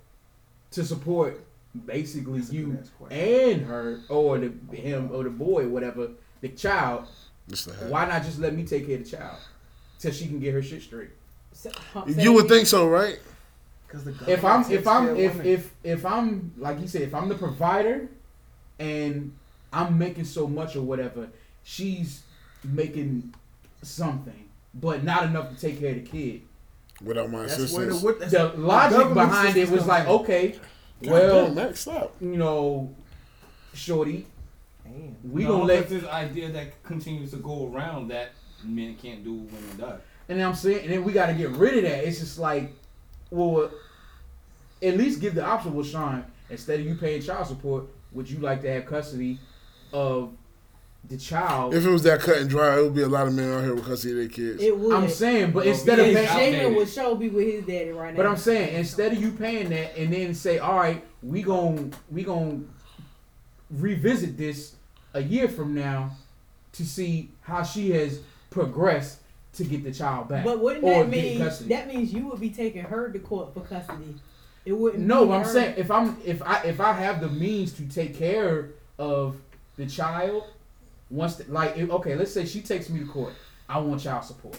to support basically That's you and her or the him or the boy whatever, the child, the why not just let me take care of the child till she can get her shit straight? So- You would think so, right? Because the if I'm if I'm if women. if if I'm like you said, if I'm the provider and I'm making so much or whatever, she's making something, but not enough to take care of the kid. Without my that's where the assistance. what, The logic behind it was like, okay, God well, damn, Max, stop. you know, shorty, Damn. we no, gonna let this idea that continues to go around that men can't do what women do. And then I'm saying, and then we got to get rid of that. It's just like, well, at least give the option. Well, Sean, instead of you paying child support, would you like to have custody of the child? If it was that cut and dry, it would be a lot of men out here because of their kids. It would. I'm saying, but Well, instead of it's paying, out- Jalen would show be with his daddy right now. but I'm saying instead of you paying that and then say, all right, we gon' we gon' revisit this a year from now to see how she has progressed to get the child back. But wouldn't that mean that means you would be taking her to court for custody? It wouldn't. No, be but I'm saying if I'm if I if I have the means to take care of the child, once the, like if, okay, let's say she takes me to court, I want child support.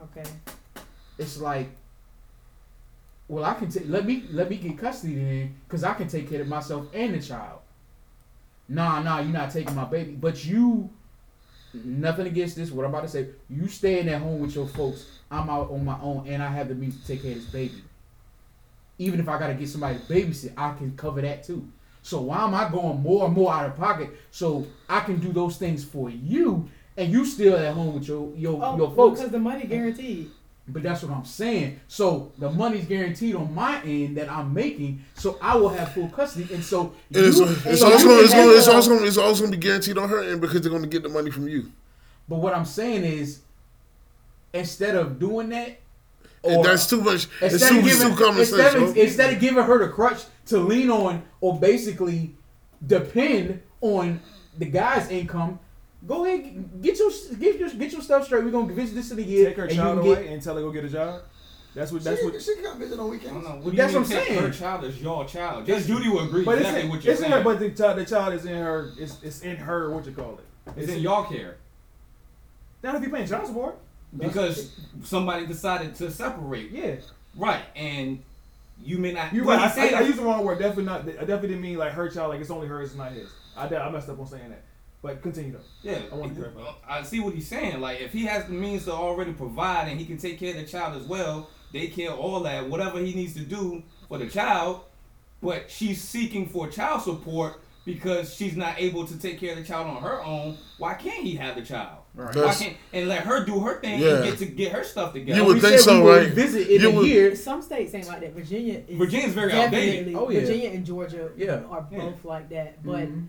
Okay. It's like, well, I can take let me let me get custody then, because I can take care of myself and the child. Nah, nah, you're not taking my baby, but you. Nothing against this. What I'm about to say, you staying at home with your folks. I'm out on my own, and I have the means to take care of this baby. Even if I gotta get somebody to babysit, I can cover that too. So why am I going more and more out of pocket so I can do those things for you, and you still at home with your your Oh, your folks? because the money guaranteed. But that's what I'm saying. So the money's guaranteed on my end that I'm making, so I will have full custody. And so And it's, you- it's, so also, you it's, can also, it's, have- also, it's also going to be guaranteed on her end because they're going to get the money from you. But what I'm saying is, instead of doing that, And or that's too much. It's instead too, of giving, too common instead, sense. of, instead of giving her the crutch to lean on or basically depend on the guy's income, go ahead get your get your get your stuff straight. We're gonna visit this in a year, take her and child away get and tell her go get a job. That's what. That's she, what. she can come visit on I don't weekends. know. What That's you what I'm saying. Her child is your child. Just Judy will agree But exactly it's, what in, you're it's in her. But the child, the child is in her. It's, it's in her. What you call it? it's in y'all care Not if you're paying child support. Because somebody decided to separate. Yeah, Right, and you may not. you're right. I, I, said I used the wrong word. Definitely not. I definitely didn't mean like her child. Like it's only hers, it's not his. I, I messed up on saying that. But continue though. Yeah, I want to clarify. I see what he's saying. Like, if he has the means to already provide and he can take care of the child as well, daycare, all that, whatever he needs to do for the child, but she's seeking for child support because she's not able to take care of the child on her own, why can't he have the child? Right. Why can't and let her do her thing Yeah. and get to get her stuff together? You would we think said so, we right? Visit in You a would- year. Some states ain't like that. Virginia is Virginia's very definitely, outdated. Oh, yeah. Virginia and Georgia Yeah. are Yeah. both like that. But Mhm.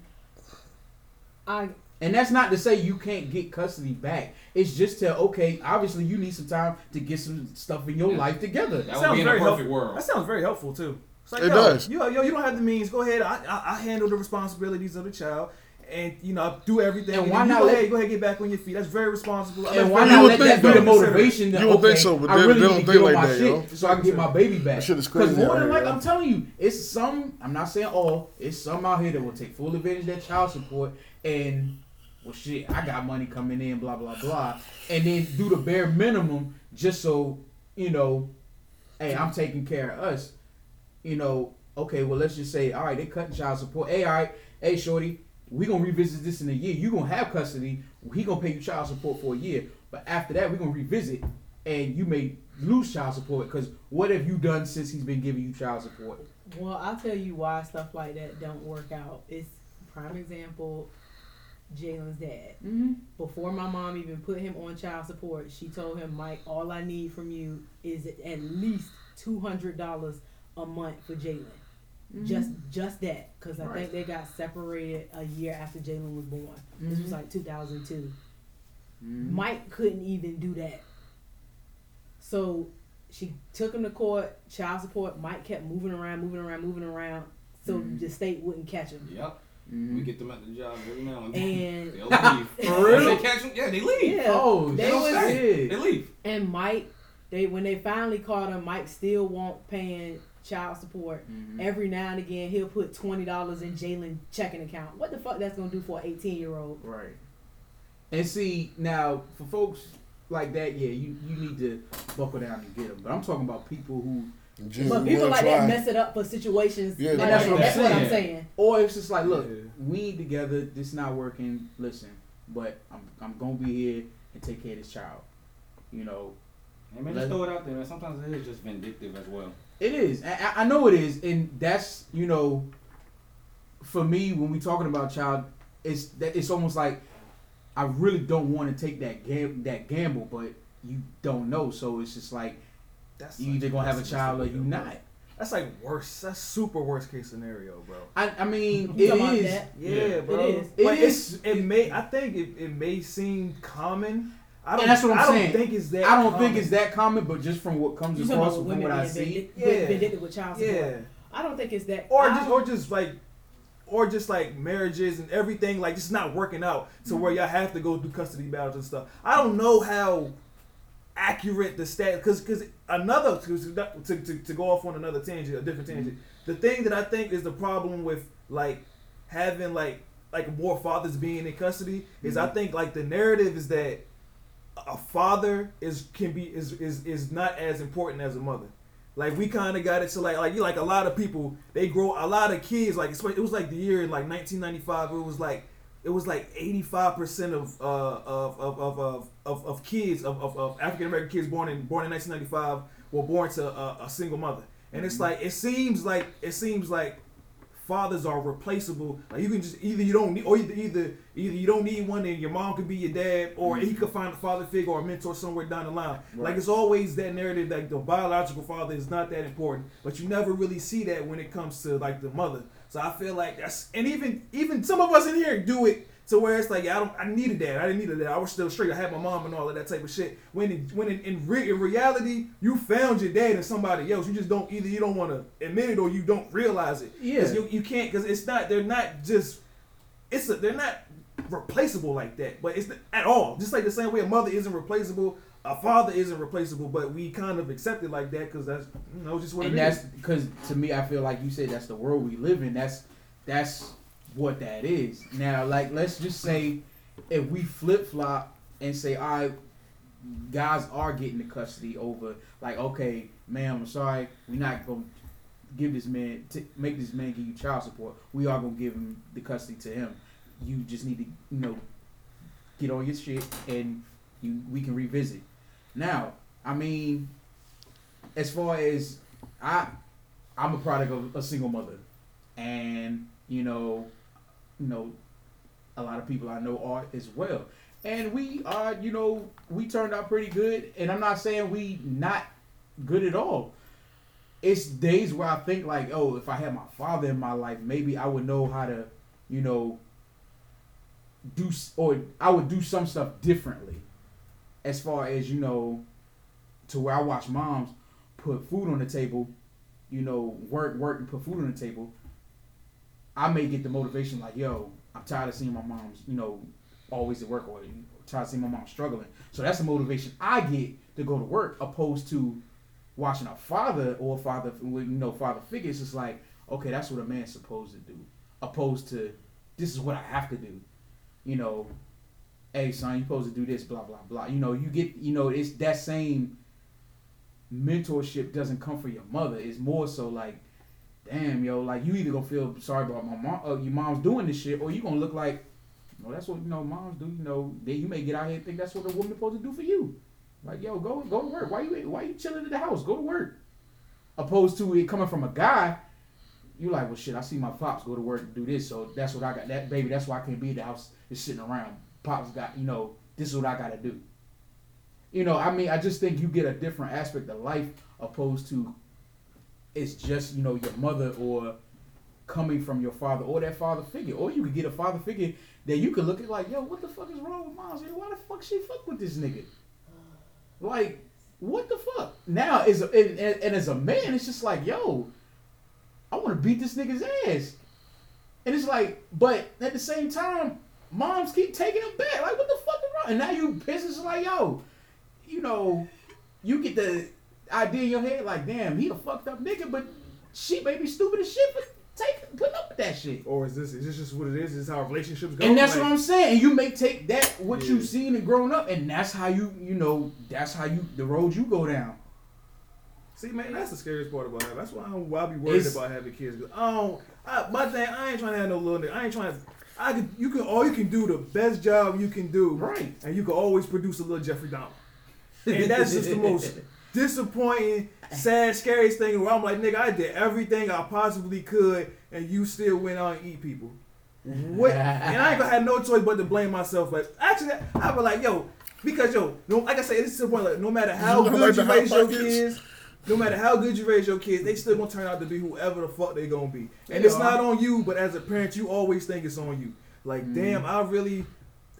I And that's not to say you can't get custody back. It's just to okay, obviously you need some time to get some stuff in your Yeah. life together. That would be in a perfect helpful. world. That sounds very helpful too. It's like, It yo, does. You, yo, you don't have the means. Go ahead. I, I, I handle the responsibilities of the child, and you know, do everything. And And, why not go ahead, go ahead, get back on your feet. That's very responsible. And That's why very- You not would let think that be the motivation? To, You would okay, think so, but I they- really they need don't to think get like my that, shit yo. so I can get my baby back. Shit is Because more than here, like yo. I'm telling you, it's some. I'm not saying all. It's some out here that will take full advantage of that child support and. Well, shit, I got money coming in, blah blah blah, and then do the bare minimum just so you know, hey, I'm taking care of us. You know, okay, well, let's just say, all right, they cutting child support. Hey, all right, hey, shorty, we gonna revisit this in a year. You gonna have custody. He gonna pay you child support for a year, but after that, we gonna revisit, and you may lose child support because what have you done since he's been giving you child support? well, I'll tell you why stuff like that don't work out. It's prime example. Jalen's dad. Mm-hmm. Before my mom even put him on child support, she told him, Mike, all I need from you is at least two hundred dollars a month for Jalen. Just just that, because I Right. think they got separated a year after Jalen was born. This was Mhm. like 2002. Mhm. Mike couldn't even do that. So she took him to court, child support. Mike kept moving around, moving around, moving around, so Mhm. the state wouldn't catch him. Yep. Mhm. We get them at the job every now and then. And They'll leave. For real? They catch them, yeah, they leave. yeah, Oh, they they was- They leave. and Mike, they when they finally caught him, Mike still won't paying child support. Mhm. Every now and again, he'll put twenty dollars in Jalen checking account. What the fuck that's gonna do for an eighteen year old? Right. And see now for folks like that, yeah, you, you need to buckle down and get them. But I'm talking about people who, Just But people like try. that mess it up for situations. Yeah, like that's what I'm That's what I'm saying. saying. or it's just like, look, Yeah. we together. This not working. Listen, but I'm I'm gonna be here and take care of this child. You know, Hey, man, just throw it out there. Man. Sometimes it is just vindictive as well. It is. I, I- I know it is, and that's you know, for me when we talking about child, it's that it's almost like I really don't want to take that gam- that gamble, but you don't know, so it's just like That's you such either gonna have a child or you bro. not. That's like worse. That's super worst case scenario, bro. I I mean You it talking about is. that? Yeah, Yeah. bro. It is. It Like, is. it's- It may. I think it, it may seem common. I don't. And that's what I'm I saying. think it's that. I don't common. think it's that common, but just from what comes across from women what I see, vindictive, Yeah. vindictive with child support. Yeah. I don't think it's that. Or I just, don't- or just like, or just like marriages and everything, like just not working out to mm-hmm. where y'all have to go through custody battles and stuff. I don't know how accurate the stat because because another to, to, to, to go off on another tangent, a different tangent. Mm-hmm. The thing that I think is the problem with like having like like more fathers being in custody is I mm-hmm. think like the narrative is that a father is can be is is is not as important as a mother. Like we kind of got it to like like you like a lot of people they grow a lot of kids like it was like the year in like 1995 it was like it was like 85 percent of, uh, of, of, of, of, of of kids of, of, of African American kids born in born in 1995 were born to a, a single mother and it's like it seems like it seems like fathers are replaceable. Like you can just either you don't need or either either either you don't need one and your mom could be your dad or he could find a father figure or a mentor somewhere down the line. Like it's always that narrative that the biological father is not that important, but you never really see that when it comes to like the mother. So I feel like that's and even even some of us in here do it to where it's like yeah, I don't I needed that I didn't need that I was still straight I had my mom and all of that type of shit. When in, when in, in, re- in reality you found your dad in somebody else. You just don't either you don't want to admit it or you don't realize it. Yeah. you, you can't because it's not they're not just it's a, they're not replaceable like that. But it's not, at all just like the same way a mother isn't replaceable. A father isn't replaceable, but we kind of accept it like that because that's you know just what and it is. that's because to me, I feel like you said that's the world we live in. That's that's what that is. Now, like let's just say if we flip flop and say, right, guys are getting the custody over, like, okay, ma'am, I'm sorry, we're not gonna give this man t- make this man give you child support. We are gonna give him the custody to him. You just need to, you know, get on your shit and you we can revisit. Now, I mean, as far as I I'm a product of a single mother, and you know, you know, a lot of people I know are as well, and we are, you know, we turned out pretty good, and I'm not saying we not good at all. It's days where I think like, oh, if I had my father in my life, maybe I would know how to, you know, do or I would do some stuff differently, as far as you know, to where I watch moms put food on the table, you know, work, work, and put food on the table, I may get the motivation like, yo, I'm tired of seeing my mom's, you know, always at work or tired of seeing my mom struggling. So that's the motivation I get to go to work, opposed to watching a father or father, you know, father figure. It's like, okay, that's what a man's supposed to do, opposed to this is what I have to do. You know, hey son, you're supposed to do this, blah blah blah. You know, you get, you know, it's that same mentorship doesn't come from your mother. It's more so like, damn, yo, like you either gonna feel sorry about my mom, uh, your mom's doing this shit, or you gonna look like, no, that's what you know moms do. You know, then you may get out here and think that's what a woman's supposed to do for you. Like, yo, go go to work. Why you why you chilling in the house? Go to work. Opposed to it coming from a guy, you like, well, shit. I see my pops go to work and do this, so that's what I got. That baby, that's why I can't be at the house just sitting around. Pops got, you know, this is what I got to do. You know, I mean, I just think you get a different aspect of life opposed to it's just you know your mother or coming from your father or that father figure, or you could get a father figure that you could look at like, yo, what the fuck is wrong with moms? Why the fuck she fuck with this nigga? Like, what the fuck? Now, a, and, and, and as a man, it's just like, yo, I want to beat this nigga's ass. And it's like, but at the same time, moms keep taking him back. Like, what the fuck is wrong? And now you. It's like, yo, you know, you get the idea in your head, like, damn, he a fucked up nigga, but she may be stupid as shit for take putting up with that shit. Or is this is this just what it is? Is this how relationships go? And that's Like, what I'm saying. And you may take that what Yeah. you've seen and grown up, and that's how you you know that's how you the road you go down. See, man, that's the scariest part about having. That's why, I'm, why I be worried It's- about having kids. I don't. I, my thing, I ain't trying to have no little nigga. I ain't trying to. I can. You can. All you can do the best job you can do. Right. And you can always produce a little Jeffrey Dahmer. And that's just the most disappointing, sad, scariest thing. Where I'm like, nigga, I did everything I possibly could, and you still went out and eat people. What? and I ain't gonna have no choice but to blame myself. But actually, I was like, yo, because yo, no, like I said, this is the point. Like, no matter how You good like you the raise your Pockets? kids, no matter how good you raise your kids, they still gonna turn out to be whoever the fuck they gonna be. And They it's not on you, but as a parent, you always think it's on you. Like, Mm. damn, I really,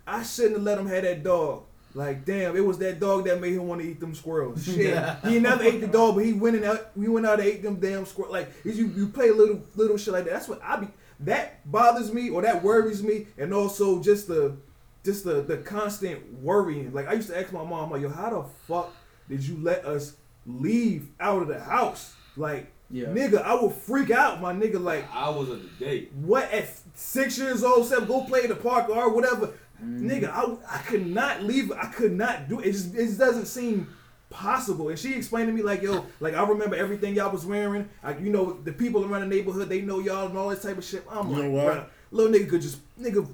I shouldn't have let them have that dog. Like, damn, it was that dog that made him want to eat them squirrels. Shit, he never ate the dog, but he went and out, we went out and ate them damn squirrels. Like, you you play little little shit like that. That's what I be. That bothers me or that worries me, and also just the just the the constant worrying. Like I used to ask my mom, like, yo, how the fuck did you let us leave out of the house? Like, Yeah. nigga, I would freak out, my nigga. Like, Hours of the day. what at six years old, seven, go play in the park or whatever. Mm-hmm. Nigga, I, I could not leave. I could not do it. It just, it just doesn't seem possible. And she explained to me like, yo, like I remember everything y'all was wearing. Like, you know, the people around the neighborhood, they know y'all and all this type of shit. I'm You like, know what? bruh, little nigga could just, nigga,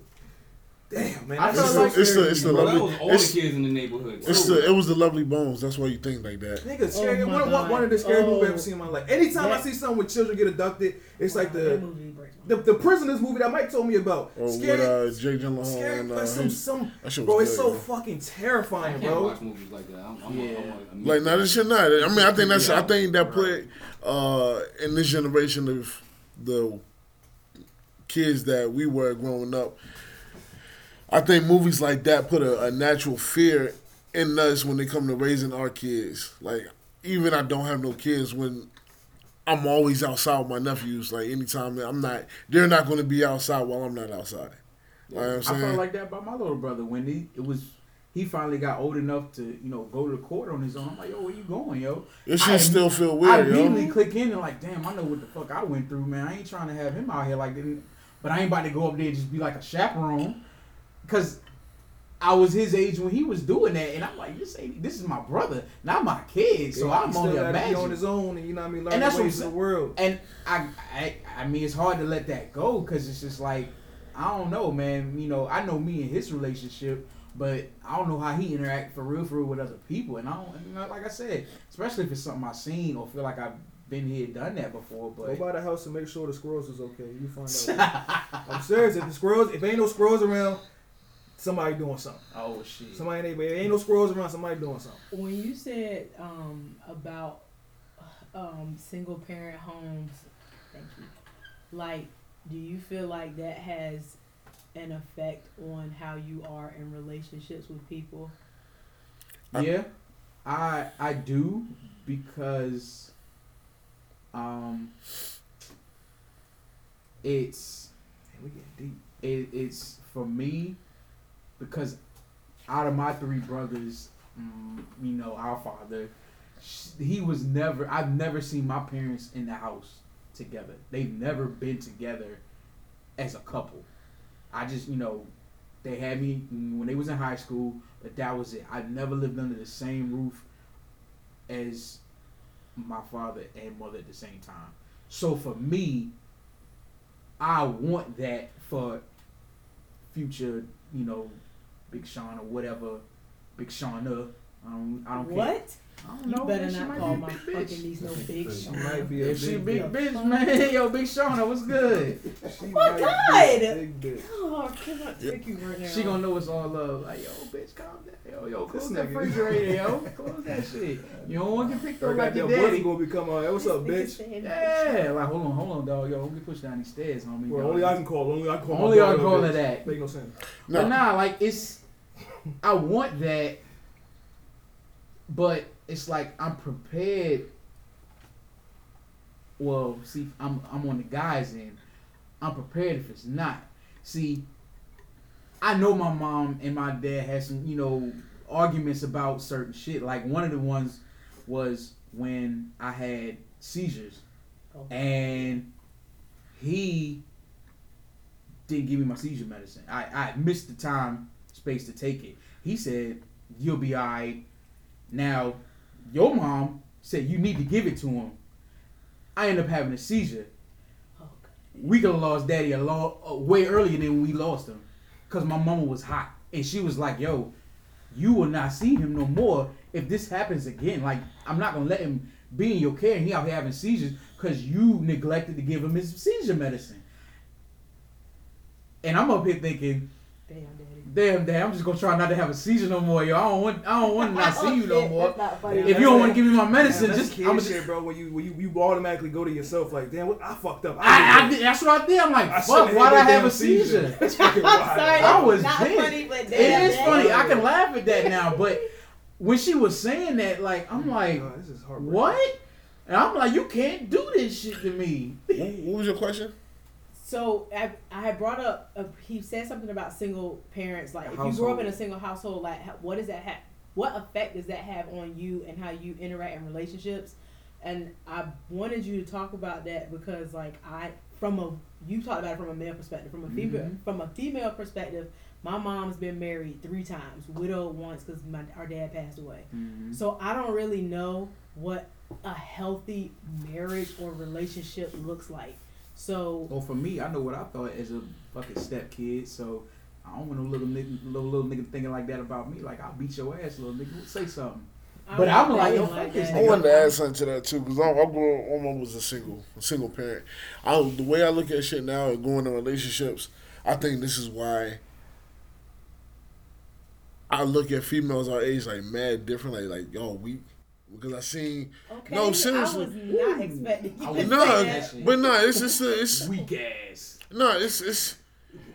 damn, man. I that's felt It's like- it's scary the, it's the me, Bro, bro. that was all the kids in the neighborhood. it's the, it was the lovely bones. That's why you think like that. Nigga, scary. Oh my one, one, one of the God. scariest movies I've Oh. ever seen in my life. Anytime I see something with children get abducted, it's like the movie breaks my the, the prisoners movie that Mike told me about. Or scary, with uh, Jake Gyllenhaal scary, and but uh, some, some, That shit was bro, it's good, so yo. fucking I terrifying, can't bro. watch movies like that. I'm, I'm, Yeah. I'm, I'm, Like now, this shit not. I mean, I think that's. I think that put uh, in this generation of the kids that we were growing up. I think movies like that put a, a natural fear in us when they come to raising our kids. Like even I don't have no kids when I'm always outside with my nephews. Like anytime I'm not, they're not going to be outside while I'm not outside. Know what I'm I felt like that about my little brother when he it was he finally got old enough to you know go to the court on his own. I'm like, yo, where you going, yo? This I shit still feel I weird, yo. immediately click in and like, damn, I know what the fuck I went through, man. I ain't trying to have him out here like. But I ain't about to go up there and just be like a chaperone, cause I was his age when he was doing that, and I'm like, this ain't this is my brother, not my kid. So Yeah, I'm only be on his own, and you know what I mean, learn And that's what ways I'm of the world. And I, I, I mean, it's hard to let that go because it's just like I don't know, man. You know, I know me and his relationship, but I don't know how he interact for real, for real with other people. And I don't, you know, like I said, especially if it's something I've seen or feel like I've been here, done that before. But Go by the house and make sure the squirrels is okay. You find out. I'm serious. If the squirrels, if ain't no squirrels around, somebody doing something. oh shit, Somebody ain't, if ain't no squirrels around, somebody doing something. When you said um, about um, single parent homes, thank you. Like, do you feel like that has an effect on how you are in relationships with people? yeah, I, I do because, um, it's we getting deep. it, it's for me because out of my three brothers, mm, you know, our father, he was never. I've never seen my parents in the house together. They've never been together as a couple. I just, you know, they had me when they was in high school, but that was it. I've never lived under the same roof as my father and mother at the same time. So for me, I want that for future, you know, Big Sean or whatever, Big Shauna. I don't, I don't care. What? I don't You know. better not call my fucking niece no big She might be a If she big big bitch. bitch, man, yo, Big Shauna, what's good? She my might be a God! big. Oh, I cannot take you right now. She gonna know it's all love. Like, yo, bitch, calm down. Yo, yo, This close that nigga. refrigerator, yo. Close that shit. You don't want to get picked up like your goddamn boyfriend daddy. gonna be coming out. Hey, what's up, bitch? Yeah, like, hold on, hold on, dog. Yo, don't get pushed down these stairs, homie. Well, only I can call. Only I can call. Only I can call bitch. her that. Make no sense. No. But nah, like it's I want that, but it's like I'm prepared. Well, see, I'm I'm on the guys end. I'm prepared if it's not. See, I know my mom and my dad had some, you know, arguments about certain shit. Like one of the ones was when I had seizures, Oh. and he didn't give me my seizure medicine. I, I missed the time space to take it. He said, You'll be alright. Now, your mom said you need to give it to him. I end up having a seizure. Oh, We could have lost daddy a lot uh, way earlier than we lost him. Cause my mama was hot. And she was like, yo, you will not see him no more if this happens again. Like, I'm not gonna let him be in your care and he out here having seizures because you neglected to give him his seizure medicine. And I'm up here thinking, Damn. Damn, damn, I'm just gonna try not to have a seizure no more, yo. I don't want, I don't want to not see you no more. That's not funny. Yeah, If you don't want to give me my medicine, Man, that's just kid I'm shit, just. bro. When you when you, you automatically go to yourself like, damn, what, I fucked up. I, I did did, that's what I did. I'm like, I fuck, why did I have a seizure? That's fucking I'm sorry. I was not pissed. funny, but It damn, is daddy. funny. I can laugh at that now, but when she was saying that, like, I'm oh like, Oh, this is what? And I'm like, you can't do this shit to me. What, what was your question? So I, I had brought up. Uh, he said something about single parents. Like if you grew up in a single household, like what does that have? What effect does that have on you and how you interact in relationships? And I wanted you to talk about that because, like, I from a you talked about it from a male perspective, from a female Mhm. from a female perspective. My mom's been married three times, widowed once because my our dad passed away. So I don't really know what a healthy marriage or relationship looks like. So Well, for me, I know what I thought as a fucking step kid, so I don't want no little nigga, little, little nigga thinking like that about me. Like, I'll beat your ass, little nigga. Say something. I But I'm like, yo, like fuck this. I wanted to add something to that too, because I, I grew up, my mom was a single, a single parent. I, the way I look at shit now and going to relationships, I think this is why I look at females our age like mad differently, like y'all weak. Because I seen Okay, No, seriously. I was not expecting you I was no, that. but no, it's just a, it's Weak ass. no, it's it's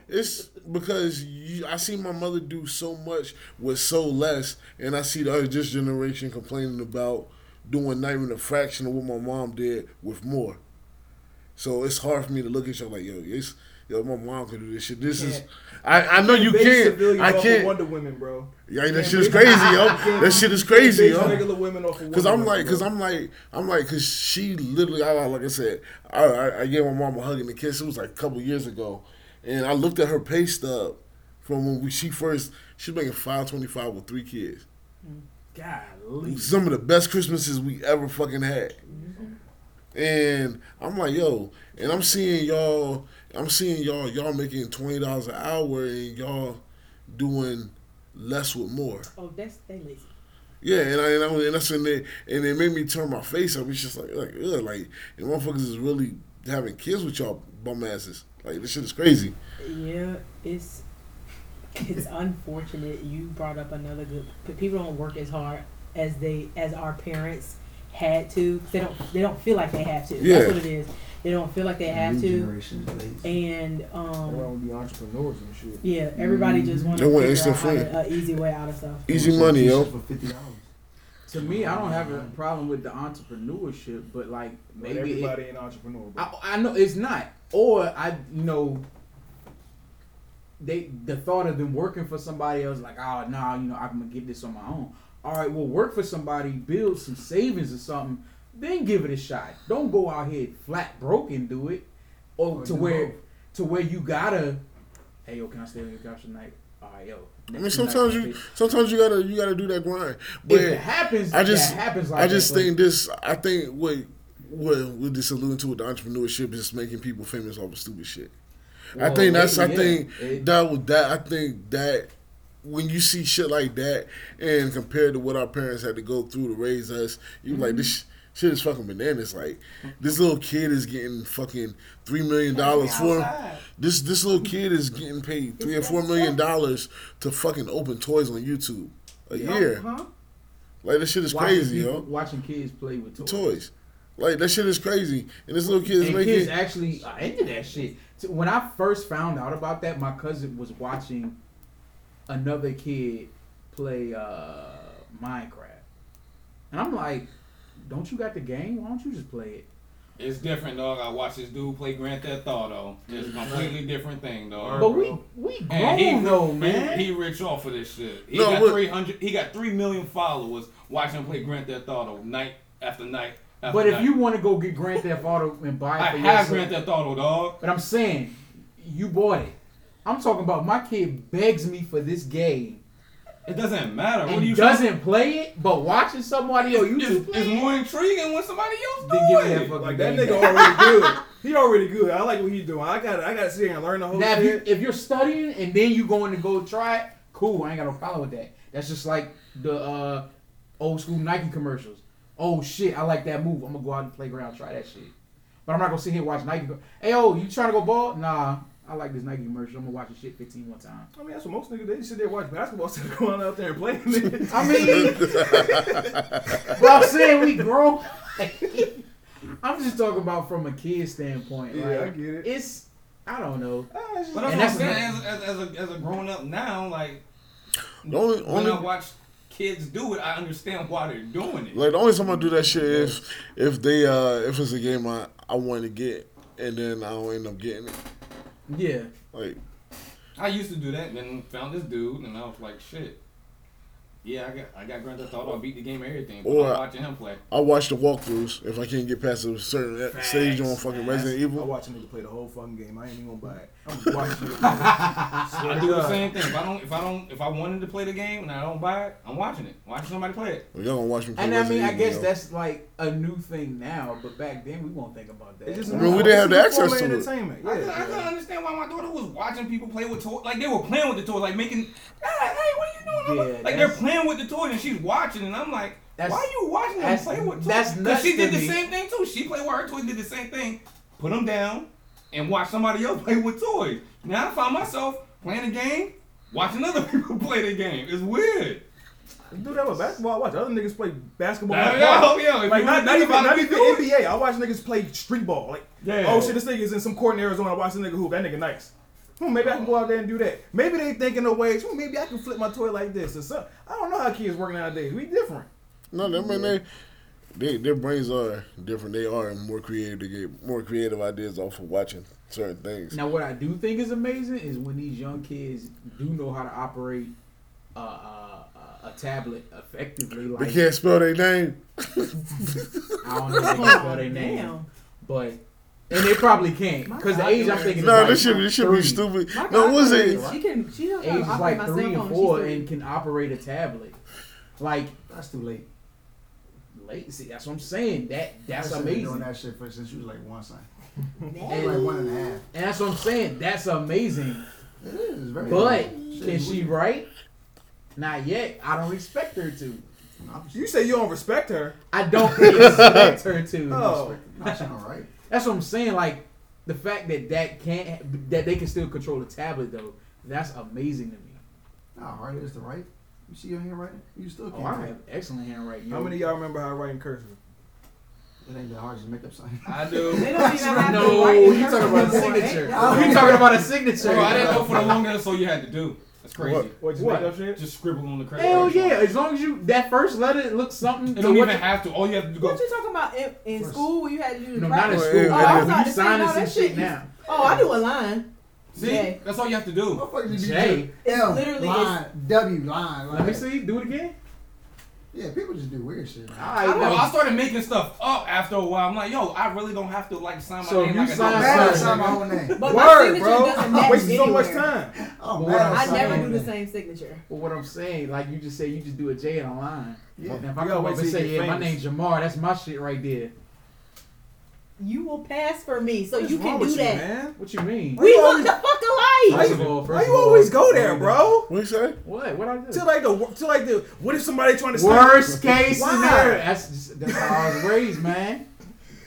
it's because you, I see my mother do so much with so less, and I see the other this generation complaining about doing not even a fraction of what my mom did with more. So it's hard for me to look at you like, yo, it's yo, my mom can do this shit. This is, I, I know you can't. I can't. Wonder Women, bro. Yeah, that shit is crazy, yo. That shit is crazy, yo. Regular women off of Cause I'm like, cause. I'm like, I'm like, cause she literally, I, like I said, I, I, I gave my mom a hug and a kiss. It was like a couple years ago, and I looked at her pay stub from when we, she first. She's making five twenty five with three kids. Golly. Some of the best Christmases we ever fucking had. Mm-hmm. And I'm like, yo, and I'm seeing y'all, I'm seeing y'all, y'all making twenty dollars an hour, and y'all doing less with more. Oh, that's they lazy. Yeah, and I, and, I, and that's when they and it made me turn my face up. It's just like like ugh, like and motherfuckers is really having kids with y'all bum asses. Like this shit is crazy. Yeah, it's it's unfortunate. You brought up another good. People don't work as hard as they as our parents had to. They don't. They don't feel like they have to. Yeah. That's what it is. They don't feel like they have New to. generation is lazy. And um, Around the entrepreneurs and shit. yeah, everybody just wants to want figure instant out how to, an uh, easy way out of stuff. Easy money, yo. For fifty dollars. To me, I don't have a problem with the entrepreneurship, but like But maybe it, everybody ain't entrepreneur. I, I know it's not. Or I, you know, they the thought of them working for somebody else, like, oh no, nah, you know, I'm gonna get this on my own. All right, well, work for somebody, build some savings or something, then give it a shot. Don't go out here flat broke and do it, or, Or to where both. to where you gotta, hey yo, can I stay on your couch tonight? All right, yo. I mean, next two nights sometimes you sometimes you gotta you gotta do that grind. if But it happens, I just that happens like I just that, but- think this. I think what what we're just alluding to with the entrepreneurship is making people famous off of stupid shit. I think that's. I maybe, yeah. think It- that was that. I think that when you see shit like that and compared to what our parents had to go through to raise us, you like this mm-hmm. sh- shit is fucking bananas. Like this little kid is getting fucking three million dollars for this. This little kid is getting paid three or four million dollars to fucking open toys on YouTube a year. Huh? Like this shit is watching crazy, people- yo. Watching kids play with toys. Toys. Like that shit is crazy, and this little kid is and making. kids actually are into that shit. So when I first found out about that, my cousin was watching another kid play uh, Minecraft, and I'm like, "Don't you got the game? Why don't you just play it?" It's different, dog. I watched this dude play Grand Theft Auto. It's a completely different thing, dog. But we we And he, grown though, man. He, rich off of this shit. He No, got three hundred. He got three million followers watching him play Grand Theft Auto night after night after But if you want to go get Grand Theft Auto and buy it I for have yourself, Grand Theft Auto, dog. but I'm saying you bought it. I'm talking about my kid begs me for this game It doesn't matter. What and are you doesn't play it, but watching somebody on It's, YouTube play it's more intriguing when somebody else do Then give me that it. Like that nigga back. already good. He already good. I like what he's doing. I got I got to sit here and learn the whole Now, if, you, if you're studying and then you going to go try it, cool. I ain't got no problem with that. That's just like the uh, old school Nike commercials. Oh shit, I like that move. I'm gonna go out in the playground try that shit. But I'm not gonna sit here and watch Nike. Go- hey, oh, you trying to go ball? Nah, I like this Nike commercial. I'm gonna watch this shit 15 more times. I mean, that's what most niggas they sit there watch basketball instead of going out there and playing it. I mean, but I'm saying we grow. I'm just talking about from a kid standpoint. Yeah, like, I get it. It's I don't know. It's just- But that's And what I'm that's saying. As, as, as, a, as a grown up now, like The only, when only I watch kids do it, I understand why they're doing it. like the only time I do that shit is if they uh if it's a game I I want to get and then I don't end up getting it. Yeah. Like I used to do that, and then found this dude, and I was like, shit. Yeah, I got I got Grand Theft Auto. I beat the game, and everything. But Or- I'm watching him play. I watch the walkthroughs if I can't get past a certain stage on fucking man. Resident Evil. I watch a nigga play the whole fucking game. I ain't even gonna buy it. I'm watching it. I do the same thing. If I don't, if I don't, if I wanted to play the game and I don't buy it, I'm watching it. Watching somebody play it. Well, y'all gonna watch me play And I mean, Resident I guess yo. that's like a new thing now, but back then we won't think about that. It's just I mean, we didn't have the it's access of to it. entertainment. I, Yeah, couldn't, I couldn't understand why my daughter was watching people play with toys. Like they were playing with the toys, like making, "Ah, hey, what are you doing? Yeah, like- like they're playing with the toys, and she's watching, and I'm like, That's- why are you watching them play with toys? that's nuts she did to the me. same thing too. She played with her toys, did the same thing. Put them down, and watch somebody else play with toys. Now I find myself playing a game, watching other people play the game. It's weird. You do that with basketball. I watch other niggas play basketball. Nah, on the yeah, court. oh, yeah, if Like you not, really not even about not even. NBA. I watch niggas play street ball. Like Yeah. oh shit, this nigga is in some court in Arizona. I watch this nigga hoop. That nigga nice. Hmm, maybe I can go out there and do that. Maybe they thinking of ways. Hmm, maybe I can flip my toy like this or something. I don't know how kids work nowadays. We different. No, I mean they, they their brains are different. They are more creative. They get more creative ideas off of watching certain things. Now, what I do think is amazing is when these young kids do know how to operate uh, uh, a tablet effectively. They Like can't spell their name. I don't know if they can spell their name, Damn. but and they probably can't because the age I'm thinking. No, is this should like be this should be three. stupid. My No, what was it? She can. She knows how Age to is operate my like three and four and can operate a tablet. Like That's too late. late. See, that's what I'm saying. That that's I should've been amazing. Doing that shit for since you was like one son. And- like one and a half. And that's what I'm saying. That's amazing. It is very. But Shit, can she we- write? Not yet. I don't expect her to. You say you don't respect her. I don't expect her to. Oh. No, all right. That's what I'm saying. Like the fact that that can't that they can still control the tablet though. That's amazing to me. How hard it is to write. You see your handwriting? You still Oh, can't I write. have excellent handwriting. How yo. many of y'all remember how to write in cursive? It ain't that hard to make up something. I do. They don't even have to No, you talking about a signature. They- Oh. You talking about a signature? Bro, I didn't know for the longest so you had to do. That's crazy. What? What, just What? make up shit? Just scribble on the credit Hell card. yeah! As long as you that first letter looks something. It to don't what even you- have to. All you have to do go. What you talking about in, in First. school when you had to do the No, not in practice? school. Yeah, Oh, I yeah. was about You to say, signing no, some that shit shit. now. Oh, I do a line. See, Jay. that's all you have to do. Motherfuckers just be Jay. L, literally line, W, line. Let me like- see. Do it again. Yeah, people just do weird shit. Man. All I don't know. I started making stuff up after a while. I'm like, yo, I really don't have to like sign my name. So name you like I sign do. I'm mad sign my nigga. own name. But my Word, signature bro. doesn't match Wasting so much time. Oh, I'm Well, mad what at I never do the same signature. But what I'm saying, like you just say, you just do a J in a line. Yeah. Now, if I You come gotta up wait and say, get yeah, my famous. name's Jamar, that's my shit right there. You will pass for me, so What's you can do with that. man? What you mean? We look always- the fuck alike. First you, of all, first why you of all, always go there, bro? What you say? What? What I do? To like the to like the what if somebody trying to steal- Worst case Why? scenario. That's just, that's how I was raised, man.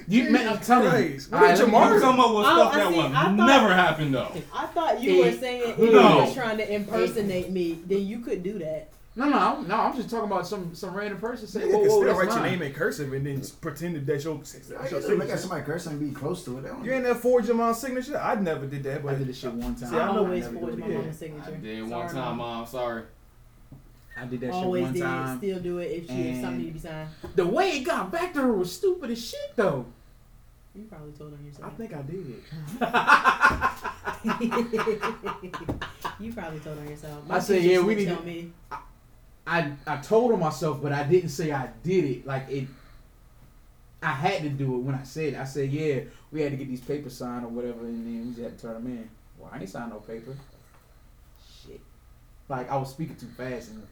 You, man, I'm telling you. Christ. What All right, did let me- Jamar I'm talking with stuff I that see. will thought- never happen though. I thought you were saying if no. you were trying to impersonate me, then you could do that. No, no, no. I'm just talking about some some random person saying, Nigga "Whoa, can whoa, still that's write your mine." name in cursive and then pretend that that's your, that's I your guess they look signature. at somebody cursing and be close to it. They don't- You ain't that forge your mom's signature? I never did that, I but did this shit one time. See, I I know always never forge do my it. Yeah. mama's signature. I did one Sorry, time, Mom. mom. Sorry. I did that Always shit one did. time. Still do it if she if And- something need to be signed. The way it got back to her was stupid as shit, though. You probably told on yourself. I yourself. think I did. you probably told on yourself. I said, yeah, we need Tell to- me. I I told on myself, but I didn't say I did it. Like it, I had to do it when I said it. I said, yeah, we had to get these papers signed or whatever, and then we just had to turn them in. Well, I ain't signed no paper. Shit, like I was speaking too fast and.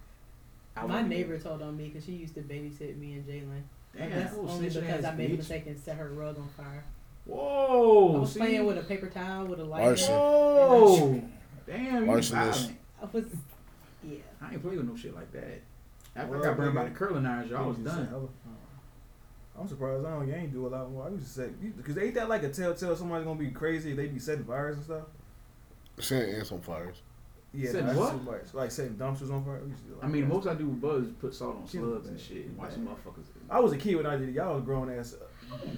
I My neighbor there. told on me because she used to babysit me and Jalen. Damn, that's only because I made a mistake and set her rug on fire. Whoa! I was see? playing with a paper towel with a lighter. Whoa! Damn, you violent. I was yeah. I ain't play with no shit like that. After Well, I got burned by the curling irons, y'all was done. hella- oh, oh. I'm surprised I don't. You ain't do a lot more. I used to say because ain't that like a telltale somebody's gonna be crazy if they be setting fires and stuff. Setting ants on fires. Yeah, Setting that's what? too much. Like setting dumpsters on fire. We used to do I mean, the most I do with Buzz is put salt on slugs was and shit and watch Bad. some motherfuckers. I was a kid when I did it. Y'all was grown ass,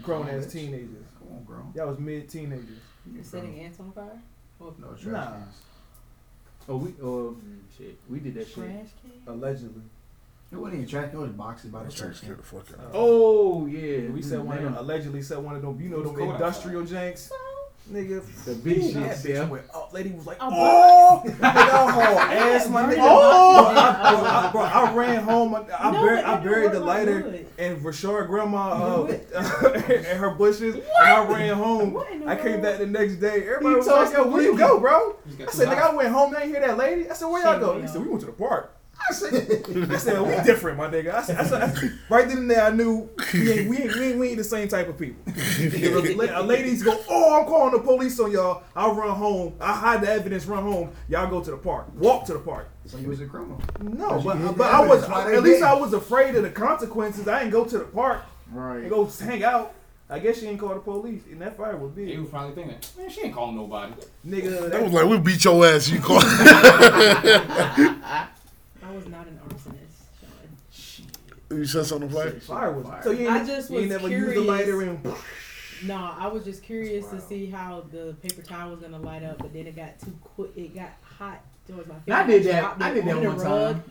grown ass teenagers. Come on, girl. Y'all was mid teenagers. You're setting ants on fire? Or No trash Nah. cans. Oh, we, oh, um, shit. We did that shit. trash can? Allegedly. It wasn't even trash. It was boxes by the Let's try to trash can. the fuck out. Oh, yeah. We set mm-hmm. one. Of them, allegedly set one of them. You know It was them industrial janks. Nigga, The big shit, that yeah. bitch went up. Lady was like, Oh, "Oh, nigga, I'm ass, my nigga." Oh! Bro, I, I, bro, I ran home. I, I, No, buried, I buried the lighter wood. and Rashard grandma uh, Wood. and her bushes, and I ran home. What in the I came back the next day. Everybody He was like, "Yo, where you go, bro?" I said, "Nigga. I went home. They ain't hear that lady." I said, "Where y'all go?" on He said, "We went to the park." I said, I said, we different, my nigga. I said, I said, I said- right then and there, I knew we ain't, we ain't, we ain't, we ain't the same type of people. a Ladies go, oh, I'm calling the police on y'all. I'll run home. I hide the evidence, run home. Y'all go to the park. Walk to the park. So you was a criminal. No, But but, but I was, evidence at least did. I was afraid of the consequences. I ain't go to the park Right. and go hang out. I guess she ain't call the police. And that fire was big. He was probably thinking, man, she ain't calling nobody. Nigga, I that was like, we beat your ass. You call. I was not an arsonist, Sean. you set something on fire. fire was. Fire. So you ain't, I just you ain't was never used the curious. lighter and. No, I was just curious Wow. to see how the paper towel was gonna light up, but then it got too quick. It got hot towards my finger. I did that. dropped I it did that on the one rug. time.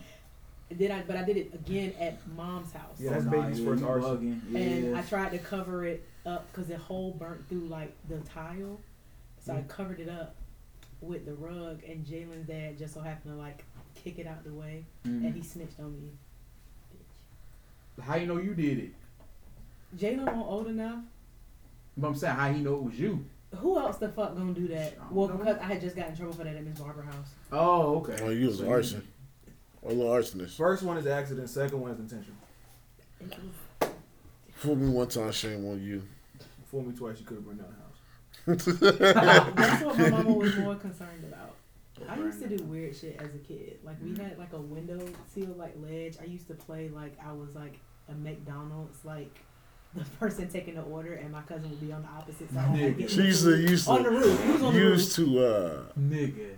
then I? But I did it again at mom's house. Yeah, that's baby's first arson. bugging. And I tried to cover it up because the hole burnt through like the tile, so I mm-hmm. covered it up with the rug. And Jalen's dad just so happened to like kick it out the way, Mhm. and he snitched on me. Bitch. How you know you did it? Jalen wasn't old enough. But I'm saying how he know it was you. Who else the fuck gonna do that? I don't Well, know. because I had just got in trouble for that at Miss Barber house. Oh, okay. Oh, you was So arson. Or a little arsonist. First one is accident. Second one is intentional. It was- Fool me one time, shame on you. Fool me twice, you could have burned down the house. That's what my mama was more concerned about. I used to do weird shit as a kid. Like we had like a window seal like ledge. I used to play like I was like a McDonald's like the person taking the order, and my cousin would be on the opposite side. like, Nigga. She the used to food. used on the to roof. He was on the roof. used to uh, Nigga.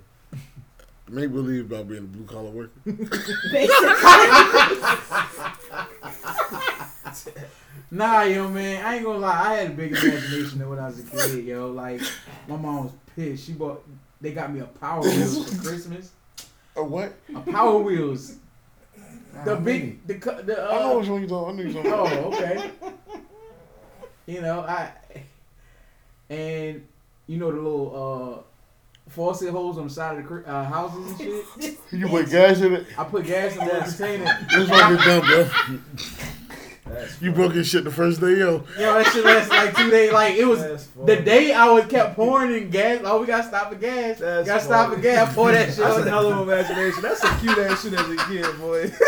make believe about being a blue collar worker. Basically. Nah, yo, man, I ain't gonna lie. I had a big imagination than when I was a kid, yo. Like, my mom was pissed. She bought, they got me a Power Wheels for Christmas. A what? A Power Wheels. The Nah, big, the, cu- the, I know uh, which one you talking. I know you talking. oh, okay. You know, I, and, you know, the little, uh, faucet holes on the side of the uh, houses and shit. You put gas in it. I put gas in the container. This fucking dumb, bro. That's You broke your shit the first day, yo. Yo, that shit lasted like two days. Like, it was, That's The day I was kept pouring in gas, oh, we gotta stop the gas. That's gotta stop the gas. Pour that shit. That's on an hell of imagination. That's a cute ass shit as a kid, boy.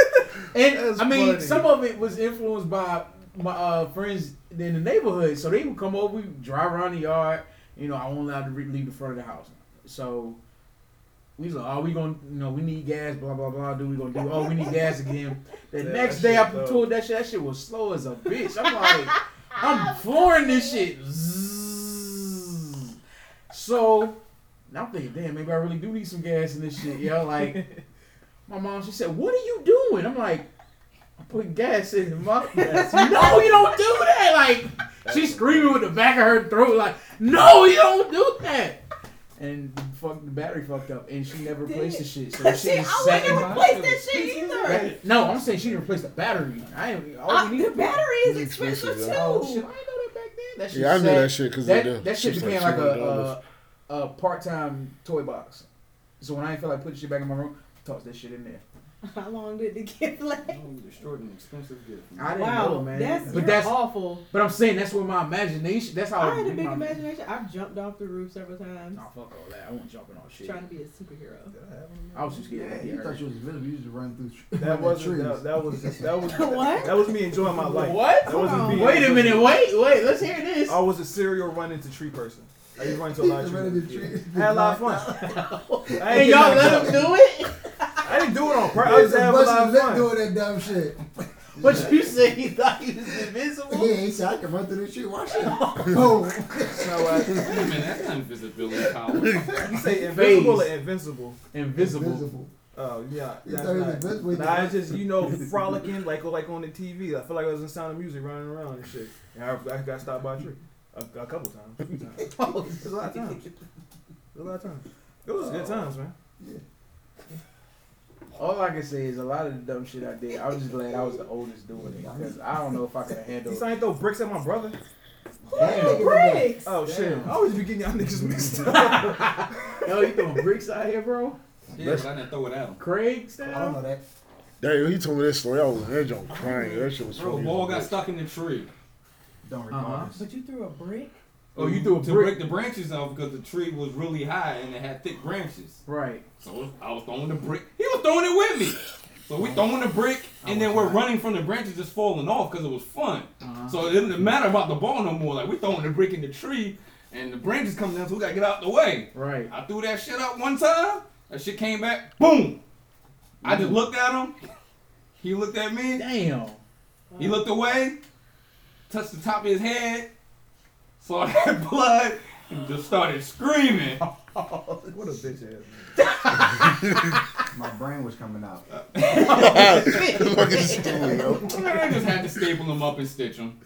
And That's I mean, funny. some of it was influenced by my uh, friends in the neighborhood. So they would come over, we drive around the yard. You know, I wasn't allowed to re- leave the front of the house. So we was like, oh, we gonna, you know, we need gas, blah blah blah. Do we gonna do? Oh, we need gas again. The Yeah, next day, I dope. that shit. That shit was slow as a bitch. I'm like, I'm flooring this shit. Zzz. So I'm thinking, damn, maybe I really do need some gas in this shit, yo. Like, my mom, she said, "What are you doing?" I'm like, "I'm putting gas in my." no, you don't do that. Like, she's screaming with the back of her throat, like, "No, you don't do that." And fuck, the battery fucked up, and she never replaced the shit. So she, See, shit I just sat in wouldn't my. replace that shit either. No, I'm saying she didn't replace the battery. I ain't. All Uh, need the battery is expensive, expensive yeah. Oh shit! I know that back then. That shit Yeah, I knew sat- that shit because that, that shit became like, a, a, a part time toy box. So when I ain't feel like putting shit back in my room, toss that shit in there. How long did the gift last? Oh, you destroyed an expensive gift. I didn't Wow, know, man. that's but you're that's awful. but I'm saying that's where my imagination. That's how I had a big my- imagination. I've jumped off the roof several times, Nah, fuck all that. I won't jumping on shit. trying to be a superhero. I was just Yeah, kidding. you thought you was invisible. You just ran through. tr- That wasn't that, that was that was What? that was me enjoying my life. What? That wasn't Hold me. on. Wait a minute. Wait, wait. Let's hear this. I was a serial run into tree person. I used to run into a lot of trees. I had a lot of fun. I And ain't y'all get let knocked him do it? I didn't do it on purpose. I just He had a lot of fun. doing that dumb shit. But you said he thought he was invincible. Yeah, he said I can run through the tree. Watch it. Oh, No, I- Wait a minute, that's not invisibility power. you say invisible or invincible? Invisible. invisible. Oh yeah, You that's thought he was not. invisible? Nah, it's just you know frolicking like like on the TV. I feel like I was in Sound of Music running around and shit. And I, I got stopped by a tree a, a couple times. A few times. It was a lot of times. It was a lot of times. It was good times, man. All I can say is a lot of the dumb shit I did. I was just glad I was the oldest doing it because I don't know if I could handle. You handled. saying throw bricks at my brother? Damn. Bricks. Oh shit! Damn. I always be getting y'all niggas mixed up. Yo, you throwing bricks out here, bro? Yeah, but I didn't throw it at him. Craig I don't know that. Damn, he told me that story. I was on edge on crying. That shit was crazy. Bro, funny. the ball got stuck in the tree. Don't recall Uh-huh. this. But you threw a brick. Oh, you threw a to brick. break the branches off because the tree was really high and it had thick branches. Right. So I was throwing the brick. He was throwing it with me. So we throwing the brick and then we're running from the branches just falling off because it was fun. Uh-huh. So it didn't matter about the ball no more. Like we throwing the brick in the tree and the branches coming down, so we gotta get out the way. Right. I threw that shit up one time. That shit came back. Boom. I just looked at him. He looked at me. Damn. He looked away, touched the top of his head, saw that blood, and just started screaming. What a bitch ass. My brain was coming out. Fucking story, yo. I just had to staple him up and stitch him.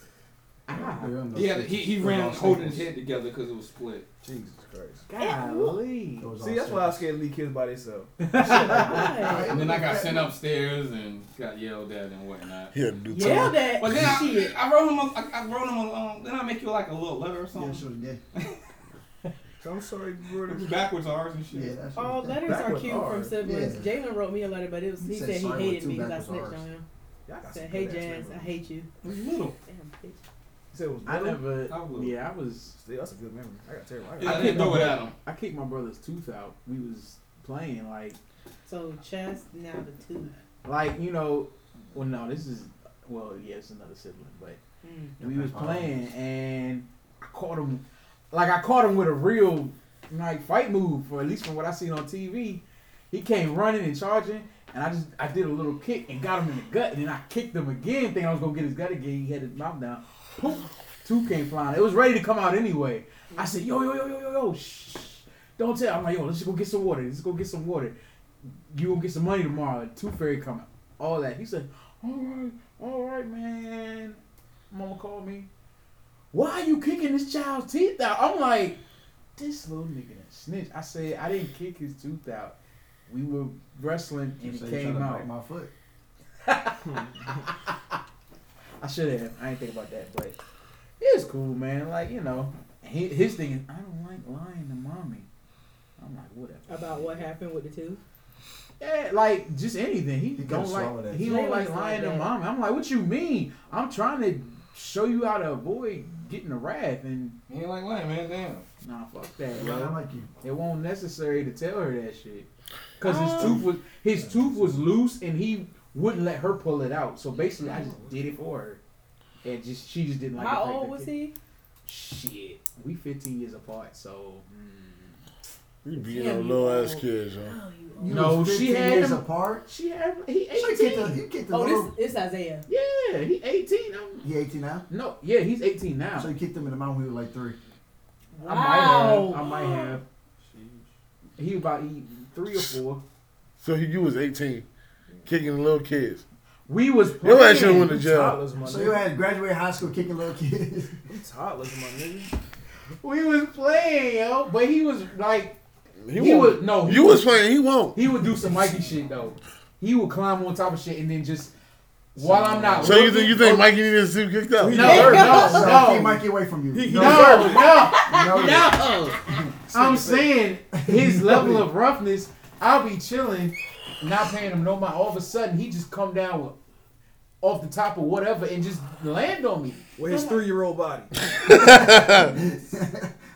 Ah, He, he, he ran holding his head together because it was split. Jesus Christ. golly. See, that's why I was sick. scared to leave kids by themselves. Why? And then I got sent upstairs and got yelled at and whatnot. He had to do Yeah, time. that But then I, shit. I wrote him a, I, I wrote him a, um, then I make you like a little letter or Yeah, something. she was gay. I'm sorry, It brother. backwards ours and shit. Yeah, that's All letters Back are cute R. from siblings. Yeah. Jalen wrote me a letter, but it was he He said said he hated me because I snitched Rs. on him. Y'all got Said, "Hey good Jazz, I hate you." Little. Damn, bitch. You said it was I little? never. I was- Yeah, I was. Still, that's a good memory. I got terrible. I Yeah, I I didn't kicked throw my it at him. I kicked my brother's tooth out. We was playing like, So chest now the tooth. like you know. Well, no, this is. Well, yeah, it's another sibling, but Mm. we was playing and I caught him. Like I caught him with a real like fight move, or at least from what I seen on TV. He came running and charging, and I just I did a little kick and got him in the gut, and then I kicked him again, thinking I was gonna get his gut again. He had his mouth down. Poof, two came flying. It was ready to come out anyway. I said, yo yo yo yo yo yo, shh, don't tell. I'm like, yo, let's just go get some water. Let's go get some water. You gonna get some money tomorrow. Two fairy coming. All that. He said, all right, all right, man. Mama called me. Why are you kicking this child's teeth out? I'm like, this little nigga done snitch. I said I didn't kick his tooth out. We were wrestling and it came out. my foot. I should have. I didn't think about that, but it was cool, man. Like you know, he, his thing is I don't like lying to mommy. I'm like whatever. About what happened with the tooth? Yeah, like just anything. He, He don't like. that He shit. don't like lying like to mommy. I'm like, what you mean? I'm trying to show you how to avoid getting the wrath, and He ain't like lying, man. Damn. nah, fuck that, Yeah, I bro. like you. It won't necessary to tell her that shit. Cause his Um, tooth was his tooth was loose and he wouldn't let her pull it out. So basically, I just did it for her, and just she just didn't like. How the fact old was kid- he? Shit, we 15 years apart, so. mm. You beating Yeah, on you little old. ass kids, huh? Oh, you You No, was she 15 had years him- apart. She had he So you kicked the, 18. you kicked the Oh, little. this it's Isaiah. Yeah, he 18. I'm, He 18 now. no, yeah, he's 18 now. So you kicked him in the mouth when he was like three. I might have. Wow. I might have. He about he, three or four. So he, you was 18, kicking little kids. We was Your ass should playing. went to jail. Toddlers, So you had graduated high school kicking little kids. Them toddlers, my nigga. We was playing, yo. But he was like, He, he, would no. he You was playing. He won't. He would do some Mikey shit though. He would climb on top of shit and then just while I'm not. So you think you think Mikey needed to see kicked out? No, no, so no, keep Mikey away from you. He- he no, deserved no, You know that. no. I'm saying his level of roughness. I'll be chilling, not paying him no mind. All of a sudden, he just come down with off the top of whatever and just land on me. With his three year old body.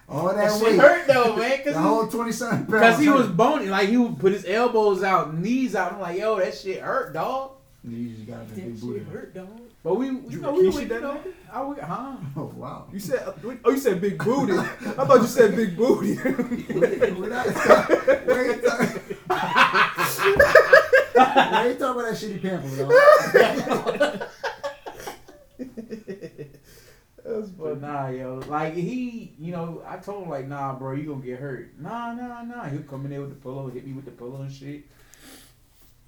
All that, That shit weight. hurt though, man, The cause whole 20 something pounds. Because he was hurt. bony, like he would put his elbows out, knees out. I'm like, yo, that shit hurt, dog. You just got a That big shit booty. hurt, dog. But we, You you know, we, Rikishi we you that know. I would, huh? Oh, wow. You said, uh, oh, you said big booty. I thought you said big booty. Wait, wait, I- wait, why you talking about that shitty pamphlet, dog? But nah, yo, like he, you know, I told him like, nah, bro, you gonna get hurt. Nah, nah, nah. He'll come in there with the pillow, hit me with the pillow and shit.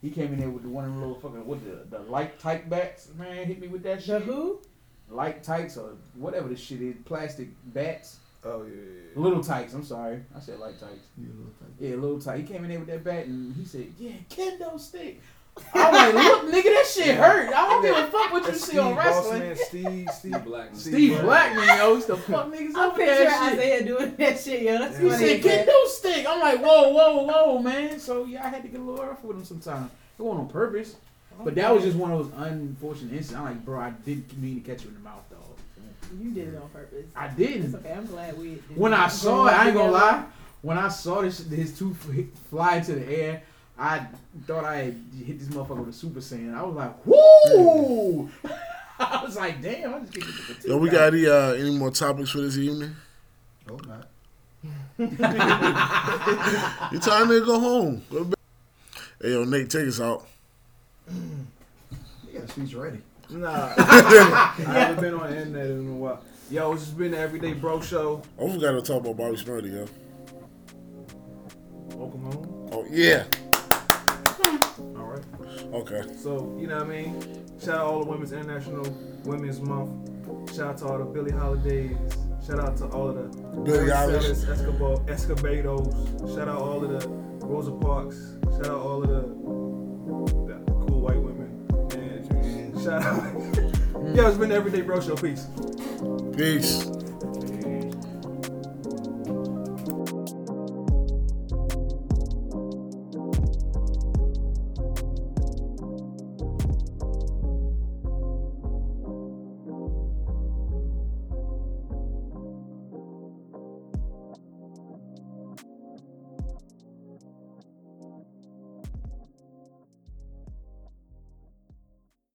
He came in there with the one of them little fucking what the the light tight bats, man. Hit me with that The shit. who? Light tights or whatever the shit is, plastic bats. oh yeah, yeah, Little Tikes. I'm sorry, I said light tights. You little tight. Yeah, little tight. He came in there with that bat and he said, "Yeah, kendo stick." I'm like, "Look, nigga, that shit hurt. I don't give a fuck what you That's see on Steve wrestling." Bossman, Steve, Steve Black. Steve Blackman, yo, used to fuck niggas I'm up with picturing that shit. Isaiah doing that shit, yo. That's He funny. get no stick." I'm like, "Whoa, whoa, whoa, man." So yeah, I had to get a little rough with him sometimes. It wasn't on purpose, oh, but that was just one of those unfortunate incidents. I'm like, bro, I didn't mean to catch you in the mouth, dog. You did it on purpose. I didn't. okay. I'm glad we. Did When I saw it, I ain't gonna lie. When I saw this, his two fly into the air, I thought I hit this motherfucker with a super saiyan. I was like, whoo! I was like, damn, I just get the Yo, we got any uh, any more topics for this evening? Hope not. You time to go home. Go to. Hey, yo, Nate, take us out. You got a speech ready. Nah, I haven't been on the internet in a while. Yo, it's just been the Everyday Bro Show. I forgot to talk about Bobby Shmurda, yo. Welcome home. Oh, yeah. Right. Okay. So, you know what I mean? Shout out all the Women's International Women's Month. Shout out to all the Billie Holidays. Shout out to all of the Billie Eilish. Escobar, Escobados. Shout out all of the Rosa Parks. Shout out all of the, the cool white women. And shout out. Yo, it's been the Everyday Bro Show. Peace. Peace.